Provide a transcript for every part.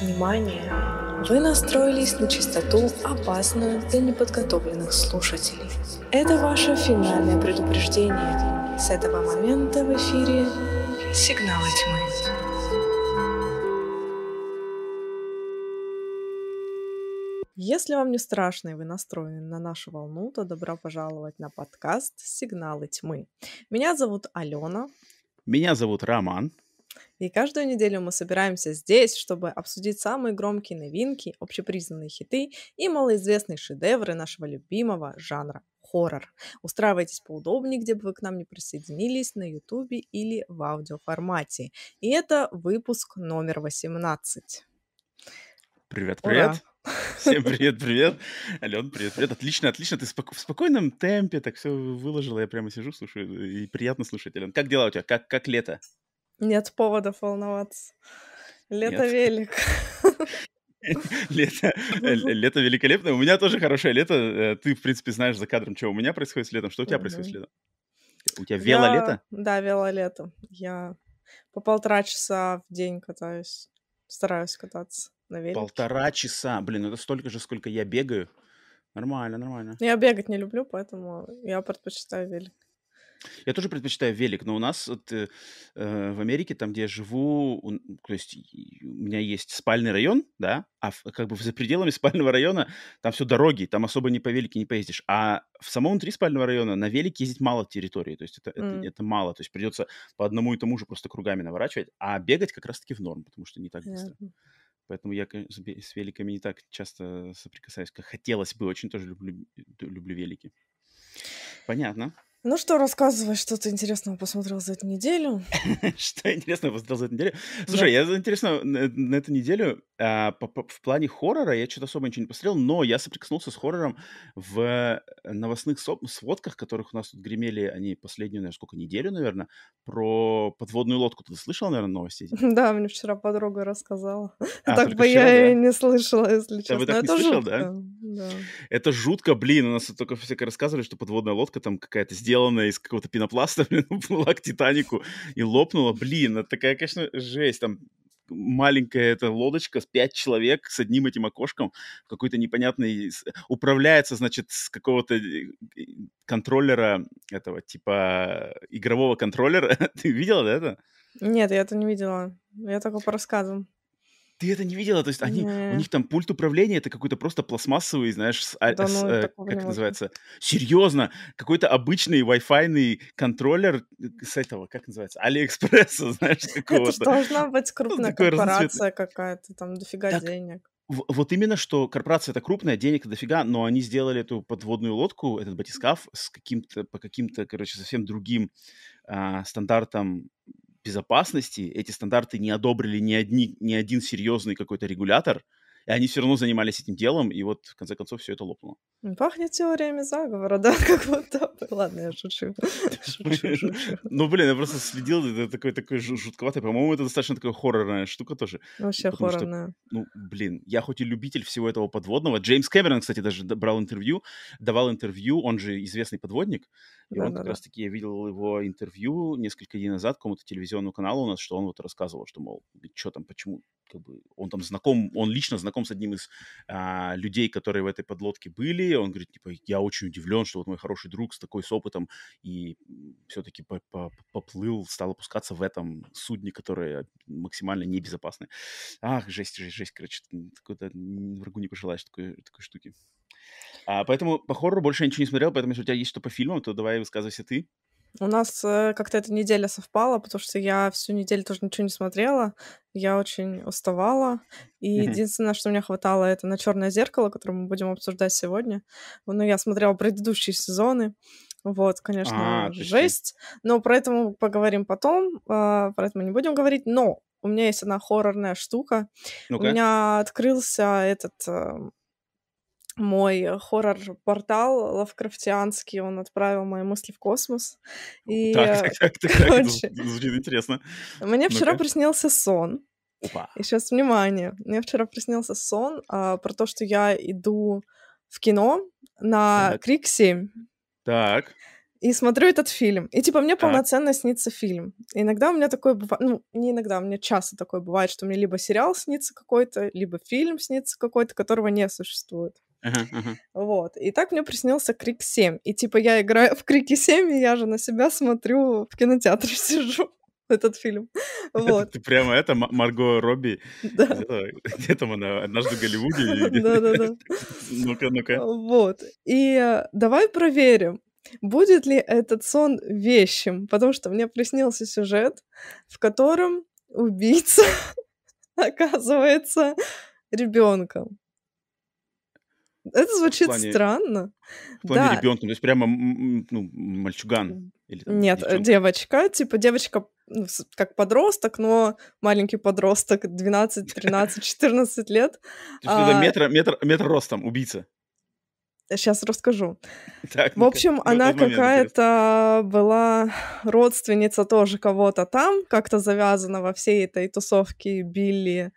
Внимание! Вы настроились на частоту, опасную для неподготовленных слушателей. Это ваше финальное предупреждение. С этого момента в эфире «Сигналы тьмы». Если вам не страшно и вы настроены на нашу волну, то добро пожаловать на подкаст «Сигналы тьмы». Меня зовут Алена. Меня зовут Роман. И каждую неделю мы собираемся здесь, чтобы обсудить самые громкие новинки, общепризнанные хиты и малоизвестные шедевры нашего любимого жанра хоррор. Устраивайтесь поудобнее, где бы вы к нам не присоединились, на ютубе или в аудиоформате. И это выпуск номер 18. Привет, привет. Ура. Всем привет, привет. Ален, привет, привет. Отлично, отлично. Ты споко- в спокойном темпе так все выложила. Я прямо сижу, слушаю. И приятно слушать, Ален. Как дела у тебя? Как, как лето? Нет поводов волноваться. Лето Нет. велик. Лето, э, лето великолепное. У меня тоже хорошее лето. Э, ты, в принципе, знаешь за кадром, что у меня происходит с летом. Что у тебя происходит с летом? У тебя велолето? Да, велолето. Я по полтора часа в день катаюсь. Стараюсь кататься на велике. Полтора часа. Блин, это столько же, сколько я бегаю. Нормально, нормально. Я бегать не люблю, поэтому я предпочитаю велик. Я тоже предпочитаю велик, но у нас вот, э, э, в Америке, там, где я живу, у, то есть у меня есть спальный район, да, а в, как бы за пределами спального района там все дороги, там особо не по велике не поездишь. А в самом внутри спального района на велике ездить мало территории, то есть это, mm. это, это мало, то есть придется по одному и тому же просто кругами наворачивать, а бегать как раз-таки в норм, потому что не так быстро. Yeah. Поэтому я с великами не так часто соприкасаюсь, как хотелось бы. Очень тоже люблю, люблю велики. Понятно. Ну что, рассказывай, что ты интересного посмотрел за эту неделю. Что интересного посмотрел за эту неделю? Слушай, я интересно на эту неделю а, в плане хоррора я что-то особо ничего не посмотрел, но я соприкоснулся с хоррором в новостных сводках, которых у нас тут гремели они последнюю, наверное, сколько, неделю, наверное, про подводную лодку. Ты слышал, наверное, новости? Да, мне вчера подруга рассказала. А, так бы я и не слышала, если честно. Вы так не слышал, да? Да. Это жутко, блин, у нас только всякое рассказывали, что подводная лодка там какая-то сделана из какого-то пенопласта, блин, была к Титанику и лопнула. Блин, это такая, конечно, жесть. Там маленькая эта лодочка с пять человек с одним этим окошком какой-то непонятный управляется значит с какого-то э, контроллера этого типа игрового контроллера. Ты видела да, это? Нет я это не видела. Я только по рассказам ты это не видела? То есть они, у них там пульт управления, это какой-то просто пластмассовый, знаешь, с, а, Да с, ну, э, как это называется? Серьезно, какой-то обычный Wi-Fi контроллер э, с этого, как называется, Алиэкспресса, знаешь, Это же должна быть ну, крупная корпорация какая-то, там дофига Так, денег. вот именно, что корпорация это крупная, денег дофига, но они сделали эту подводную лодку, этот батискаф, с каким-то, по каким-то, короче, совсем другим а, стандартам безопасности эти стандарты не одобрили ни, одни, ни один серьезный какой-то регулятор, и они все равно занимались этим делом, и вот в конце концов все это лопнуло. Пахнет теориями заговора, да, как будто Ладно, я шучу. Ну, блин, я просто следил, это такой, такой жутковатый. По-моему, это достаточно такая хоррорная штука тоже. Вообще хоррорная. Ну, блин, я хоть и любитель всего этого подводного. Джеймс Кэмерон, кстати, даже брал интервью, давал интервью, он же известный подводник, и он как раз-таки, я видел его интервью несколько дней назад кому-то телевизионному каналу у нас, что он вот рассказывал, что, мол, что там, почему, как бы, он там знаком, он лично знаком с одним из а, людей, которые в этой подлодке были, он говорит, типа, я очень удивлен, что вот мой хороший друг с такой с опытом и все-таки поплыл, стал опускаться в этом судне, которое максимально небезопасное. Ах, жесть, жесть, жесть, короче, какой-то врагу не пожелаешь такой, такой штуки. А, поэтому по хоррору больше я ничего не смотрел, поэтому если у тебя есть что по фильмам, то давай высказывайся ты. У нас э, как-то эта неделя совпала, потому что я всю неделю тоже ничего не смотрела. Я очень уставала. И mm-hmm. единственное, что мне хватало, это на черное зеркало, которое мы будем обсуждать сегодня. Но я смотрела предыдущие сезоны. Вот, конечно, а, жесть. Но про это мы поговорим потом. Э, про это мы не будем говорить. Но у меня есть одна хоррорная штука. ну У меня открылся этот э, мой хоррор-портал лавкрафтианский, он отправил мои мысли в космос. И, так, так, так, так, короче, звучит интересно. Мне вчера ну приснился сон. Опа. И сейчас, внимание, мне вчера приснился сон а, про то, что я иду в кино на так. Крик 7. Так. и смотрю этот фильм. И типа мне полноценно снится фильм. иногда у меня такое бывает, ну, не иногда, у меня часто такое бывает, что мне либо сериал снится какой-то, либо фильм снится какой-то, которого не существует. Ага, ага. Вот. И так мне приснился Крик 7. И типа я играю в Крике 7, и я же на себя смотрю в кинотеатре сижу этот фильм. Вот. Ты прямо это, Марго Робби? Да. Где там она? Однажды в Голливуде? Да-да-да. Ну-ка, ну-ка. Вот. И э, давай проверим, будет ли этот сон вещим, потому что мне приснился сюжет, в котором убийца оказывается ребенком. Это звучит плане- странно. В плане Да. ребенка, то есть прямо ну, мальчуган. Или там Нет, э, девчонка. девочка, типа девочка ну, как подросток, но маленький подросток, 12, 13, 14 лет. То есть это а- метр, метр, метр ростом, убийца. Сейчас расскажу. Так, В общем, ну, она момент интересный. какая-то была родственница тоже кого-то там, как-то завязана во всей этой тусовке Билли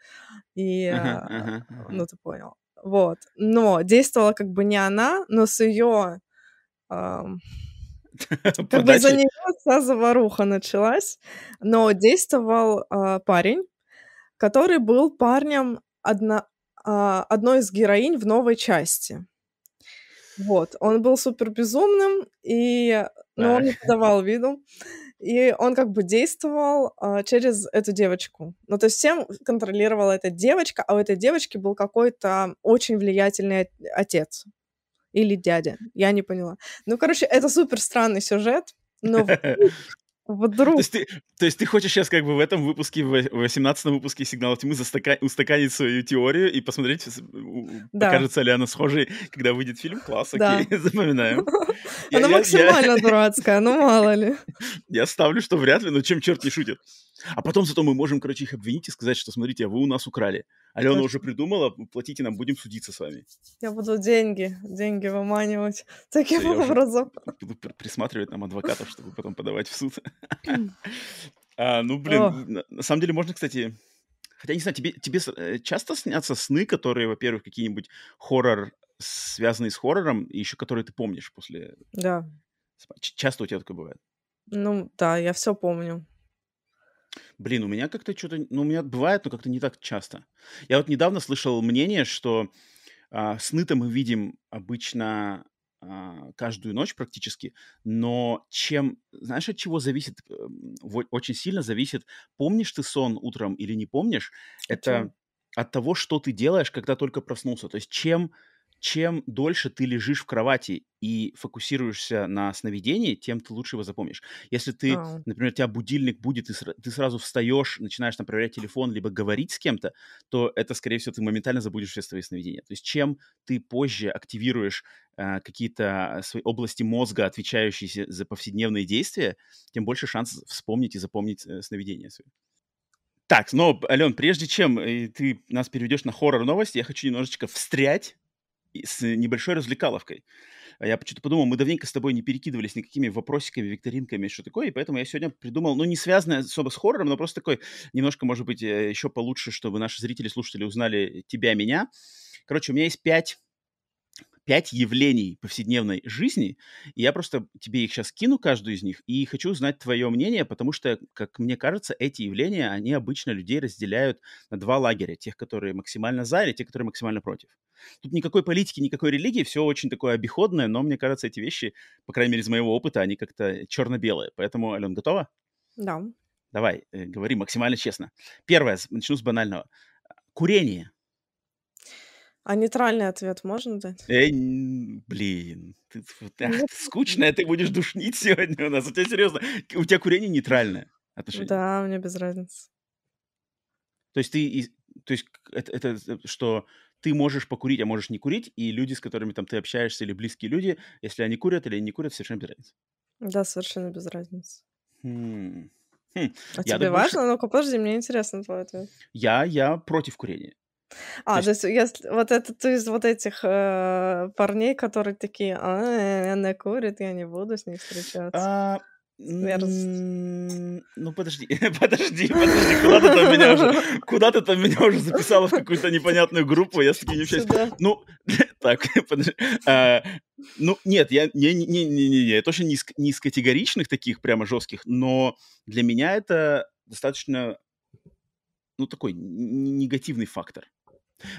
и... Ага, э, ага, ага. Ну, ты понял. Вот. Но действовала как бы не она, но с ее... Как бы Подачи. нее вся заваруха началась. Но действовал а, парень, который был парнем одна, а, одной из героинь в новой части. Вот, он был супер безумным, и, но он не подавал виду, и он как бы действовал а, через эту девочку. Ну, то есть всем контролировала эта девочка, а у этой девочки был какой-то очень влиятельный от- отец или дядя, я не поняла. Ну, короче, это супер странный сюжет, но вдруг, То есть, ты, то есть ты хочешь сейчас как бы в этом выпуске, в 18 выпуске «Сигнала тьмы» застака- устаканить свою теорию и посмотреть, Да. покажется ли она схожей, когда выйдет фильм? Класс, Да. окей, запоминаем. Я- она максимально дурацкая, ну мало ли. Я ставлю, что вряд ли, но чем черт не шутит. А потом зато мы можем, короче, их обвинить и сказать, что, смотрите, а вы у нас украли. Алена Точно. уже придумала, платите нам, будем судиться с вами. Я буду деньги, деньги выманивать таким я образом. Буду пр- присматривать нам адвокатов, чтобы потом подавать в суд. А, Ну, блин, на на самом деле можно, кстати... Хотя, не знаю, тебе, тебе э, часто снятся сны, которые, во-первых, какие-нибудь хоррор, связанные с хоррором, и еще которые ты помнишь после... Да, Часто у тебя такое бывает? ну да, я все помню. Блин, у меня как-то что-то... Ну, у меня бывает, но как-то не так часто. Я вот недавно слышал мнение, что а, сны-то мы видим обычно а, каждую ночь практически, но чем... Знаешь, от чего зависит? эм, во- Очень сильно зависит, помнишь ты сон утром или не помнишь. Это от того, что ты делаешь, когда только проснулся. То есть чем... Чем дольше ты лежишь в кровати и фокусируешься на сновидении, тем ты лучше его запомнишь. Если ты А, например, у тебя будильник будет, и ты сразу встаешь, начинаешь там проверять телефон, либо говорить с кем-то, то это, скорее всего, ты моментально забудешь все свои сновидения. То есть чем ты позже активируешь э, какие-то свои области мозга, отвечающие за повседневные действия, тем больше шанс вспомнить и запомнить э, сновидения свои. Так, но, Ален, прежде чем э, ты нас переведешь на хоррор-новости, я хочу немножечко встрять с небольшой развлекаловкой. А Я что-то подумал, мы давненько с тобой не перекидывались никакими вопросиками, викторинками, что такое, и поэтому я сегодня придумал, ну, не связанное особо с хоррором, но просто такой немножко, может быть, э, еще получше, чтобы наши зрители, слушатели узнали тебя, меня. Короче, у меня есть пять, пять явлений повседневной жизни, и я просто тебе их сейчас кину, каждую из них, и хочу узнать твое мнение, потому что, как мне кажется, эти явления, они обычно людей разделяют на два лагеря. Тех, которые максимально за, или тех, которые максимально против. Тут никакой политики, никакой религии, все очень такое обиходное, но мне кажется, эти вещи, по крайней мере, из моего опыта, они как-то черно-белые. Поэтому, Ален, готова? да. Давай, э, говори максимально честно. Первое, начну с банального. Курение. А нейтральный ответ можно дать? Эй, блин, ты, ах, ты скучная, ты будешь душнить сегодня у нас. У тебя серьезно, у тебя курение нейтральное отношение. Да, мне без разницы. То есть ты, то есть это, это э, что ты можешь покурить, а можешь не курить, и люди, с которыми там ты общаешься, или близкие люди, если они курят или не курят, совершенно без разницы. Да, совершенно без разницы. Хм. Хм. А Я тебе так больше- важно? Ну-ка, подожди, мне интересно твой ответ. Я, я против курения. А, То то есть, если вот это ты из вот этих э, парней, которые такие, а, она курит, я не буду с ней встречаться. А, ну подожди, подожди, подожди, куда ты там меня уже, куда ты там меня уже записала в какую-то непонятную группу, я с такими не общаюсь. Ну, так, подожди. А, Ну, нет, я не, не, не, не, не, я точно не из, не из категоричных таких прямо жестких, но для меня это достаточно, ну, такой негативный фактор.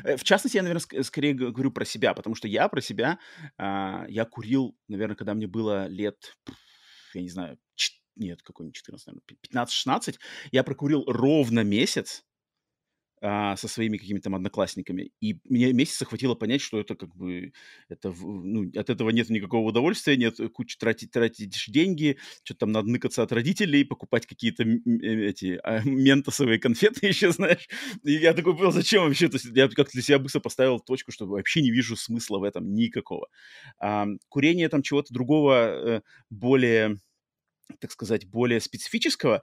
Э, в частности, я, наверное, скорее говорю про себя, потому что я про себя, а, я курил, наверное, когда мне было лет, я не знаю, нет, какой не 14, наверное, 15-16, я прокурил ровно месяц, а, со своими какими-то там одноклассниками. И мне месяца хватило понять, что это как бы, это, ну, от этого нет никакого удовольствия, нет кучи тратить, тратить деньги, что-то там надо ныкаться от родителей, покупать какие-то э, эти а, ментосовые конфеты еще, знаешь. И я такой понял, зачем вообще? То есть я как-то для себя быстро поставил точку, что вообще не вижу смысла в этом никакого. А, курение там чего-то другого, э, более так сказать, более специфического,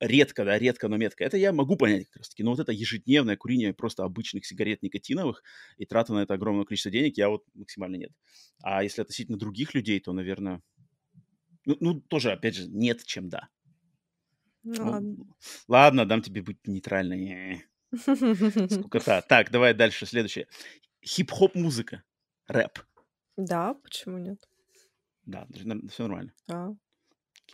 редко, да, редко, но метко, это я могу понять как раз-таки. Но вот это ежедневное курение просто обычных сигарет никотиновых и трата на это огромное количество денег, я вот максимально нет. А если относительно других людей, то, наверное, ну, ну тоже, опять же, нет, чем да. Ну, ладно. ладно, дам тебе быть нейтральной. Скукота. Так, давай дальше, следующее. Хип-хоп музыка, рэп. Да, почему нет? Да, все нормально. Да.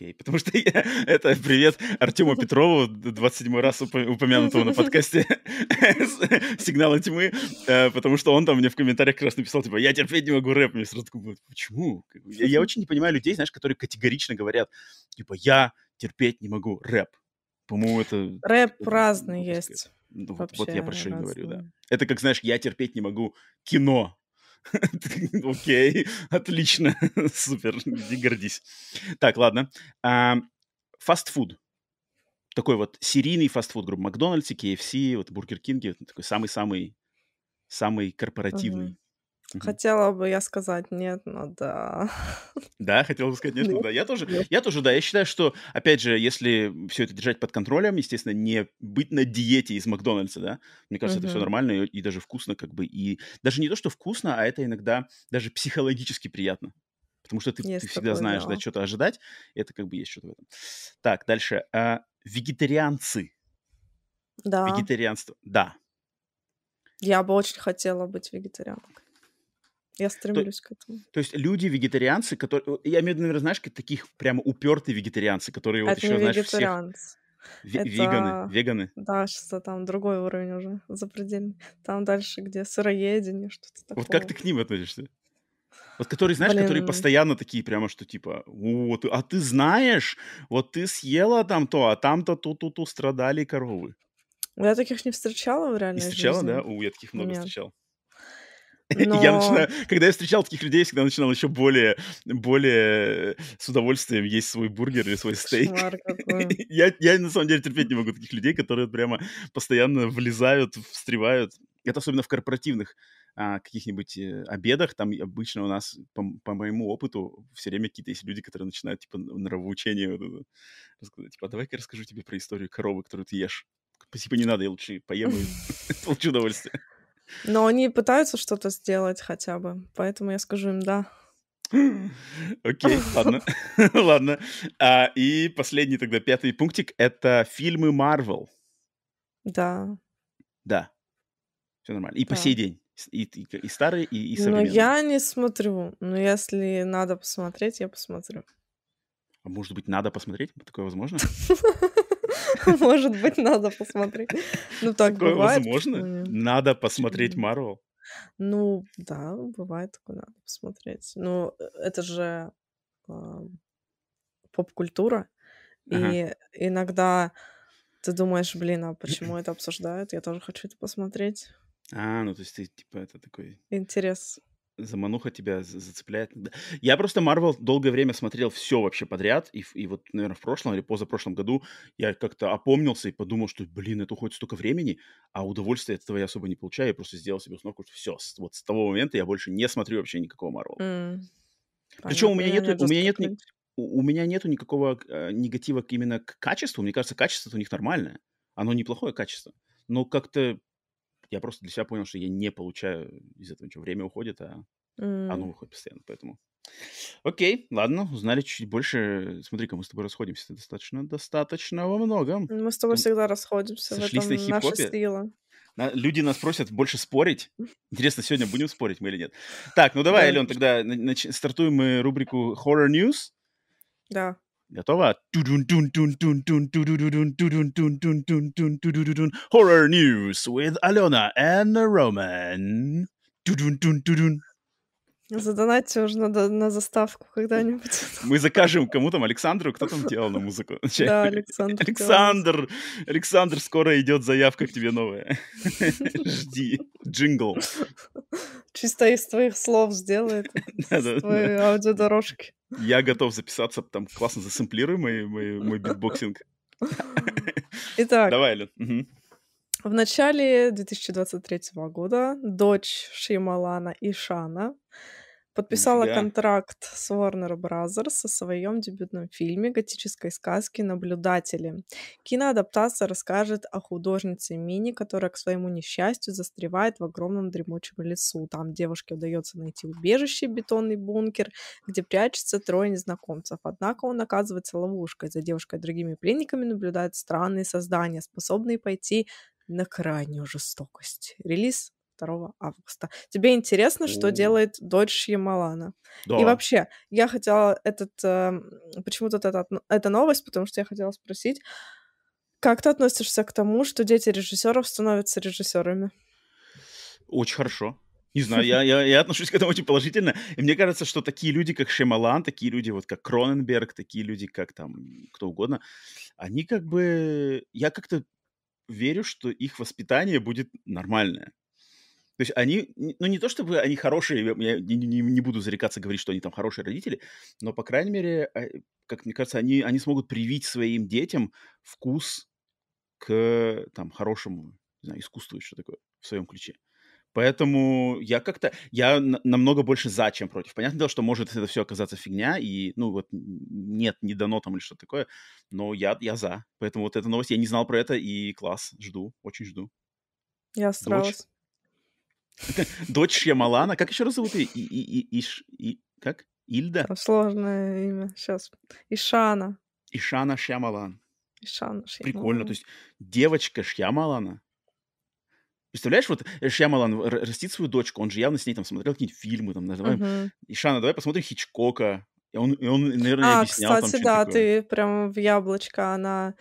Окей, потому что я, это привет Артему Петрову, 27 раз упомянутого на подкасте «Сигналы тьмы», э, потому что он там мне в комментариях как раз написал, типа, я терпеть не могу рэп. Мне сразу такой, почему? Я, я очень не понимаю людей, знаешь, которые категорично говорят, типа, я терпеть не могу рэп. По-моему, это... Рэп разный есть. Ну, вот, вот я про что и говорю, да. Это как, знаешь, я терпеть не могу кино. Окей, отлично, супер, не гордись. Так, ладно. Фастфуд. Такой вот серийный фастфуд, грубо Макдональдс, KFC, вот Бургер Кинги, такой самый-самый самый корпоративный. Хотела бы я сказать нет, но да. Да, хотела бы сказать нет, но да. Я тоже, я тоже, да. Я считаю, что, опять же, если все это держать под контролем, естественно, не быть на диете из Макдональдса, да, мне кажется, это все нормально и, и даже вкусно, как бы. И даже не то, что вкусно, а это иногда даже психологически приятно. Потому что ты, ты всегда знаешь, да, что-то ожидать. Это как бы есть что-то в этом. Так, дальше. А, вегетарианцы. Да. Вегетарианство. Да. Я бы очень хотела быть вегетарианкой. Я стремлюсь то, к этому. То есть люди вегетарианцы, которые, я имею в виду, наверное, знаешь, таких прямо упертые вегетарианцы, которые вот это еще, знаешь, всех... это... Веганы, веганы. Да, сейчас там другой уровень уже запредельный. Там дальше, где сыроедение, что-то такое. Вот как ты к ним относишься? Вот которые, знаешь, Блин. которые постоянно такие прямо, что типа, вот, а ты знаешь, вот ты съела там то, а там-то ту-ту-ту страдали коровы. Я таких не встречала в реальной Не встречала, жизни. да? У, я таких много Нет. встречал. Но... Я начинаю, когда я встречал таких людей, я всегда начинал еще более, более с удовольствием есть свой бургер или свой стейк. я, я на самом деле терпеть не могу таких людей, которые прямо постоянно влезают, встревают. Это особенно в корпоративных а, каких-нибудь э, обедах, там обычно у нас, по, по моему опыту, все время какие-то есть люди, которые начинают, типа, нравоучение вот это, рассказать, типа, «А давай-ка я расскажу тебе про историю коровы, которую ты ешь. Типа, не надо, я лучше поем и получу удовольствие. Но они пытаются что-то сделать хотя бы, поэтому я скажу им да. Окей, ладно. ладно. А, и последний тогда пятый пунктик — это фильмы Марвел. Да. Да. Все нормально. И да. по сей день. И, и, и старые, и, и современные. Но я не смотрю. Но если надо посмотреть, я посмотрю. А может быть, надо посмотреть? Такое возможно? Может быть, надо посмотреть. Ну, так такое бывает. возможно? Надо посмотреть Марвел? Ну, да, бывает такое, надо посмотреть. Ну, э, это же э, поп-культура. Ага. И иногда ты думаешь, блин, а почему это обсуждают? Я тоже хочу это посмотреть. А, ну то есть ты, типа, это такой... Интерес замануха тебя зацепляет. Я просто Марвел долгое время смотрел все вообще подряд, и, и вот, наверное, в прошлом или позапрошлом году я как-то опомнился и подумал, что, блин, это уходит столько времени, а удовольствия от этого я особо не получаю. Я просто сделал себе установку, что все, вот с того момента я больше не смотрю вообще никакого Марвела. Mm. Причем у меня нету, у меня нет, у, у меня нету никакого э, негатива именно к качеству. Мне кажется, качество у них нормальное. Оно неплохое качество. Но как-то я просто для себя понял, что я не получаю из этого ничего. Время уходит, а mm. оно выходит постоянно, поэтому... Окей, ладно, узнали чуть больше. Смотри-ка, мы с тобой расходимся достаточно, достаточно во многом. Мы с тобой всегда расходимся. Сошлись в этом на. Наша сила. Люди нас просят больше спорить. Интересно, сегодня будем спорить мы или нет? Так, ну давай, Ален, тогда стартуем мы рубрику Horror News. Да. gotowa. Horror news with Alona and Roman. Задонатьте уже на, на заставку когда-нибудь. Мы закажем кому там, Александру, кто там делал нам музыку? Да, Александр. Александр, Александр, скоро идет заявка к тебе новая. Жди, джингл. Чисто из твоих слов сделает, из твоей аудиодорожки. Я готов записаться, там классно засэмплируй мой, мой, мой битбоксинг. Итак. Давай, Лен. В начале 2023 года дочь Шималана Ишана подписала Нифига. контракт с Warner Bros. о своем дебютном фильме готической сказки «Наблюдатели». Киноадаптация расскажет о художнице Мини, которая к своему несчастью застревает в огромном дремучем лесу. Там девушке удается найти убежище, бетонный бункер, где прячется трое незнакомцев. Однако он оказывается ловушкой. За девушкой и другими пленниками наблюдают странные создания, способные пойти на крайнюю жестокость. Релиз 2 августа. Тебе интересно, что О. делает дочь Шьямалана? Да. И вообще, я хотела этот... э, почему тут эта, эта новость, потому что я хотела спросить, как ты относишься к тому, что дети режиссеров становятся режиссерами? Очень хорошо. Не знаю, я, я, я отношусь к этому очень положительно. И мне кажется, что такие люди, как Шемалан, такие люди, вот как Кроненберг, такие люди, как там кто угодно, они как бы... Я как-то верю, что их воспитание будет нормальное. То есть они, ну не то чтобы они хорошие, я не, не- не буду зарекаться говорить, что они там хорошие родители, но, по крайней мере, а, как мне кажется, они, они смогут привить своим детям вкус к там хорошему, не знаю, искусству и что такое в своем ключе. Поэтому я как-то, я на- намного больше за, чем против. Понятное дело, что может это все оказаться фигня, и, ну, вот нет, не дано там или что-то такое, но я, я за. Поэтому вот эта новость, я не знал про это, и класс, жду, очень жду. Я старалась. Дочь Шьямалана, как еще раз зовут ее? И, и, и, Иш- и- как? Ильда? Там Сложное имя. Сейчас. Ишана. Ишана Шьямалан. Ишана. Прикольно, Шьямалан. то есть девочка Шьямалана. Представляешь, вот э, Шьямалан растит свою дочку, он же явно с ней там смотрел какие-нибудь фильмы, там, давай, Мгм. Ишана, давай посмотрим Хичкока. И он, и он наверное, А, объяснял там кстати, что-нибудь да, такое. ты прям в яблочко. Она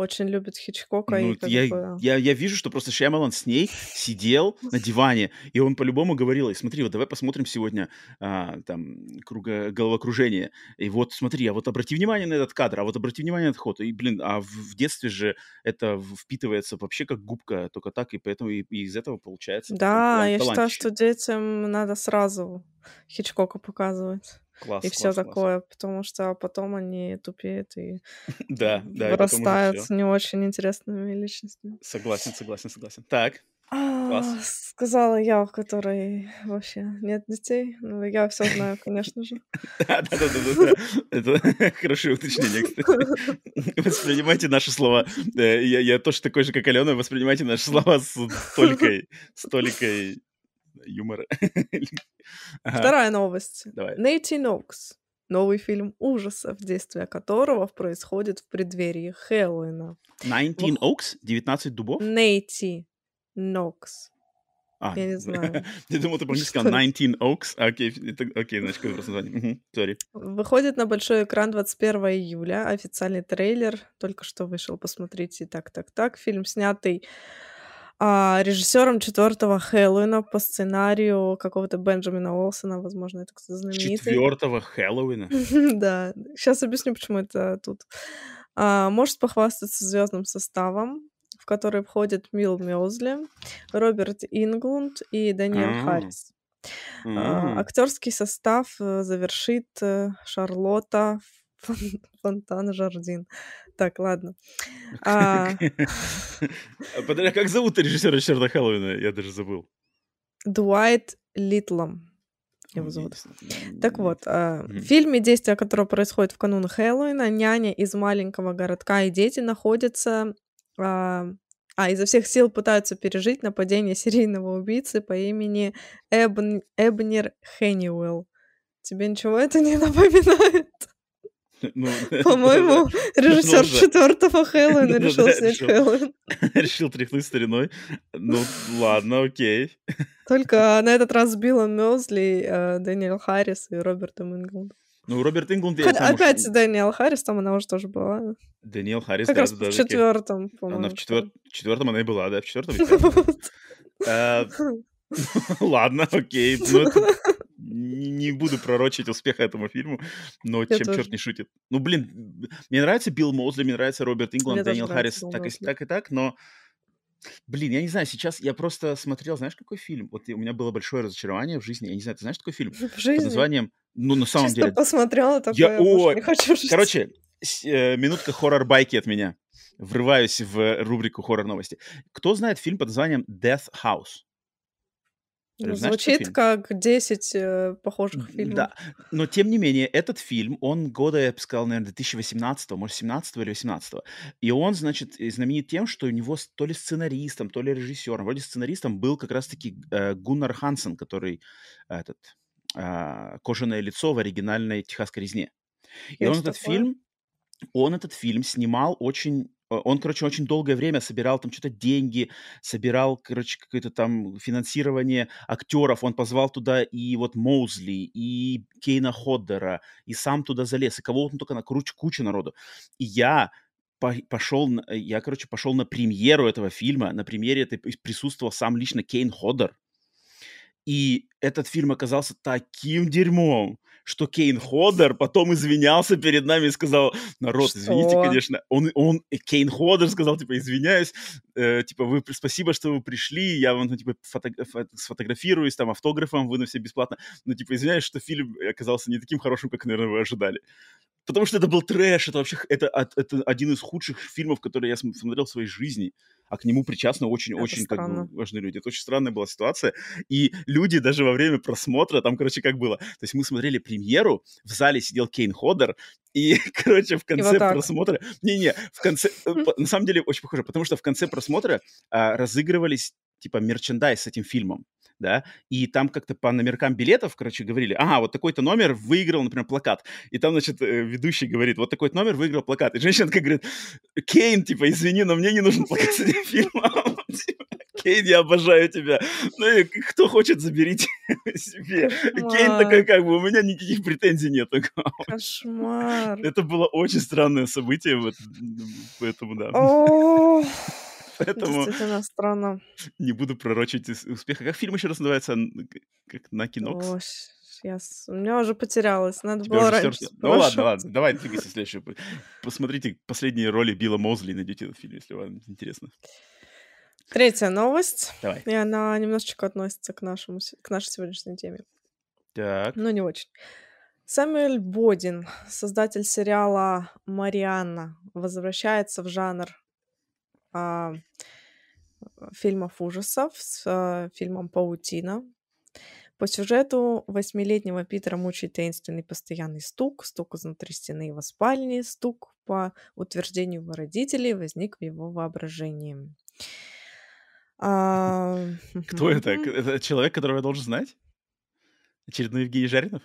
очень любит Хичкока Ну, и я, бы... я, я вижу, что просто Шьямалан с ней сидел на диване, и он по-любому говорил, и смотри, вот давай посмотрим сегодня а, там круга, головокружение, и вот смотри, а вот обрати внимание на этот кадр, а вот обрати внимание на этот ход, и, блин, а в, в детстве же это впитывается вообще как губка, только так, и поэтому и, и из этого получается Да, я считаю, что детям надо сразу Хичкока показывать. Класс, и все класс, класс. такое, потому что потом они тупеют и Да, да, вырастают с не очень интересными личностями. Согласен, согласен, согласен. Так, А, Класс. Сказала я, у которой вообще нет детей. Ну, я все знаю, конечно же. Да-да-да-да. Это хорошее уточнение, кстати. Воспринимайте наши слова. Э, Я, я тоже такой же, как Алена. Воспринимайте наши слова с толикой, с толикой юмора. Вторая новость. Давай. Natty Knocks. Новый фильм ужасов, действие которого происходит в преддверии Хэллоуина. 19 Oaks? 19 дубов? Natty Knocks. А, Я не знаю. Я думал, ты Что сказал 19 Oaks. А, Окей, окей, значит, какое просто название. Сори. Выходит на большой экран 21 июля. Официальный трейлер только что вышел. Посмотрите. Так, так, так. Фильм, снятый а, режиссером четвертого Хэллоуина по сценарию какого-то Бенджамина Уолсона, возможно, это кто-то знаменитый. Четвертого Хэллоуина. Да, сейчас объясню, почему это тут. А, может похвастаться звездным составом, в который входят Мил Мёзли, Роберт Инглунд и Даниэль А. Харрис. А. Актерский состав э, завершит э, Шарлотта Фонтан Жардин. Так, ладно. А, А, Подожди, а как зовут режиссера Черта Хэллоуина? Я даже забыл. Дуайт Литлом. Его зовут. Так вот, в фильме, действие которого происходит в канун Хэллоуина, няня из маленького городка и дети находятся... А, изо всех сил пытаются пережить нападение серийного убийцы по имени Эбн- Эбнер Хенниуэлл. Тебе ничего это не напоминает? Ну, По-моему, режиссер четвертого Хэллоуина решил снять Хэллоуин. Решил тряхнуть стариной. Ну, ладно, окей. Только на этот раз Билла Мёзли, э, Дэниел Харрис и Роберт Ингланд. Ну, Роберт Ингланд... Опять Дэниел Харрис, там она уже тоже была. Дэниел Харрис, как да, раз в четвертом, Она в четвертом она и была, да, в четвертом. Э, ладно, окей. Не буду пророчить успеха этому фильму, но чем черт не шутит. Ну, блин, мне нравится Билл Моузли, мне нравится Роберт Ингланд, Дэниел Харрис, так и, так и так, но Блин, я не знаю, сейчас я просто смотрел, знаешь, какой фильм? Вот у меня было большое разочарование в жизни. Я не знаю, ты знаешь такой фильм? В жизни? Под названием, ну, на самом Чисто деле... посмотрела такое, я, о, не хочу жить. Короче, э, минутка хоррор-байки от меня. Врываюсь в рубрику хоррор-новости. Кто знает фильм под названием Death House? Ну, звучит как 10 э, похожих фильмов. Да, но тем не менее, этот фильм, он года, я бы сказал, наверное, 2018, может, 17 или 18. И он, значит, знаменит тем, что у него то ли сценаристом, то ли режиссером, вроде сценаристом был как раз-таки э, Гуннар Хансен, который этот э, «Кожаное лицо» в оригинальной «Техасской резне». И он этот такое? фильм, он этот фильм снимал очень он, короче, очень долгое время собирал там что-то деньги, собирал, короче, какое-то там финансирование актеров. Он позвал туда и вот Моузли, и Кейна Ходдера, и сам туда залез, и кого он только на кучу, кучу народу. И я пошел, я, короче, пошел на премьеру этого фильма. На премьере это присутствовал сам лично Кейн Ходдер. И этот фильм оказался таким дерьмом, что Кейн Ходер потом извинялся перед нами и сказал, народ, что? извините, конечно, он, он, Кейн Ходер сказал, типа, извиняюсь, э, типа, вы, спасибо, что вы пришли, я вам, ну, типа, фото, фото, сфотографируюсь, там, автографом выну все бесплатно, но, типа, извиняюсь, что фильм оказался не таким хорошим, как, наверное, вы ожидали. Потому что это был трэш, это вообще, это, это один из худших фильмов, которые я смотрел в своей жизни. А к нему причастны очень-очень как бы, важные люди. Это очень странная была ситуация. И люди даже во время просмотра, там, короче, как было, то есть мы смотрели премьеру, в зале сидел Кейн Ходер, и, короче, в конце вот просмотра... Не-не, в конце... Э, на самом деле очень похоже, потому что в конце просмотра а, разыгрывались типа мерчендайз с этим фильмом да, и там как-то по номеркам билетов, короче, говорили, ага, вот такой-то номер выиграл, например, плакат. И там, значит, э, ведущий говорит, вот такой номер выиграл плакат. И женщина такая говорит, Кейн, типа, извини, но мне не нужен плакат с этим фильмом. Типа, Кейн, я обожаю тебя. Ну и кто хочет, заберите себе. Кейн такой, как бы, у меня никаких претензий нет. Кошмар. Это было очень странное событие, вот, поэтому, да. Поэтому... Действительно странно. Не буду пророчить успеха. Как фильм еще раз называется? Как на кинокс? О, сейчас. У меня уже потерялось. Надо Тебя было раньше. Ну ладно, ладно. Давай двигайся следующее. Посмотрите последние роли Билла Мозли, найдите этот фильм, если вам интересно. Третья новость. Давай. И она немножечко относится к, нашему, к нашей сегодняшней теме. Так. Но не очень. Сэмюэль Бодин, создатель сериала «Марианна», возвращается в жанр а, фильмов ужасов с а, фильмом «Паутина». По сюжету восьмилетнего Питера мучает таинственный постоянный стук, стук изнутри стены его спальни, стук, по утверждению его родителей, возник в его воображении. А... Кто это? Это человек, которого я должен знать? Очередной Евгений Жаринов?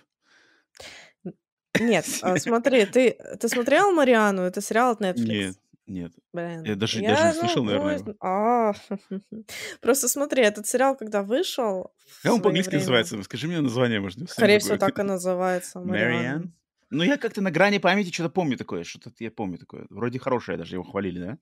Нет, а, смотри, ты, ты смотрел «Мариану»? Это сериал от Netflix. Нет, нет. Блин. Я даже, я, даже не слышал, ну, наверное. А, просто смотри, этот сериал, когда вышел. Как он по-английски время... называется? Скажи мне название, может. Скорее всего, так и называется. Мариан. Ну, я как-то на грани памяти что-то помню такое. Что-то я помню такое. Вроде хорошее даже, его хвалили, да?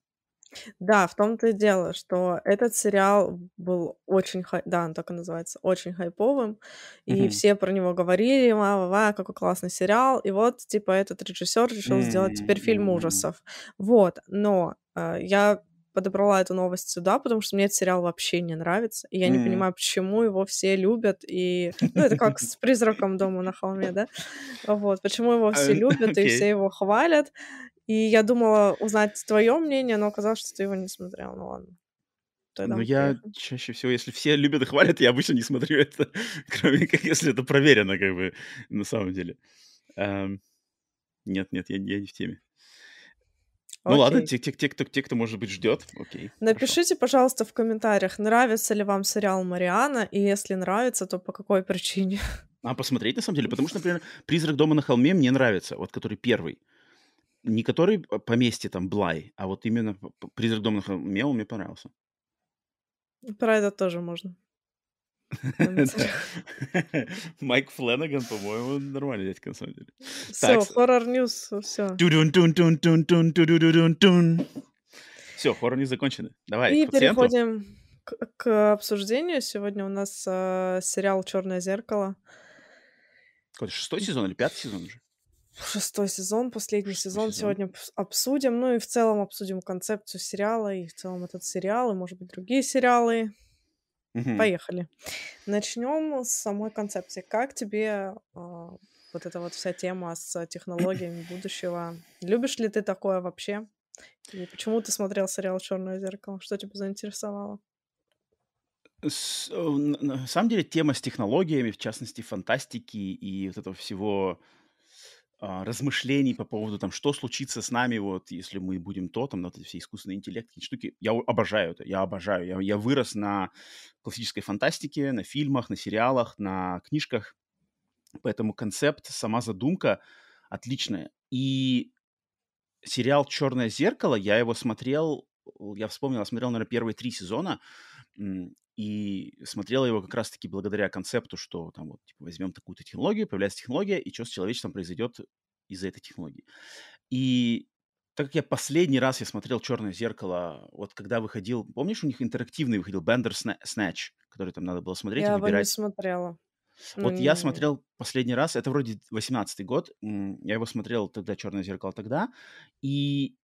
Да, в том-то и дело, что этот сериал был очень, хай... да, он так и называется, очень хайповым, и Мгм. все про него говорили, ва-ва-ва, какой классный сериал, и вот, типа, этот режиссер решил сделать теперь фильм М. ужасов. Вот, но э, я подобрала эту новость сюда, потому что мне этот сериал вообще не нравится, и я не М. понимаю, почему его все любят, и, ну, это как с «Призраком дома на холме», да, вот, почему его все А, любят, и все его хвалят, и я думала узнать твое мнение, но оказалось, что ты его не смотрел. Ну ладно. Тогда Ну, я чаще всего, если все любят и хвалят, я обычно не смотрю это, кроме как если это проверено, как бы, на самом деле. Эм, Нет, нет, я, я не в теме. Ну ладно, те, те, те, кто, те, кто, может быть, ждет, окей. хорошо. Напишите, пожалуйста, в комментариях, нравится ли вам сериал Мариана, и если нравится, то по какой причине. А посмотреть, на самом деле, потому что, например, «Призрак дома на холме» мне нравится, вот который первый. Не который поместье там Блай, а вот именно «Призрак дома на холме» мне понравился. Про это тоже можно. Майк Фленнеган, по-моему, нормальный дядька, на самом деле. Все, хоррор ньюс, все. Все, хоррор ньюс закончены. Давай, И переходим к, обсуждению. Сегодня у нас э, сериал Черное зеркало. Какой шестой сезон или пятый сезон уже? Шестой сезон, последний сезон. сезон. Сегодня обсудим. Ну и в целом обсудим концепцию сериала, и в целом этот сериал, и, может быть, другие сериалы. Угу. Поехали. Начнем с самой концепции. Как тебе э, вот эта вот вся тема с технологиями будущего? Любишь ли ты такое вообще? И почему ты смотрел сериал Черное зеркало? Что тебя заинтересовало? С, э, на самом деле тема с технологиями, в частности фантастики и вот этого всего размышлений по поводу там, что случится с нами, вот, если мы будем то, там, вот эти все искусственные интеллекты, штуки. Я обожаю это, я обожаю. Я, я вырос на классической фантастике, на фильмах, на сериалах, на книжках. Поэтому концепт, сама задумка отличная. И сериал «Черное зеркало», я его смотрел, я вспомнил, я смотрел, наверное, первые три сезона, и смотрел его как раз-таки благодаря концепту, что там вот типа, возьмем такую-то технологию, появляется технология, и что с человечеством произойдет из-за этой технологии. И так как я последний раз я смотрел «Черное зеркало», вот когда выходил, помнишь, у них интерактивный выходил Бендер Snatch, который там надо было смотреть я и выбирать. Я его не смотрела. Вот ну, я смотрел последний раз, это вроде 18-й год, я его смотрел тогда «Черное зеркало» тогда, и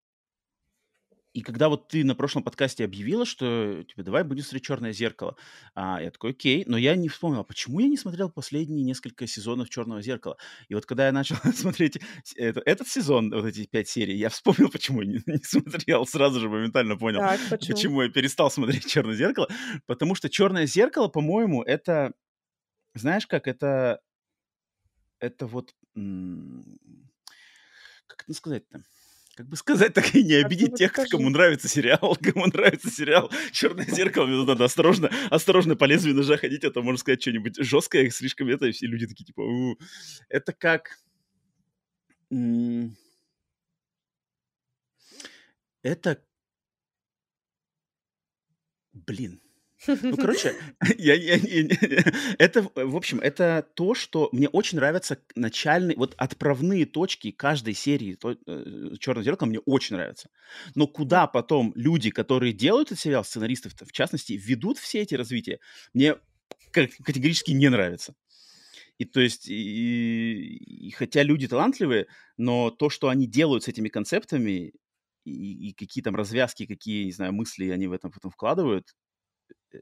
и когда вот ты на прошлом подкасте объявила, что типа давай будем смотреть «Черное зеркало», а, я такой, окей, но я не вспомнил, а почему я не смотрел последние несколько сезонов «Черного зеркала». И вот когда я начал смотреть это, этот сезон, вот эти пять серий, я вспомнил, почему я не, не смотрел, сразу же моментально понял, так, почему? почему я перестал смотреть «Черное зеркало». Потому что «Черное зеркало», по-моему, это, знаешь как, это, это вот, как это сказать-то? Как бы сказать, так и не обидеть тех, скажи. кому нравится сериал, кому нравится сериал «Черное зеркало», мне надо осторожно, осторожно по лезвию ножа ходить, а то можно сказать что-нибудь жесткое, слишком это, и все люди такие, типа, У-у". это как... Это... Блин, ну, короче, я, я, я, это, в общем, это то, что мне очень нравятся начальные, вот отправные точки каждой серии то, э, «Черное зеркало» мне очень нравятся. Но куда потом люди, которые делают этот сериал, сценаристов в частности, ведут все эти развития, мне категорически не нравится. И то есть, и, и хотя люди талантливые, но то, что они делают с этими концептами, и, и какие там развязки, какие, не знаю, мысли они в этом потом вкладывают, Э, э,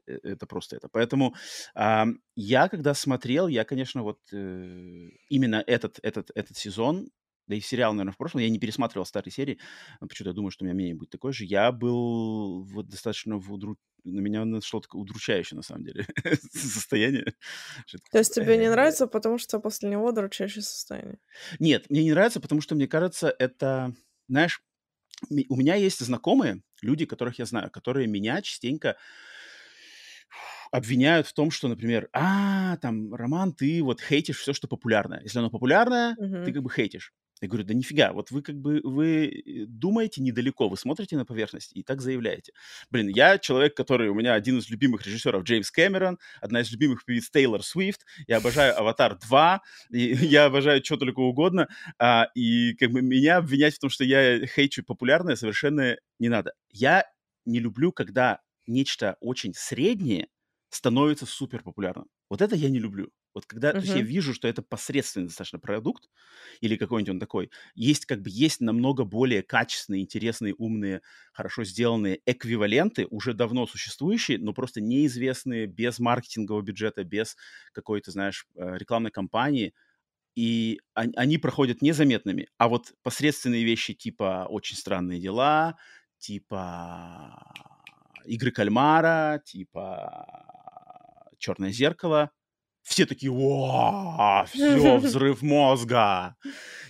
это просто это. Поэтому э, я, когда смотрел, я, конечно, вот э, именно этот, этот, этот сезон, да и сериал, наверное, в прошлом, я не пересматривал старые серии, почему-то я думаю, что у меня мнение будет такое же. Я был вот достаточно в удру... на меня нашло такое удручающее, на самом деле, состояние. То есть тебе не нравится, потому что после него удручающее состояние? Нет, мне не нравится, потому что, мне кажется, это, знаешь, у меня есть знакомые, люди, которых я знаю, которые меня частенько обвиняют в том, что, например, а, там, Роман, ты вот хейтишь все, что популярное. Если оно популярное, uh-huh. ты как бы хейтишь. Я говорю, да нифига, вот вы как бы, вы э, думаете недалеко, вы смотрите на поверхность и так заявляете. Блин, я человек, который, у меня один из любимых режиссеров Джеймс Кэмерон, одна из любимых певиц Тейлор Свифт, я обожаю «Аватар 2», я обожаю что только угодно, а, и как бы меня обвинять в том, что я хейчу популярное, совершенно не надо. Я не люблю, когда нечто очень среднее становится супер популярным. Вот это я не люблю. Вот когда uh-huh. то есть я вижу, что это посредственный достаточно продукт или какой-нибудь он такой, есть как бы есть намного более качественные, интересные, умные, хорошо сделанные эквиваленты, уже давно существующие, но просто неизвестные, без маркетингового бюджета, без какой-то, знаешь, э, рекламной кампании, и они, они проходят незаметными. А вот посредственные вещи типа «Очень странные дела», типа «Игры кальмара», типа черное зеркало. Все такие, о, все, взрыв мозга,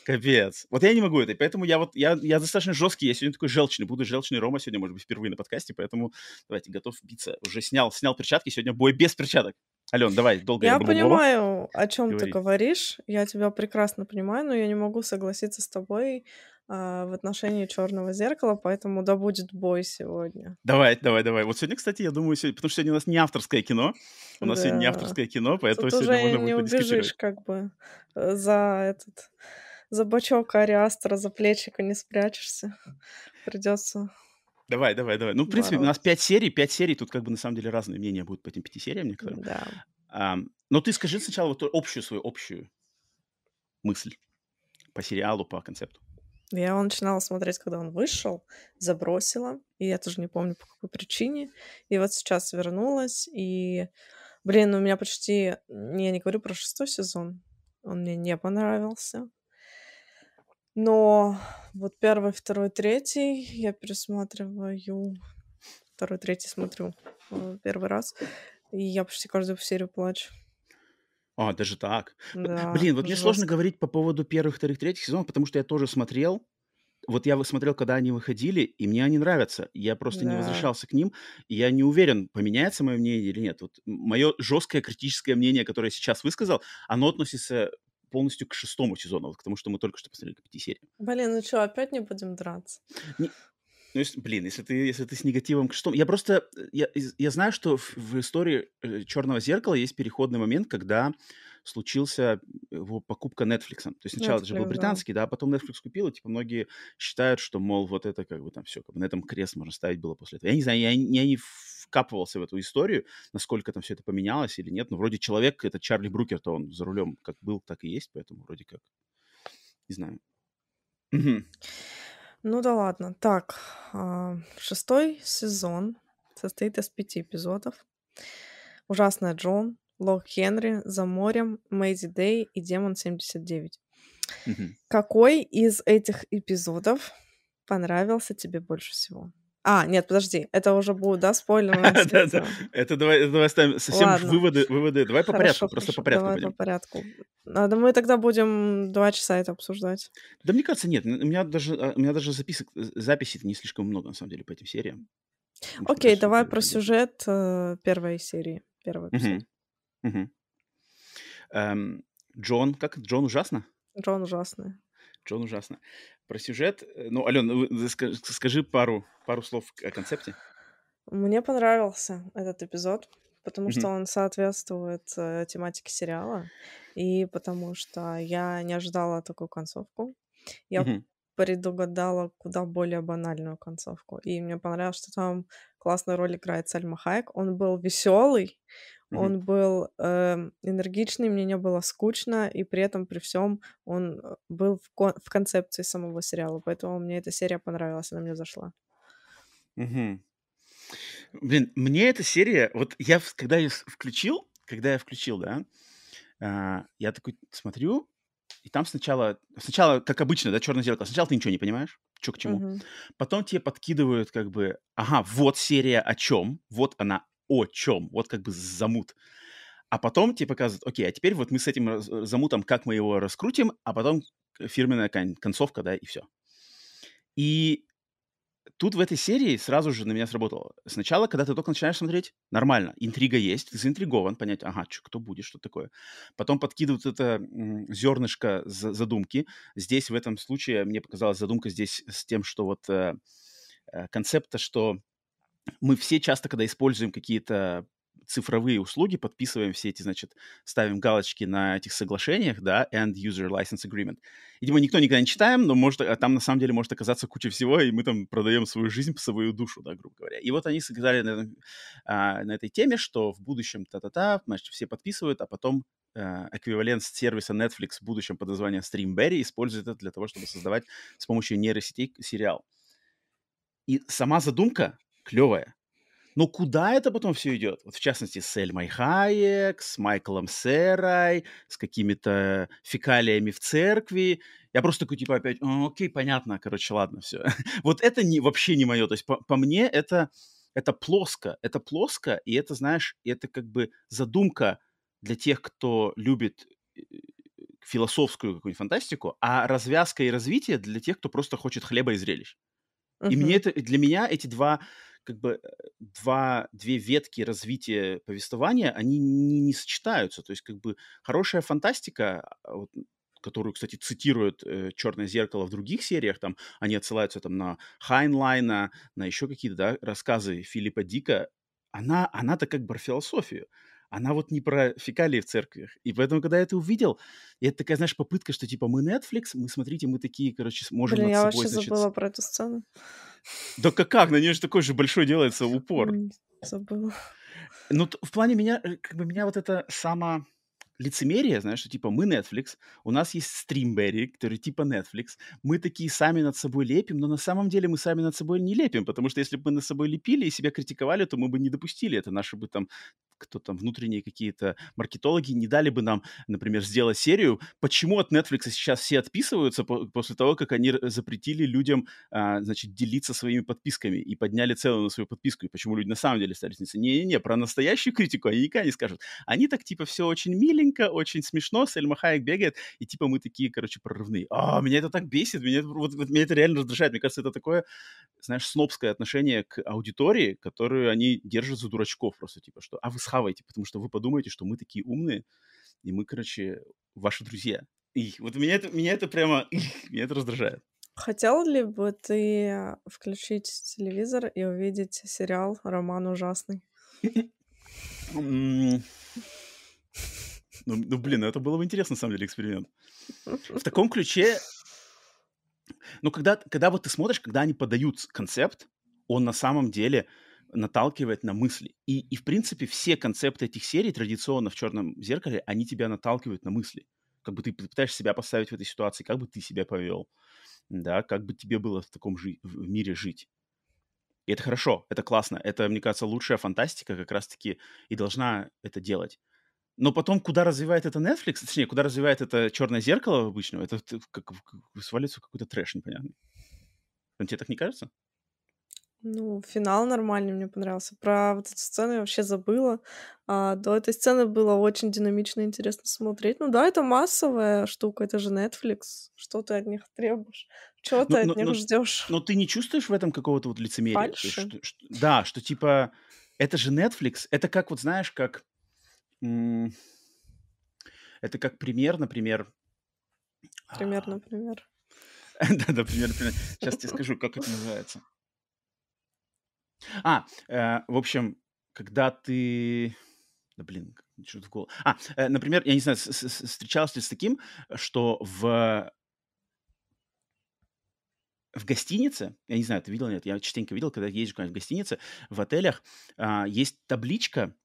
капец. Вот я не могу это, поэтому я вот, я, я достаточно жесткий, я сегодня такой желчный, буду желчный Рома сегодня, может быть, впервые на подкасте, поэтому давайте, готов биться. Уже снял, снял перчатки, сегодня бой без перчаток. Ален, давай, долго я Я понимаю, о чем ты говоришь, я тебя прекрасно понимаю, но я не могу согласиться с тобой в отношении черного зеркала, поэтому да будет бой сегодня. Давай, давай, давай. Вот сегодня, кстати, я думаю, сегодня, потому что сегодня у нас не авторское кино. У нас да. сегодня не авторское кино, поэтому Тут сегодня уже можно не будет убежишь, как бы э, за этот за бочок Ариастра, за плечико не спрячешься. Придется. Давай, давай, давай. Ну, в принципе, у нас пять серий, пять серий. Тут как бы на самом деле разные мнения будут по этим пяти сериям некоторым. Да. А, но ты скажи сначала вот общую свою общую мысль по сериалу, по концепту. Я его начинала смотреть, когда он вышел, забросила, и я тоже не помню, по какой причине. И вот сейчас вернулась, и, блин, у меня почти... Я не говорю про шестой сезон, он мне не понравился. Но вот первый, второй, третий я пересматриваю. Второй, третий смотрю э, первый раз. И я почти каждую серию плачу. А, даже так. Да, Блин, вот мне жестко. сложно говорить по поводу первых, вторых, третьих сезонов, потому что я тоже смотрел. Вот я смотрел, когда они выходили, и мне они нравятся. Я просто не Да. возвращался к ним, и я не уверен, поменяется мое мнение или нет. Вот мое жесткое критическое мнение, которое я сейчас высказал, оно относится полностью к шестому сезону, вот к тому, что мы только что посмотрели, к пяти сериям. Блин, ну что, опять не будем драться? Не- Ну, если, блин, если ты, если ты с негативом к шестому... Я просто... Я, я знаю, что в, в истории э, «Черного зеркала» есть переходный момент, когда случился его покупка Netflix. То есть сначала это же был Netflix, да. британский, да, а потом Netflix купил, и типа многие считают, что, мол, вот это как бы там все, как бы на этом крест можно ставить было после этого. Я не знаю, я, я не вкапывался в эту историю, насколько там все это поменялось или нет, но вроде человек, это Чарли Брукер-то он за рулем как был, так и есть, поэтому вроде как, не знаю. Ну да ладно. Так, а, шестой сезон состоит из пяти эпизодов. Ужасная Джон, Лок Хенри, За морем, Мэйзи Дэй и Демон 79. Мгм. Какой из этих эпизодов понравился тебе больше всего? А, нет, подожди, это уже будет, да, спойлер? Это давай, оставим совсем выводы, выводы. Давай по порядку, просто по порядку давай по порядку. Да мы тогда будем два часа это обсуждать. Да мне кажется, нет. У меня даже, а, у меня даже записок, э, записей не слишком много, на самом деле, по этим сериям. Окей, давай про сюжет э, первой серии, первый эпизод. Эм, Джон, как? Джон ужасно? Джон ужасный. Джон ужасно. Про сюжет, э, ну, Ален, скажи пару, пару слов о концепте. Мне понравился этот эпизод, потому Мгм. что он соответствует э, тематике сериала, и потому что я не ожидала такую концовку. Я Мгм. предугадала куда более банальную концовку. И мне понравилось, что там классную роль играет Сальма Хайек. Он был веселый, Мгм. он был эм, энергичный, мне не было скучно, и при этом, при всем, он э, был в, кон- в концепции самого сериала. Поэтому мне эта серия понравилась, она мне зашла. Мгм. Блин, мне эта серия, вот я, когда с- включил, когда я включил, да, а, я такой смотрю, и там сначала, сначала, как обычно, да, черное зеркало, сначала ты ничего не понимаешь, что к чему. Мгм. Потом тебе подкидывают как бы, ага, вот серия о чем, вот она о чем, вот как бы замут. А потом тебе показывают, окей, а теперь вот мы с этим раз- замутом, как мы его раскрутим, а потом фирменная кон- концовка, да, и все. И тут в этой серии сразу же на меня сработало. Сначала, когда ты только начинаешь смотреть, нормально, интрига есть, ты заинтригован, понять, ага, чё, кто будет, что такое. Потом подкидывают это зернышко за- задумки. Здесь в этом случае мне показалась задумка здесь с тем, что вот э, э, концепта, что мы все часто, когда используем какие-то цифровые услуги, подписываем все эти, значит, ставим галочки на этих соглашениях, да, End User License Agreement. Видимо, никто никогда не читаем, но может, а там на самом деле может оказаться куча всего, и мы там продаем свою жизнь, свою душу, да, грубо говоря. И вот они сыграли на, а, на этой теме, что в будущем та-та-та, значит, все подписывают, а потом э, эквивалент сервиса Netflix в будущем под названием Streamberry использует это для того, чтобы создавать с помощью нейросетей сериал. И сама задумка клевая. Но куда это потом все идет? Вот в частности, с Эльмой Хайек, с Майклом Серой, с какими-то фекалиями в церкви. Я просто такой, типа, опять, «А, окей, понятно, короче, ладно, все. вот это не, вообще не мое. То есть по, по мне это, это плоско. Это плоско, и это, знаешь, это как бы задумка для тех, кто любит э, философскую какую-нибудь фантастику, а развязка и развитие для тех, кто просто хочет хлеба и зрелищ. И Мгм. мне это, для меня эти два, как бы, э, два, две ветки развития повествования, они не, не сочетаются. То есть, как бы, хорошая фантастика, а вот, которую, кстати, цитирует э, «Черное зеркало» в других сериях, там они отсылаются там на Хайнлайна, на еще какие-то да, рассказы Филиппа Дика, она, она-то как бы философию она вот не про фекалии в церквях. И поэтому, когда я это увидел, это такая, знаешь, попытка, что типа мы Netflix, мы, смотрите, мы такие, короче, можем Блин, над я собой, вообще значит... забыла про эту сцену. Да как, как? На нее же такой же большой делается упор. Забыла. Ну, в плане меня, э, как бы меня вот это само лицемерие, знаешь, что типа мы Netflix, у нас есть Streamberry, который типа Netflix, мы такие сами над собой лепим, но на самом деле мы сами над собой не лепим, потому что если бы мы над собой лепили и себя критиковали, то мы бы не допустили это. Наши бы там, кто там, внутренние какие-то маркетологи не дали бы нам, например, сделать серию, почему от Netflix сейчас все отписываются по- после того, как они запретили людям, а, значит, делиться своими подписками и подняли цену на свою подписку, и почему люди на самом деле стали Не-не-не, про настоящую критику они никогда не скажут. Они так, типа, все очень миленько, очень смешно, Сельма Хайек бегает, и типа мы такие, короче, прорывные. А, меня это так бесит, меня, вот, вот, меня это реально раздражает. Мне кажется, это такое, знаешь, снобское отношение к аудитории, которую они держат за дурачков просто, типа, что, а вы схаваете, потому что вы подумаете, что мы такие умные, и мы, короче, ваши друзья. И вот меня это, меня это прямо, меня это раздражает. Хотел ли бы ты включить телевизор и увидеть сериал «Роман ужасный»? Ну, ну, блин, это было бы интересно, на самом деле, эксперимент. В таком ключе, ну, когда, когда вот ты смотришь, когда они подают концепт, он на самом деле наталкивает на мысли. И, и, в принципе, все концепты этих серий традиционно в «Черном зеркале», они тебя наталкивают на мысли. Как бы ты пытаешься себя поставить в этой ситуации, как бы ты себя повел, да, как бы тебе было в таком жи- в мире жить. И это хорошо, это классно. Это, мне кажется, лучшая фантастика как раз-таки и должна это делать. Но потом, куда развивает это Netflix, точнее, куда развивает это черное зеркало обычно, это как, как свалится какой-то трэш непонятный. Тебе так не кажется? Ну, финал нормальный мне понравился. Про вот эту сцену я вообще забыла. А, до этой сцены было очень динамично и интересно смотреть. Ну да, это массовая штука, это же Netflix. Что ты от них требуешь? Чего ты но, от них ждешь? Но ты не чувствуешь в этом какого-то вот лицемерия? Есть, что, что, да, что типа это же Netflix, это как вот знаешь, как это как пример, например... Пример, а, например. Да-да, пример, например. Сейчас тебе скажу, как это называется. А, э, в общем, когда ты... Да блин, что-то в голову. А, э, например, я не знаю, встречался ли с таким, что в в гостинице, я не знаю, ты видел нет, я частенько видел, когда ездишь в гостинице, в отелях, а, есть табличка,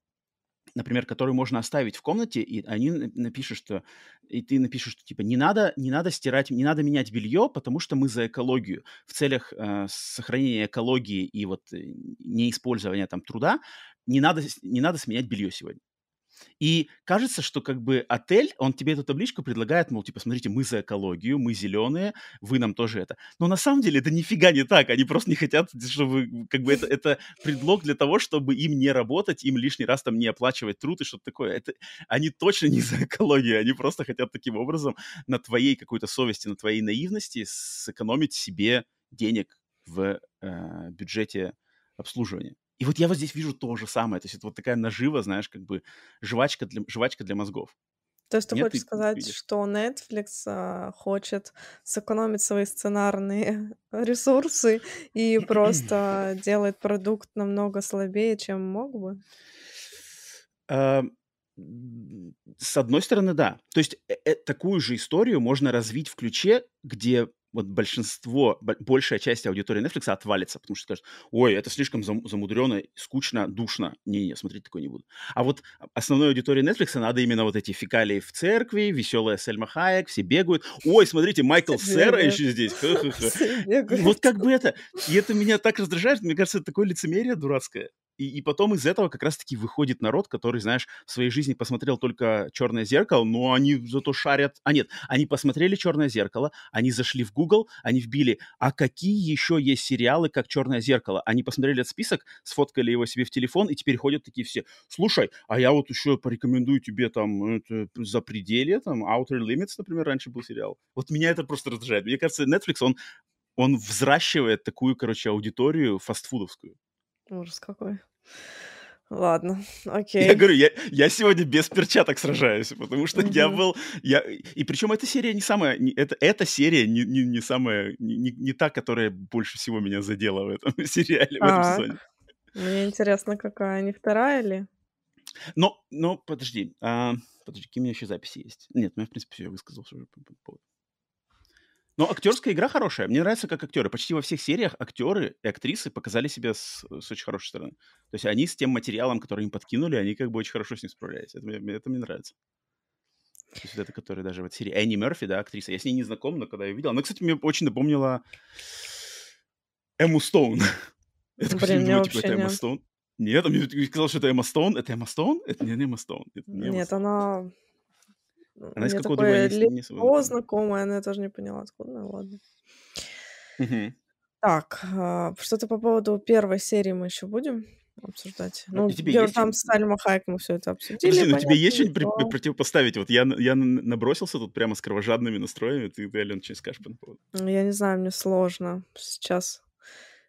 например, которую можно оставить в комнате, и они напишут, что и ты напишешь, что типа не надо, не надо стирать, не надо менять белье, потому что мы за экологию. В целях э, сохранения экологии и вот э, неиспользования там труда не надо, не надо сменять белье сегодня. И кажется, что как бы отель, он тебе эту табличку предлагает, мол, типа, смотрите, мы за экологию, мы зеленые, вы нам тоже это. Но на самом деле это нифига не так. Они просто не хотят, чтобы, как бы, это, это предлог для того, чтобы им не работать, им лишний раз там не оплачивать труд и что-то такое. Это, они точно не за экологию, они просто хотят таким образом на твоей какой-то совести, на твоей наивности сэкономить себе денег в э, бюджете обслуживания. И вот я вот здесь вижу то же самое. То есть это вот такая нажива, знаешь, как бы жвачка для, жвачка для мозгов. То есть ты Нет, хочешь ты сказать, видишь? что Netflix а, хочет сэкономить свои сценарные ресурсы и просто делает продукт намного слабее, чем мог бы? с одной стороны, да. То есть э -э такую же историю можно развить в ключе, где вот большинство, большая часть аудитории Netflix отвалится, потому что скажут, ой, это слишком зам, замудренно, скучно, душно. Не-не, смотреть такое не буду. А вот основной аудитории Netflix надо именно вот эти фекалии в церкви, веселая Сельма Хайек, все бегают. Ой, смотрите, Майкл Сера еще здесь. Вот как бы это. И это меня так раздражает. Мне кажется, это такое лицемерие дурацкое. И, и потом из этого как раз-таки выходит народ, который, знаешь, в своей жизни посмотрел только «Черное зеркало», но они зато шарят... А нет, они посмотрели «Черное зеркало», они зашли в Google, они вбили, а какие еще есть сериалы, как «Черное зеркало»? Они посмотрели этот список, сфоткали его себе в телефон, и теперь ходят такие все, слушай, а я вот еще порекомендую тебе там это, «За пределе», там «Outer Limits», например, раньше был сериал. Вот меня это просто раздражает. Мне кажется, Netflix, он, он взращивает такую, короче, аудиторию фастфудовскую. Ужас какой. Ладно, окей. Я говорю, я, я сегодня без перчаток сражаюсь, потому что я был... Я, и причем эта серия не самая... Не, это, эта серия не, не, не самая... Не, не та, которая больше всего меня задела в этом сериале, в этом сезоне. Мне интересно, какая, не вторая ли? Но, но подожди, а, подожди, какие у меня еще записи есть? Нет, ну я, в принципе, все высказал уже по поводу. Но актерская игра хорошая. Мне нравится, как актеры. Почти во всех сериях актеры и актрисы показали себя с, с очень хорошей стороны. То есть они с тем материалом, который им подкинули, они как бы очень хорошо с ним справляются. Это, мне, это мне нравится. То есть вот это, которая даже вот серии Энни Мерфи, да, актриса. Я с ней не знаком, но когда я видел. Она, кстати, мне очень напомнила Эмму Стоун. Это Блин, мне типа, это Эмма Стоун. Нет, мне сказал, что это Эмма Стоун. Это Эмма Стоун? Это не Эмма Стоун. Нет, она она из какого такое лицо знакомое, но я тоже не поняла, откуда, ну ладно. Угу. Так, а, что-то по поводу первой серии мы еще будем обсуждать. Ну, тебе есть там с Сальма Хайк мы все это обсудили. Подожди, ну тебе есть что-нибудь при- противопоставить? Вот я, я набросился тут прямо с кровожадными настроями, ты, ты Ален, что скажешь по поводу? Я не знаю, мне сложно сейчас.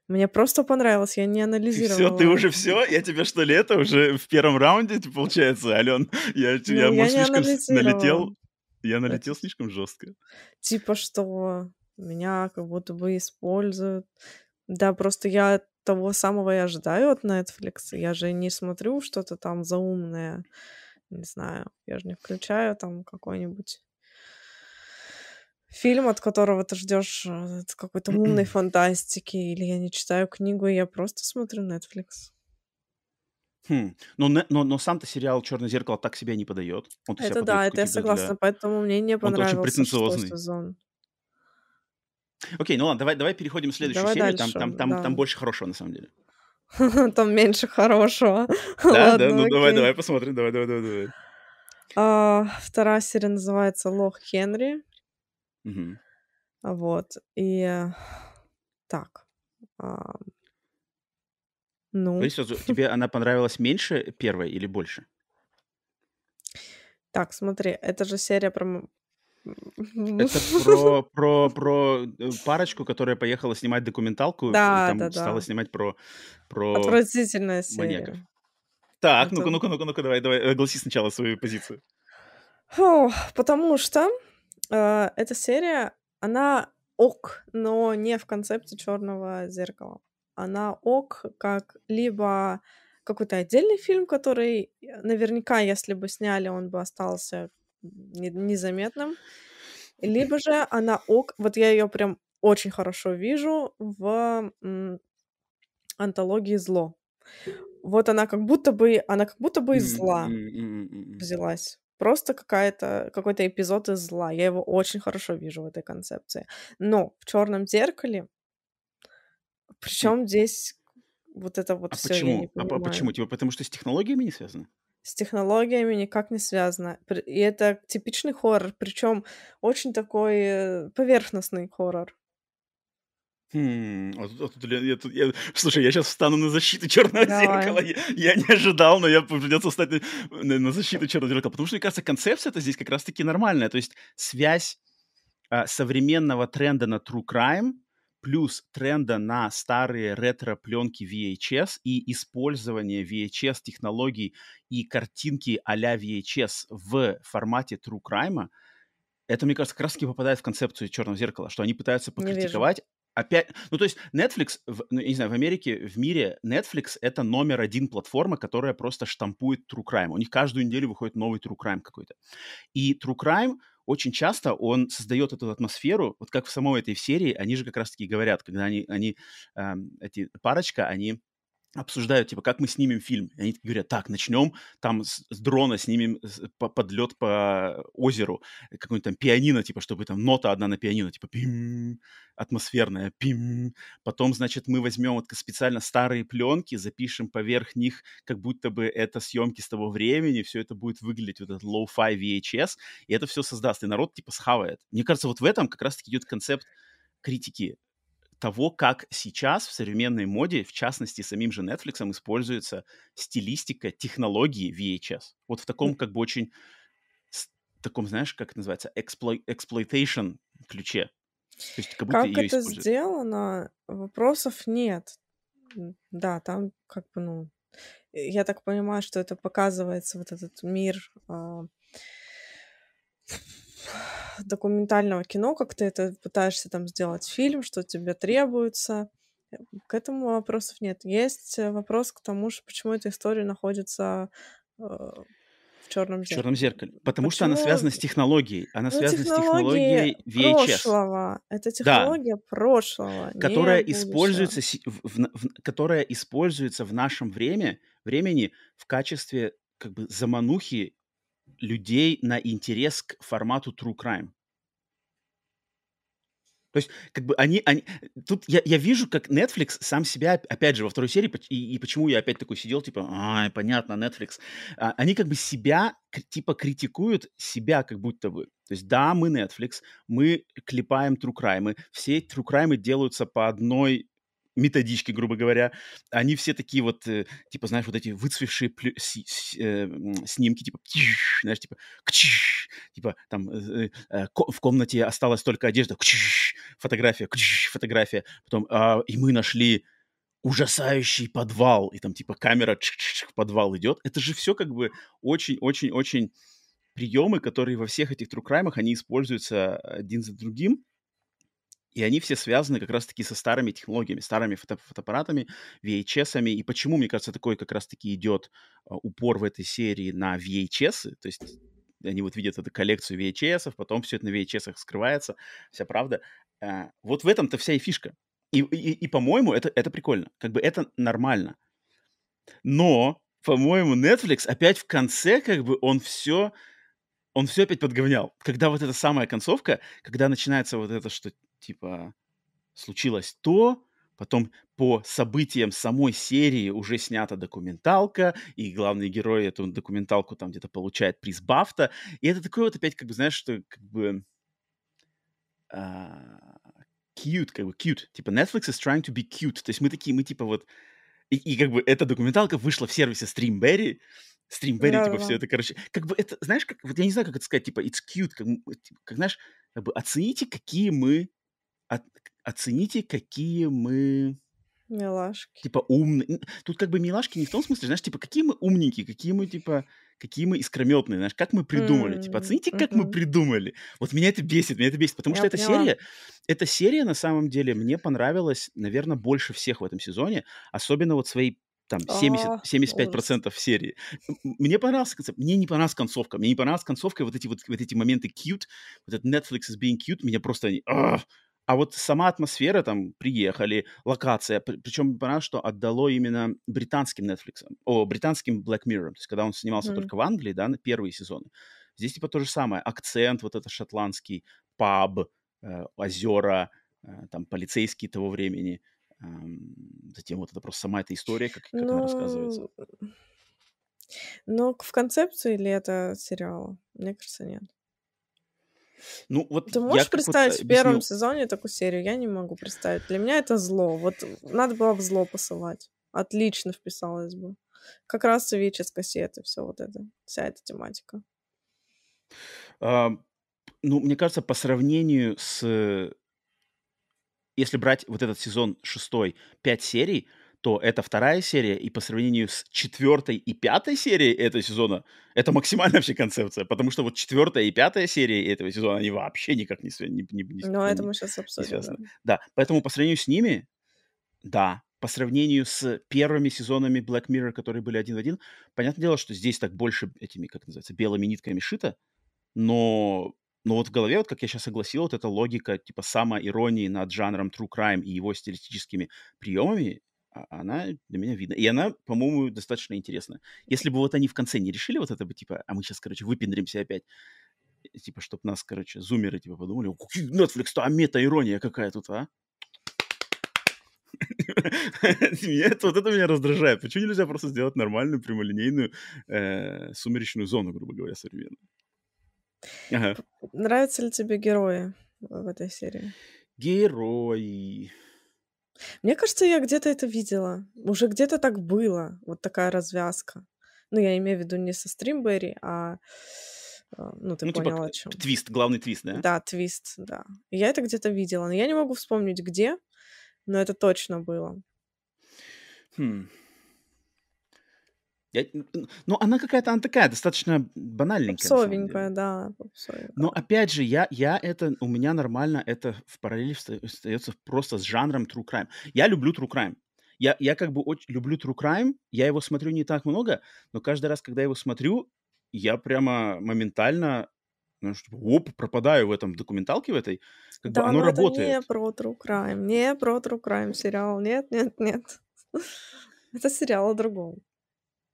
Мне просто понравилось, я не анализировала. Все, ты уже все? Я тебе что ли это уже в первом раунде, получается, Ален? Я, ну, я, я слишком налетел. Я налетел это... слишком жестко. Типа что? Меня как будто бы используют. Да, просто я того самого и ожидаю от Netflix. Я же не смотрю что-то там заумное. Не знаю. Я же не включаю там какой-нибудь фильм, от которого ты ждешь э, какой-то умной фантастики, или я не читаю книгу, и я просто смотрю Netflix. Хм. Но, но, но сам-то сериал Черное зеркало так себя не подает. Он это да, это я согласна, для... поэтому мне не понравился Он очень претенциозный. сезон. Окей, ну ладно, давай, давай переходим в следующую давай серию. Дальше, там, там, там, да. там больше хорошего, на самом деле. Там меньше хорошего. Да, да, ну давай, давай посмотрим, давай, давай, давай, давай. А, вторая серия называется Лох Хенри. Мгм. Вот. И так. а, ну, сразу, тебе она понравилась меньше первой или больше? так, смотри, это же серия про... Это про, про, про э, парочку, которая поехала снимать документалку, и Да, там да, стала снимать про, про Отвратительная маньяков. серия. Так, ну-ка, ну-ка, ну-ка, ну-ка, давай, давай, огласи сначала свою позицию. Фу, потому что э, эта серия, она ок, но не в концепте черного зеркала. Она ок, как либо какой-то отдельный фильм, который э, наверняка, если бы сняли, он бы остался незаметным. Либо же она ок, вот я ее прям очень хорошо вижу в м, антологии зло. Вот она как будто бы, она как будто бы из зла взялась. Просто какая-то, какой-то эпизод из зла. Я его очень хорошо вижу в этой концепции. Но в черном зеркале, причем здесь вот это вот а все почему? понимаю. А почему? Типа потому что с технологиями не связано? С технологиями никак не связано. И это типичный хоррор, причем очень такой э, поверхностный хоррор. Хм, а тут я, тут, я, слушай, я сейчас встану на защиту черного Давай. зеркала. Я, я не ожидал, но я придется встать на, на защиту черного зеркала. Потому что, мне кажется, концепция это здесь как раз-таки нормальная. То есть связь а, современного тренда на true crime плюс тренда на старые ретро-пленки VHS и использование VHS-технологий и картинки а-ля VHS в формате true crime, это, мне кажется, как раз-таки попадает в концепцию черного зеркала, что они пытаются покритиковать опять, ну то есть Netflix, в, ну, я не знаю, в Америке, в мире Netflix это номер один платформа, которая просто штампует True Crime. У них каждую неделю выходит новый True Crime какой-то. И True Crime очень часто он создает эту атмосферу, вот как в самой этой серии, они же как раз-таки говорят, когда они, они э, эти парочка, они обсуждают, типа, как мы снимем фильм. И они говорят, так, начнем там с, с дрона снимем по, подлет по озеру, какой-нибудь там пианино, типа, чтобы там нота одна на пианино, типа, пим, атмосферная, пим. Потом, значит, мы возьмем вот специально старые пленки, запишем поверх них, как будто бы это съемки с того времени, все это будет выглядеть вот этот low-fi VHS, и это все создаст, и народ, типа, схавает. Мне кажется, вот в этом как раз-таки идет концепт критики того, как сейчас в современной моде, в частности, самим же Netflix, используется стилистика, технологии VHS. Вот в таком как бы очень, таком, знаешь, как это называется, exploit, exploitation ключе. То есть как как это используют. сделано, вопросов нет. Да, там как бы, ну... я так понимаю, что это показывается, вот этот мир а, документального кино, как ты это пытаешься там сделать фильм, что тебе требуется. К этому вопросов нет. Есть вопрос к тому, что почему эта история находится э, в черном зеркале. В черном зеркале. Потому Почему? что она связана с технологией. Она ну, связана с технологией VHS. Прошлого. Это технология да. прошлого. Которая используется, в, в, в, которая используется в нашем время, времени в качестве как бы заманухи людей на интерес к формату True Crime. То есть, как бы они, они тут я, я вижу, как Netflix сам себя, опять же, во второй серии, и, и почему я опять такой сидел, типа, а, понятно, Netflix. А, они как бы себя, типа, критикуют себя как будто бы. То есть, да, мы Netflix, мы клепаем true crime, все true crime делаются по одной методички, грубо говоря, они все такие вот, э, типа, знаешь, вот эти выцвевшие плю- с- с- э, снимки, типа, тиш, знаешь, типа, кчиш, типа, там э, э, ко- в комнате осталась только одежда, кчиш, фотография, кчиш, фотография, потом, э, и мы нашли ужасающий подвал, и там, типа, камера в подвал идет. Это же все как бы очень-очень-очень приемы, которые во всех этих true они используются один за другим, и они все связаны как раз-таки со старыми технологиями, старыми фото фотоаппаратами, VHS-ами. И почему, мне кажется, такой как раз-таки идет а, упор в этой серии на VHS, то есть они вот видят эту коллекцию VHS, потом все это на VHS скрывается, вся правда. А, вот в этом-то вся и фишка. И, и, и по-моему, это, это прикольно. Как бы это нормально. Но, по-моему, Netflix опять в конце, как бы, он все он все опять подговнял. Когда вот эта самая концовка, когда начинается вот это, что типа случилось то, потом по событиям самой серии уже снята документалка, и главный герой эту документалку там где-то получает приз Бафта, и это такое вот опять, как бы, знаешь, что как бы uh, cute, как бы cute, типа Netflix is trying to be cute, то есть мы такие, мы типа вот, и, и как бы эта документалка вышла в сервисе Streamberry, Streamberry, да, типа, да. все это, короче, как бы это, знаешь, как, вот я не знаю, как это сказать, типа, it's cute, как, типа, как знаешь, как бы оцените, какие мы от, оцените, какие мы Милашки. Типа умные. Тут как бы милашки не в том смысле, знаешь, типа какие мы умненькие, какие мы типа какие мы искрометные, знаешь, как мы придумали. Mm-hmm. Типа, оцените, как mm-hmm. мы придумали. Вот меня это бесит, меня это бесит, потому Я что эта серия, эта серия на самом деле мне понравилась, наверное, больше всех в этом сезоне, особенно вот своей там 70, oh, 75% процентов серии. Мне понравился концепт, мне не понравилась концовка, мне не понравилась концовка, вот эти вот, вот эти моменты cute, вот этот Netflix is being cute, меня просто они, а вот сама атмосфера, там, приехали, локация, причем понравилось, что отдало именно британским Netflix, о, британским Black Mirror, то есть когда он снимался mm. только в Англии, да, на первые сезоны. Здесь типа то же самое, акцент вот это шотландский, паб, э, озера, э, там, полицейские того времени, э, затем вот это просто сама эта история, как, как Но... она рассказывается. Но в концепции ли это сериала? Мне кажется, нет. Ну, вот Ты можешь представить вот в первом сезоне такую серию? Я не могу представить. Для меня это зло. Вот надо было в зло посылать. Отлично вписалось бы. Как раз VHS кассеты, все вот это, вся эта тематика. А, ну, мне кажется, по сравнению с... Если брать вот этот сезон шестой, пять серий, то это вторая серия, и по сравнению с четвертой и пятой серией этого сезона, это максимальная вообще концепция, потому что вот четвертая и пятая серии этого сезона, они вообще никак не связаны. Не, не, ну, это мы сейчас обсудим. Да. да, поэтому по сравнению с ними, да, по сравнению с первыми сезонами Black Mirror, которые были один в один, понятное дело, что здесь так больше этими, как называется, белыми нитками шито, но но вот в голове, вот как я сейчас согласил, вот эта логика типа самоиронии над жанром true crime и его стилистическими приемами, она для меня видна. И она, по-моему, достаточно интересная. Если бы вот они в конце не решили вот это бы, типа, а мы сейчас, короче, выпендримся опять, типа, чтобы нас, короче, зумеры, типа, подумали, Netflix-то, а мета-ирония какая тут, а? Меня, вот это меня раздражает. Почему нельзя просто сделать нормальную прямолинейную э, сумеречную зону, грубо говоря, современную? Ага. Нравятся ли тебе герои в этой серии? Герои. Мне кажется, я где-то это видела. Уже где-то так было. Вот такая развязка. Ну, я имею в виду не со Стримберри, а... а ну, ты ну, типа, поняла, о чем. Твист, главный твист, да? Да, твист, да. Я это где-то видела, но я не могу вспомнить, где, но это точно было. Хм. Я, ну, она какая-то, она такая, достаточно банальненькая. Попсовенькая, да. Попсовенькая. Но опять же, я, я это, у меня нормально это в параллели остается просто с жанром true crime. Я люблю true crime. Я, я как бы очень люблю true crime, я его смотрю не так много, но каждый раз, когда я его смотрю, я прямо моментально ну, что, оп, пропадаю в этом документалке в этой, как да, бы оно но работает. это не про true crime, не про true crime сериал, нет, нет, нет. Это сериал о другом.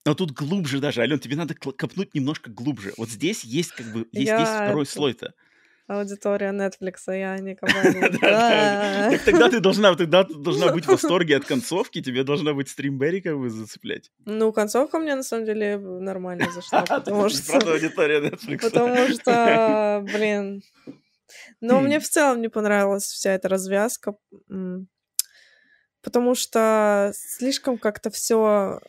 Но тут глубже даже, Ален, тебе надо копнуть немножко глубже. Вот здесь есть как бы, есть, Я есть второй слой-то. Аудитория Netflix, я не кабаню. Да, да. Так тогда ты должна, тогда ты должна быть в восторге от концовки, тебе должна быть стримберри как бы зацеплять. Ну, концовка мне на самом деле нормально зашла, потому что... Аудитория Netflix. Потому что, блин... Но Хм. мне в целом не понравилась вся эта развязка, потому что слишком как-то все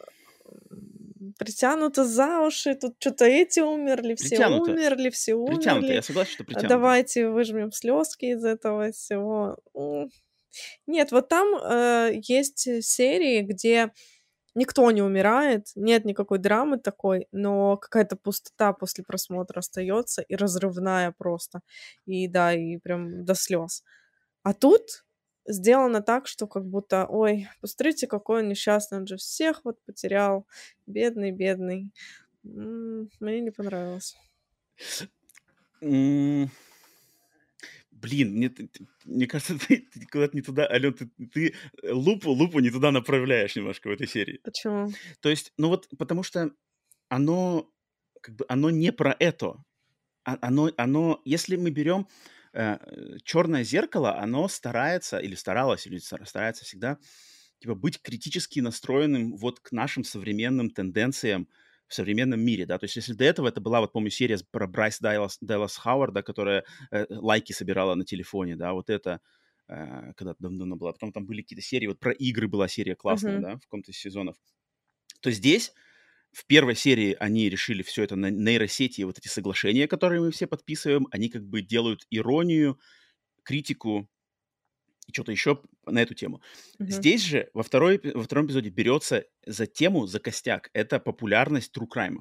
притянуто за уши, тут что-то эти умерли, все Притянуто. умерли, все Притянуто, умерли. я согласен, что притянуто. Давайте выжмем слезки из этого всего. Нет, вот там э, есть серии, где никто не умирает, нет никакой драмы такой, но какая-то пустота после просмотра остается и разрывная просто. И да, и прям до слез. А тут сделано так, что как будто, ой, посмотрите, какой он несчастный, он же всех вот потерял, бедный, бедный. Мне не понравилось. Блин, мне, мне кажется, ты, ты куда-то не туда, Ален, ты, ты лупу, лупу не туда направляешь немножко в этой серии. Почему? То есть, ну вот, потому что оно, как бы, оно не про это. А- Оно, оно, если мы берем черное зеркало, оно старается, или старалось, или стар- старается всегда, типа, быть критически настроенным вот к нашим современным тенденциям в современном мире, да, то есть если до этого это была, вот помню, серия про Брайс Дайлас, Дайлас Хауарда, которая э, лайки собирала на телефоне, да, вот это э, когда-то давно была, потом там были какие-то серии, вот про игры была серия классная, Мгм. да, в каком-то из сезонов, то здесь в первой серии они решили все это на нейросети, вот эти соглашения, которые мы все подписываем, они как бы делают иронию, критику и что-то еще на эту тему. Мгм. Здесь же во, второй, во втором эпизоде берется за тему, за костяк, это популярность true crime.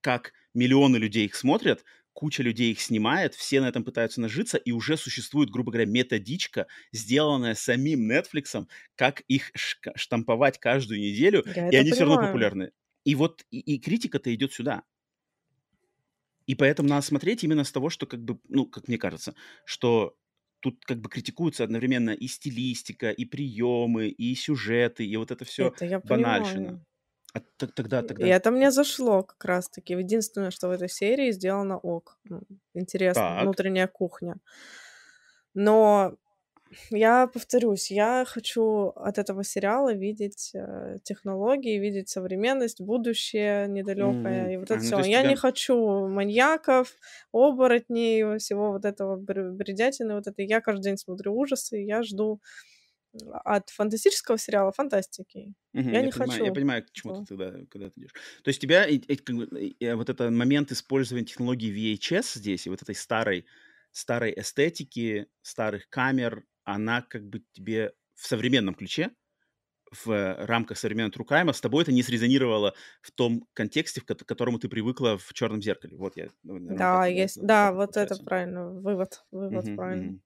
Как миллионы людей их смотрят, куча людей их снимает, все на этом пытаются нажиться, и уже существует, грубо говоря, методичка, сделанная самим Netflix, как их штамповать каждую неделю, Я и они все равно понимаю. популярны. И вот и, и критика-то идет сюда. И поэтому надо смотреть именно с того, что, как бы, ну, как мне кажется, что тут как бы критикуются одновременно и стилистика, и приемы, и сюжеты, и вот это все Это я банальщина. понимаю. А т- тогда, И тогда... это мне зашло как раз-таки. Единственное, что в этой серии сделано ок. Ну, Интересно, Так. внутренняя кухня. Но я повторюсь, я хочу от этого сериала видеть э, технологии, видеть современность, будущее недалекое Мгм. и вот А, это ну, все. Я не тебя- хочу маньяков, оборотней, всего вот этого бр- бредятины, вот это. Я каждый день смотрю ужасы, я жду от фантастического сериала фантастики. Мгм, я не понимаю, хочу Я понимаю, к чему ты тогда, когда ты идешь. То есть тебя и- и, э, вот этот момент использования технологии VHS здесь, и вот этой старой, старой эстетики, старых камер, она как бы тебе в современном ключе, в рамках современного crime, с тобой это не срезонировало в том контексте, к которому ты привыкла в черном зеркале. Вот я. ну, наверное, Да, есть, это- да, вот это правильно, вывод, вывод Мгм, правильный. мгм.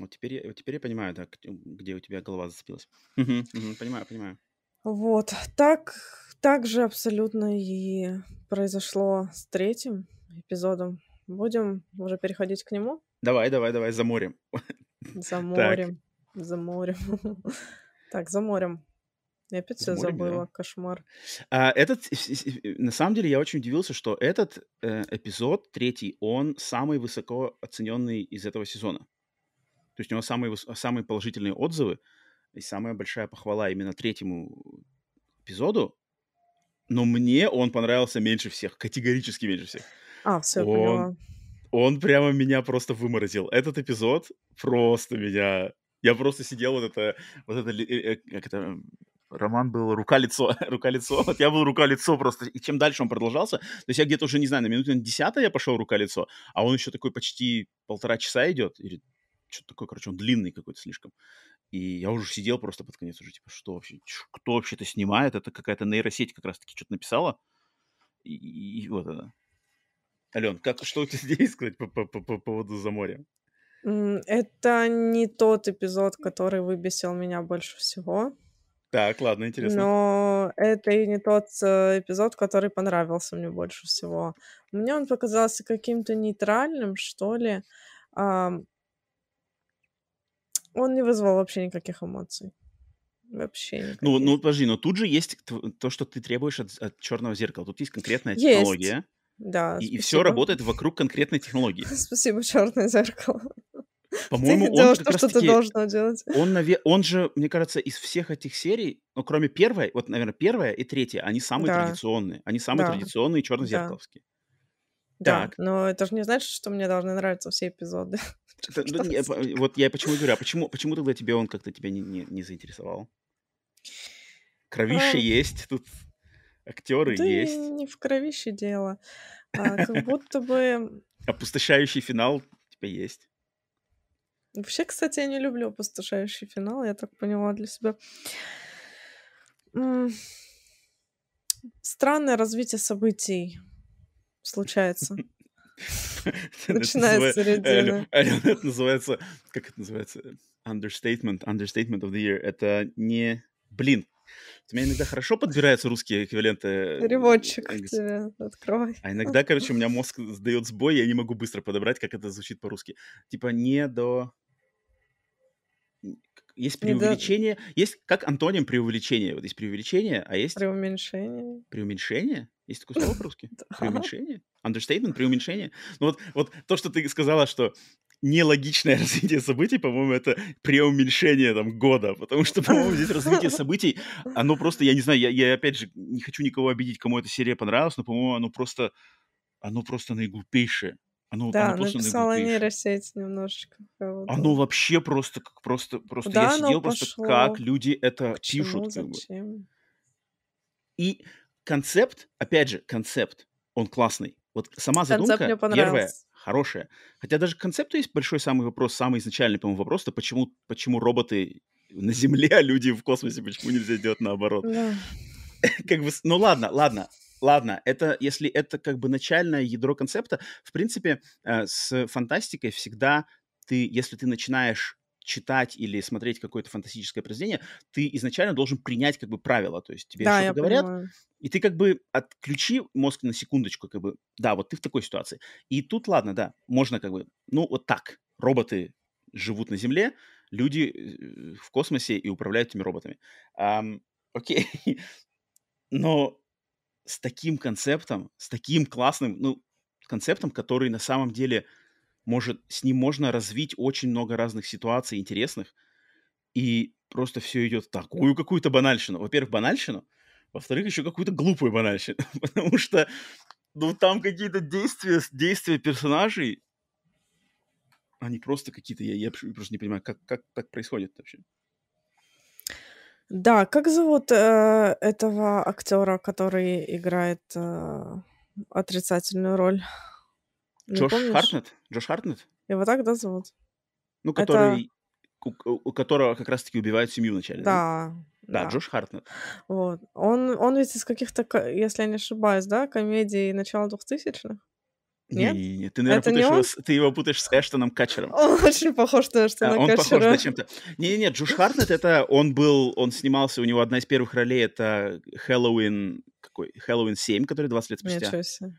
Вот теперь, я- вот теперь я понимаю, да, где- у тебя голова зацепилась. Мгм, мгм, Понимаю, понимаю. Вот, так, так же абсолютно и произошло с третьим эпизодом. Будем уже переходить к нему? Давай, давай, давай, за морем. За морем, за морем. Так, за морем. Я опять все морем, да. забыла, кошмар. А, этот, с- на самом деле, я очень удивился, что этот э, эпизод, третий, он самый высоко оцененный из этого сезона. То есть у него самые, самые положительные отзывы и самая большая похвала именно третьему эпизоду. Но мне он понравился меньше всех, категорически меньше всех. А, все, Он- поняла. Он прямо меня просто выморозил. Этот эпизод просто меня... Я просто сидел вот это... Вот это... э, э, Как это... Роман был рука-лицо, рука-лицо. Вот я был рука-лицо просто. И чем дальше он продолжался, то есть я где-то уже, не знаю, на минуту на десятой я пошел рука-лицо, а он еще такой почти полтора часа идет. Или что-то такое, короче, он длинный какой-то слишком. И я уже сидел просто под конец уже, типа, что вообще, кто вообще это снимает? Это какая-то нейросеть как раз-таки что-то написала. И, и вот это. Ален, как, что у тебя здесь сказать по, по, по, по поводу «За морем»? Это не тот эпизод, который выбесил меня больше всего. Так, ладно, интересно. Но это и не тот э, эпизод, который понравился мне больше всего. Мне он показался каким-то нейтральным, что ли. он не вызвал вообще никаких эмоций. Вообще никаких. Ну, ну, подожди, но тут же есть то, что ты требуешь от, от черного зеркала. Тут есть конкретная технология. Есть. Да. И, и все работает вокруг конкретной технологии. Спасибо, черное зеркало. По-моему, он делаешь то, что таки, ты должна делать. Он, наве... он же, мне кажется, из всех этих серий, ну, кроме первой, вот, наверное, первая и третья, они самые да. традиционные. Они самые да. традиционные черно-зеркаловские. Да. Так. но это же не значит, что мне должны нравиться все эпизоды. Вот я почему говорю, а почему, почему тогда тебе он как-то тебя не, не, не заинтересовал? Кровище а... есть, тут актеры да есть. не в кровище дело. А, как будто бы... Опустошающий финал типа есть. Вообще, кстати, я не люблю опустошающий финал, я так поняла для себя. Странное развитие событий случается. Начинается середина. Это называется, как это называется? Understatement, understatement of the year. Это не, блин, у меня иногда хорошо подбираются русские эквиваленты. Э, Переводчик тебе открой. А иногда, короче, у меня мозг сдает сбой, я не могу быстро подобрать, как это звучит по-русски. Типа не до есть преувеличение, есть как антоним преувеличения. Вот есть преувеличение, а есть... Преуменьшение. Преуменьшение? Есть такое слово по-русски? Преуменьшение? Understatement, преуменьшение? Ну вот, вот то, что ты сказала, что нелогичное развитие событий, по-моему, это преуменьшение там года, потому что, по-моему, здесь развитие событий, оно просто, я не знаю, я, я опять же не хочу никого обидеть, кому эта серия понравилась, но, по-моему, оно просто, оно просто наиглупейшее. Оно, да, оно написала нейросеть немножечко. Оно вообще просто, как просто, просто да, я сидел просто, пошло? как люди это Почему? пишут. Зачем? Как бы. И концепт, опять же, концепт, он классный. Вот сама задумка первая, хорошая. Хотя даже к концепту есть большой самый вопрос, самый изначальный, по-моему, вопрос, то почему, почему роботы на Земле, а люди в космосе, почему нельзя делать наоборот? Как бы, ну ладно, ладно, ладно, это если это как бы начальное ядро концепта, в принципе, э, с фантастикой всегда ты, если ты начинаешь читать или смотреть какое-то фантастическое произведение, ты изначально должен принять как бы правила, то есть тебе да, что-то говорят, понимаю. и ты как бы отключи мозг на секундочку, как бы, да, вот ты в такой ситуации. И тут, ладно, да, можно как бы, ну вот так, роботы живут на Земле, люди э, в космосе и управляют этими роботами. Um, окей, но с таким концептом, с таким классным, ну, концептом, который на самом деле может, с ним можно развить очень много разных ситуаций интересных, и просто все идет в такую какую-то банальщину. Во-первых, банальщину, во-вторых, еще какую-то глупую банальщину, потому что, ну, там какие-то действия, действия персонажей, они просто какие-то, я, я просто не понимаю, как, как так происходит вообще. Да, как зовут э, этого актера, который играет э, отрицательную роль? Не Джош помнишь? Хартнет? Джош Хартнет? Его так, да, зовут? Ну, который... Это... У, у которого как раз-таки убивают семью вначале. Да, да, да, Джош Хартнет. Вот. Он, он ведь из каких-то, если я не ошибаюсь, да, комедий начала двухтысячных? Нет? Не, не, Ты, наверное, Это путаешь не его, с- ты его путаешь с Эштоном Катчером. Он очень похож на Эштона А, он похож на чем-то. Не-не-не, Джош Хартнет это он был, он снимался, у него одна из первых ролей это Хэллоуин, какой? Хэллоуин 7, который 20 лет спустя. Ничего себе.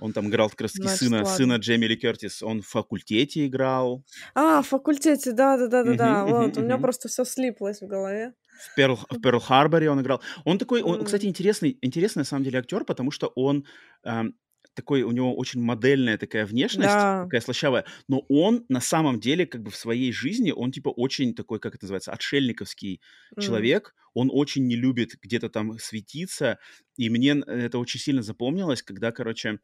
Он там играл как раз таки Значит, сына, ладно. сына Джейми Ли Кертис. Он в факультете играл. А, в факультете, да-да-да-да-да. Мгм, Вот, мгм, у меня мгм. просто все слиплось в голове. В Перл, в Перл Харборе он играл. Он такой, он, кстати, интересный, интересный на самом деле актер, потому что он эм, такой, у него очень модельная такая внешность, Да. такая слащавая, но он на самом деле как бы в своей жизни, он типа очень такой, как это называется, отшельниковский М. человек, он очень не любит где-то там светиться, и мне н- это очень сильно запомнилось, когда, короче,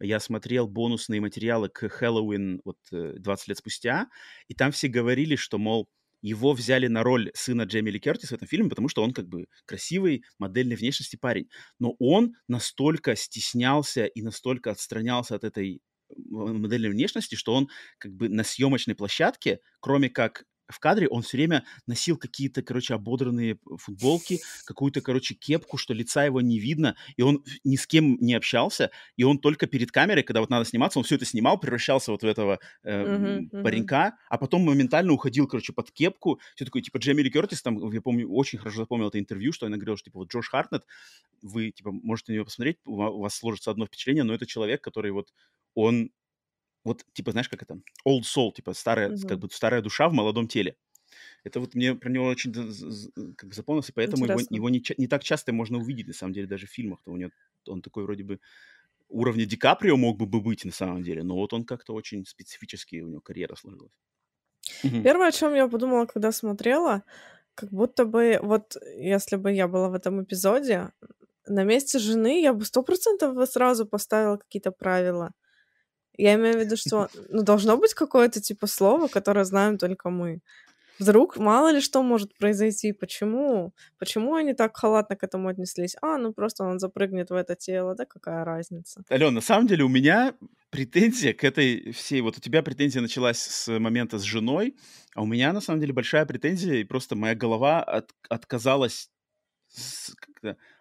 я смотрел бонусные материалы к Хэллоуин вот э, 20 лет спустя, и там все говорили, что, мол, его взяли на роль сына Джейми Ли Кертис в этом фильме, потому что он как бы красивый, модельной внешности парень. Но он настолько стеснялся и настолько отстранялся от этой модельной внешности, что он как бы на съемочной площадке, кроме как в кадре он все время носил какие-то, короче, ободранные футболки, какую-то, короче, кепку, что лица его не видно, и он ни с кем не общался, и он только перед камерой, когда вот надо сниматься, он все это снимал, превращался вот в этого э, uh-huh, паренька, uh-huh. а потом моментально уходил, короче, под кепку, все такое, типа, Джемили Кертис, там, я помню, очень хорошо запомнил это интервью, что она говорила, что, типа, вот Джош Хартнет, вы, типа, можете на него посмотреть, у вас сложится одно впечатление, но это человек, который вот, он вот, типа, знаешь, как это? Old soul, типа, старая, mm-hmm. как бы старая душа в молодом теле. Это вот мне про него очень как бы запомнился, поэтому его, его не, не так часто можно увидеть, на самом деле, даже в фильмах. То у него, он такой вроде бы уровня Ди Каприо мог бы быть на самом деле, но вот он как-то очень специфически, у него карьера сложилась. Первое, о чем я подумала, когда смотрела, как будто бы, вот если бы я была в этом эпизоде, на месте жены я бы сто процентов сразу поставила какие-то правила. Я имею в виду, что ну, должно быть какое-то типа слово, которое знаем только мы. Вдруг мало ли что может произойти. Почему? Почему они так халатно к этому отнеслись? А, ну просто он запрыгнет в это тело, да какая разница? Алена, на самом деле у меня претензия к этой всей... Вот у тебя претензия началась с момента с женой, а у меня на самом деле большая претензия, и просто моя голова от, отказалась с,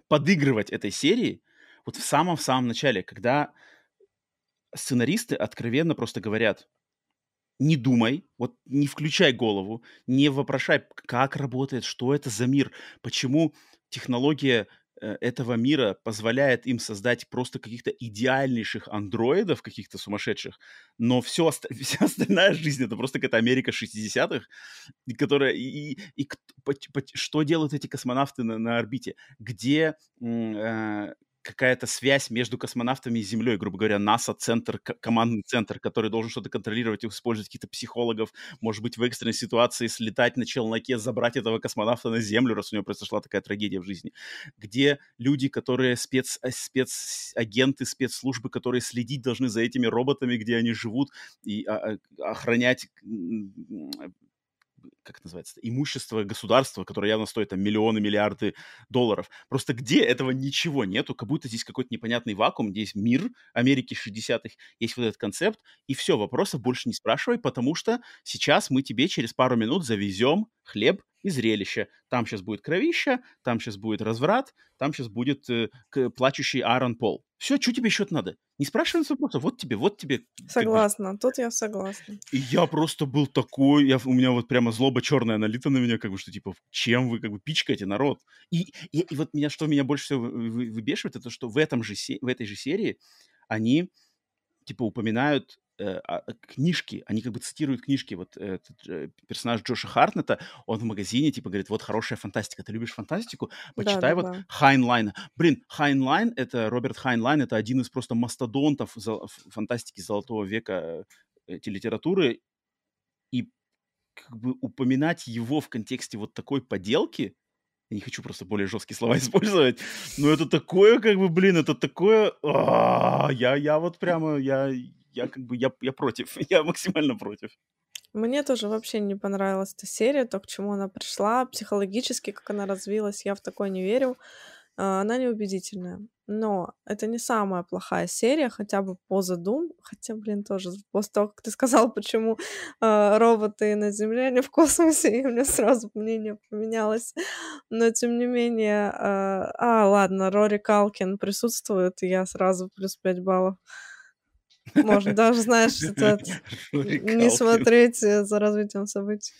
подыгрывать этой серии вот в самом-самом начале, когда сценаристы откровенно просто говорят, не думай, вот не включай голову, не вопрошай, как работает, что это за мир, почему технология э, этого мира позволяет им создать просто каких-то идеальнейших андроидов, каких-то сумасшедших, но все, ост- вся остальная жизнь это просто какая-то Америка 60-х, которая и, и, и что делают эти космонавты на, на орбите, где э, какая-то связь между космонавтами и Землей, грубо говоря, НАСА, центр, командный центр, который должен что-то контролировать, использовать каких-то психологов, может быть, в экстренной ситуации слетать на челноке, забрать этого космонавта на Землю, раз у него произошла такая трагедия в жизни, где люди, которые спец, э, спецагенты, спецслужбы, которые следить должны за этими роботами, где они живут, и а, а, охранять как это называется, имущество государства, которое явно стоит там миллионы, миллиарды долларов. Просто где этого ничего нету, как будто здесь какой-то непонятный вакуум, где есть мир Америки 60-х, есть вот этот концепт, и все, вопросов больше не спрашивай, потому что сейчас мы тебе через пару минут завезем хлеб и зрелище. Там сейчас будет кровища, там сейчас будет разврат, там сейчас будет э, плачущий Аарон Пол. Все, что тебе еще надо? Не спрашивай вопросов. Вот тебе, вот тебе. Согласна, как бы... тут я согласна. И я просто был такой, я, у меня вот прямо злоба черная налита на меня, как бы, что типа, чем вы как бы пичкаете народ? И, и, и вот меня, что меня больше всего выбешивает, это что в, этом же, в этой же серии они типа упоминают э, а, книжки, они как бы цитируют книжки. Вот этот э, персонаж Джоша Хартнета, он в магазине типа говорит, вот хорошая фантастика, ты любишь фантастику? Почитай да, да, вот да. Хайнлайна. Блин, Хайнлайн, это Роберт Хайнлайн, это один из просто мастодонтов фантастики золотого века э, эти литературы. И как бы упоминать его в контексте вот такой поделки, я не хочу просто более жесткие слова использовать, но это такое, как бы, блин, это такое, а, я, я вот прямо, я, я как бы, я, я против, я максимально против. Мне тоже вообще не понравилась эта серия, то, к чему она пришла, психологически, как она развилась, я в такое не верю. А, она неубедительная. Но это не самая плохая серия, хотя бы по задум. Хотя, блин, тоже после того, как ты сказал, почему э, роботы на Земле, а не в космосе, и у меня сразу мнение поменялось. Но, тем не менее... Э, а, ладно, Рори Калкин присутствует, и я сразу плюс 5 баллов. Можно даже, знаешь, не смотреть э, за развитием событий.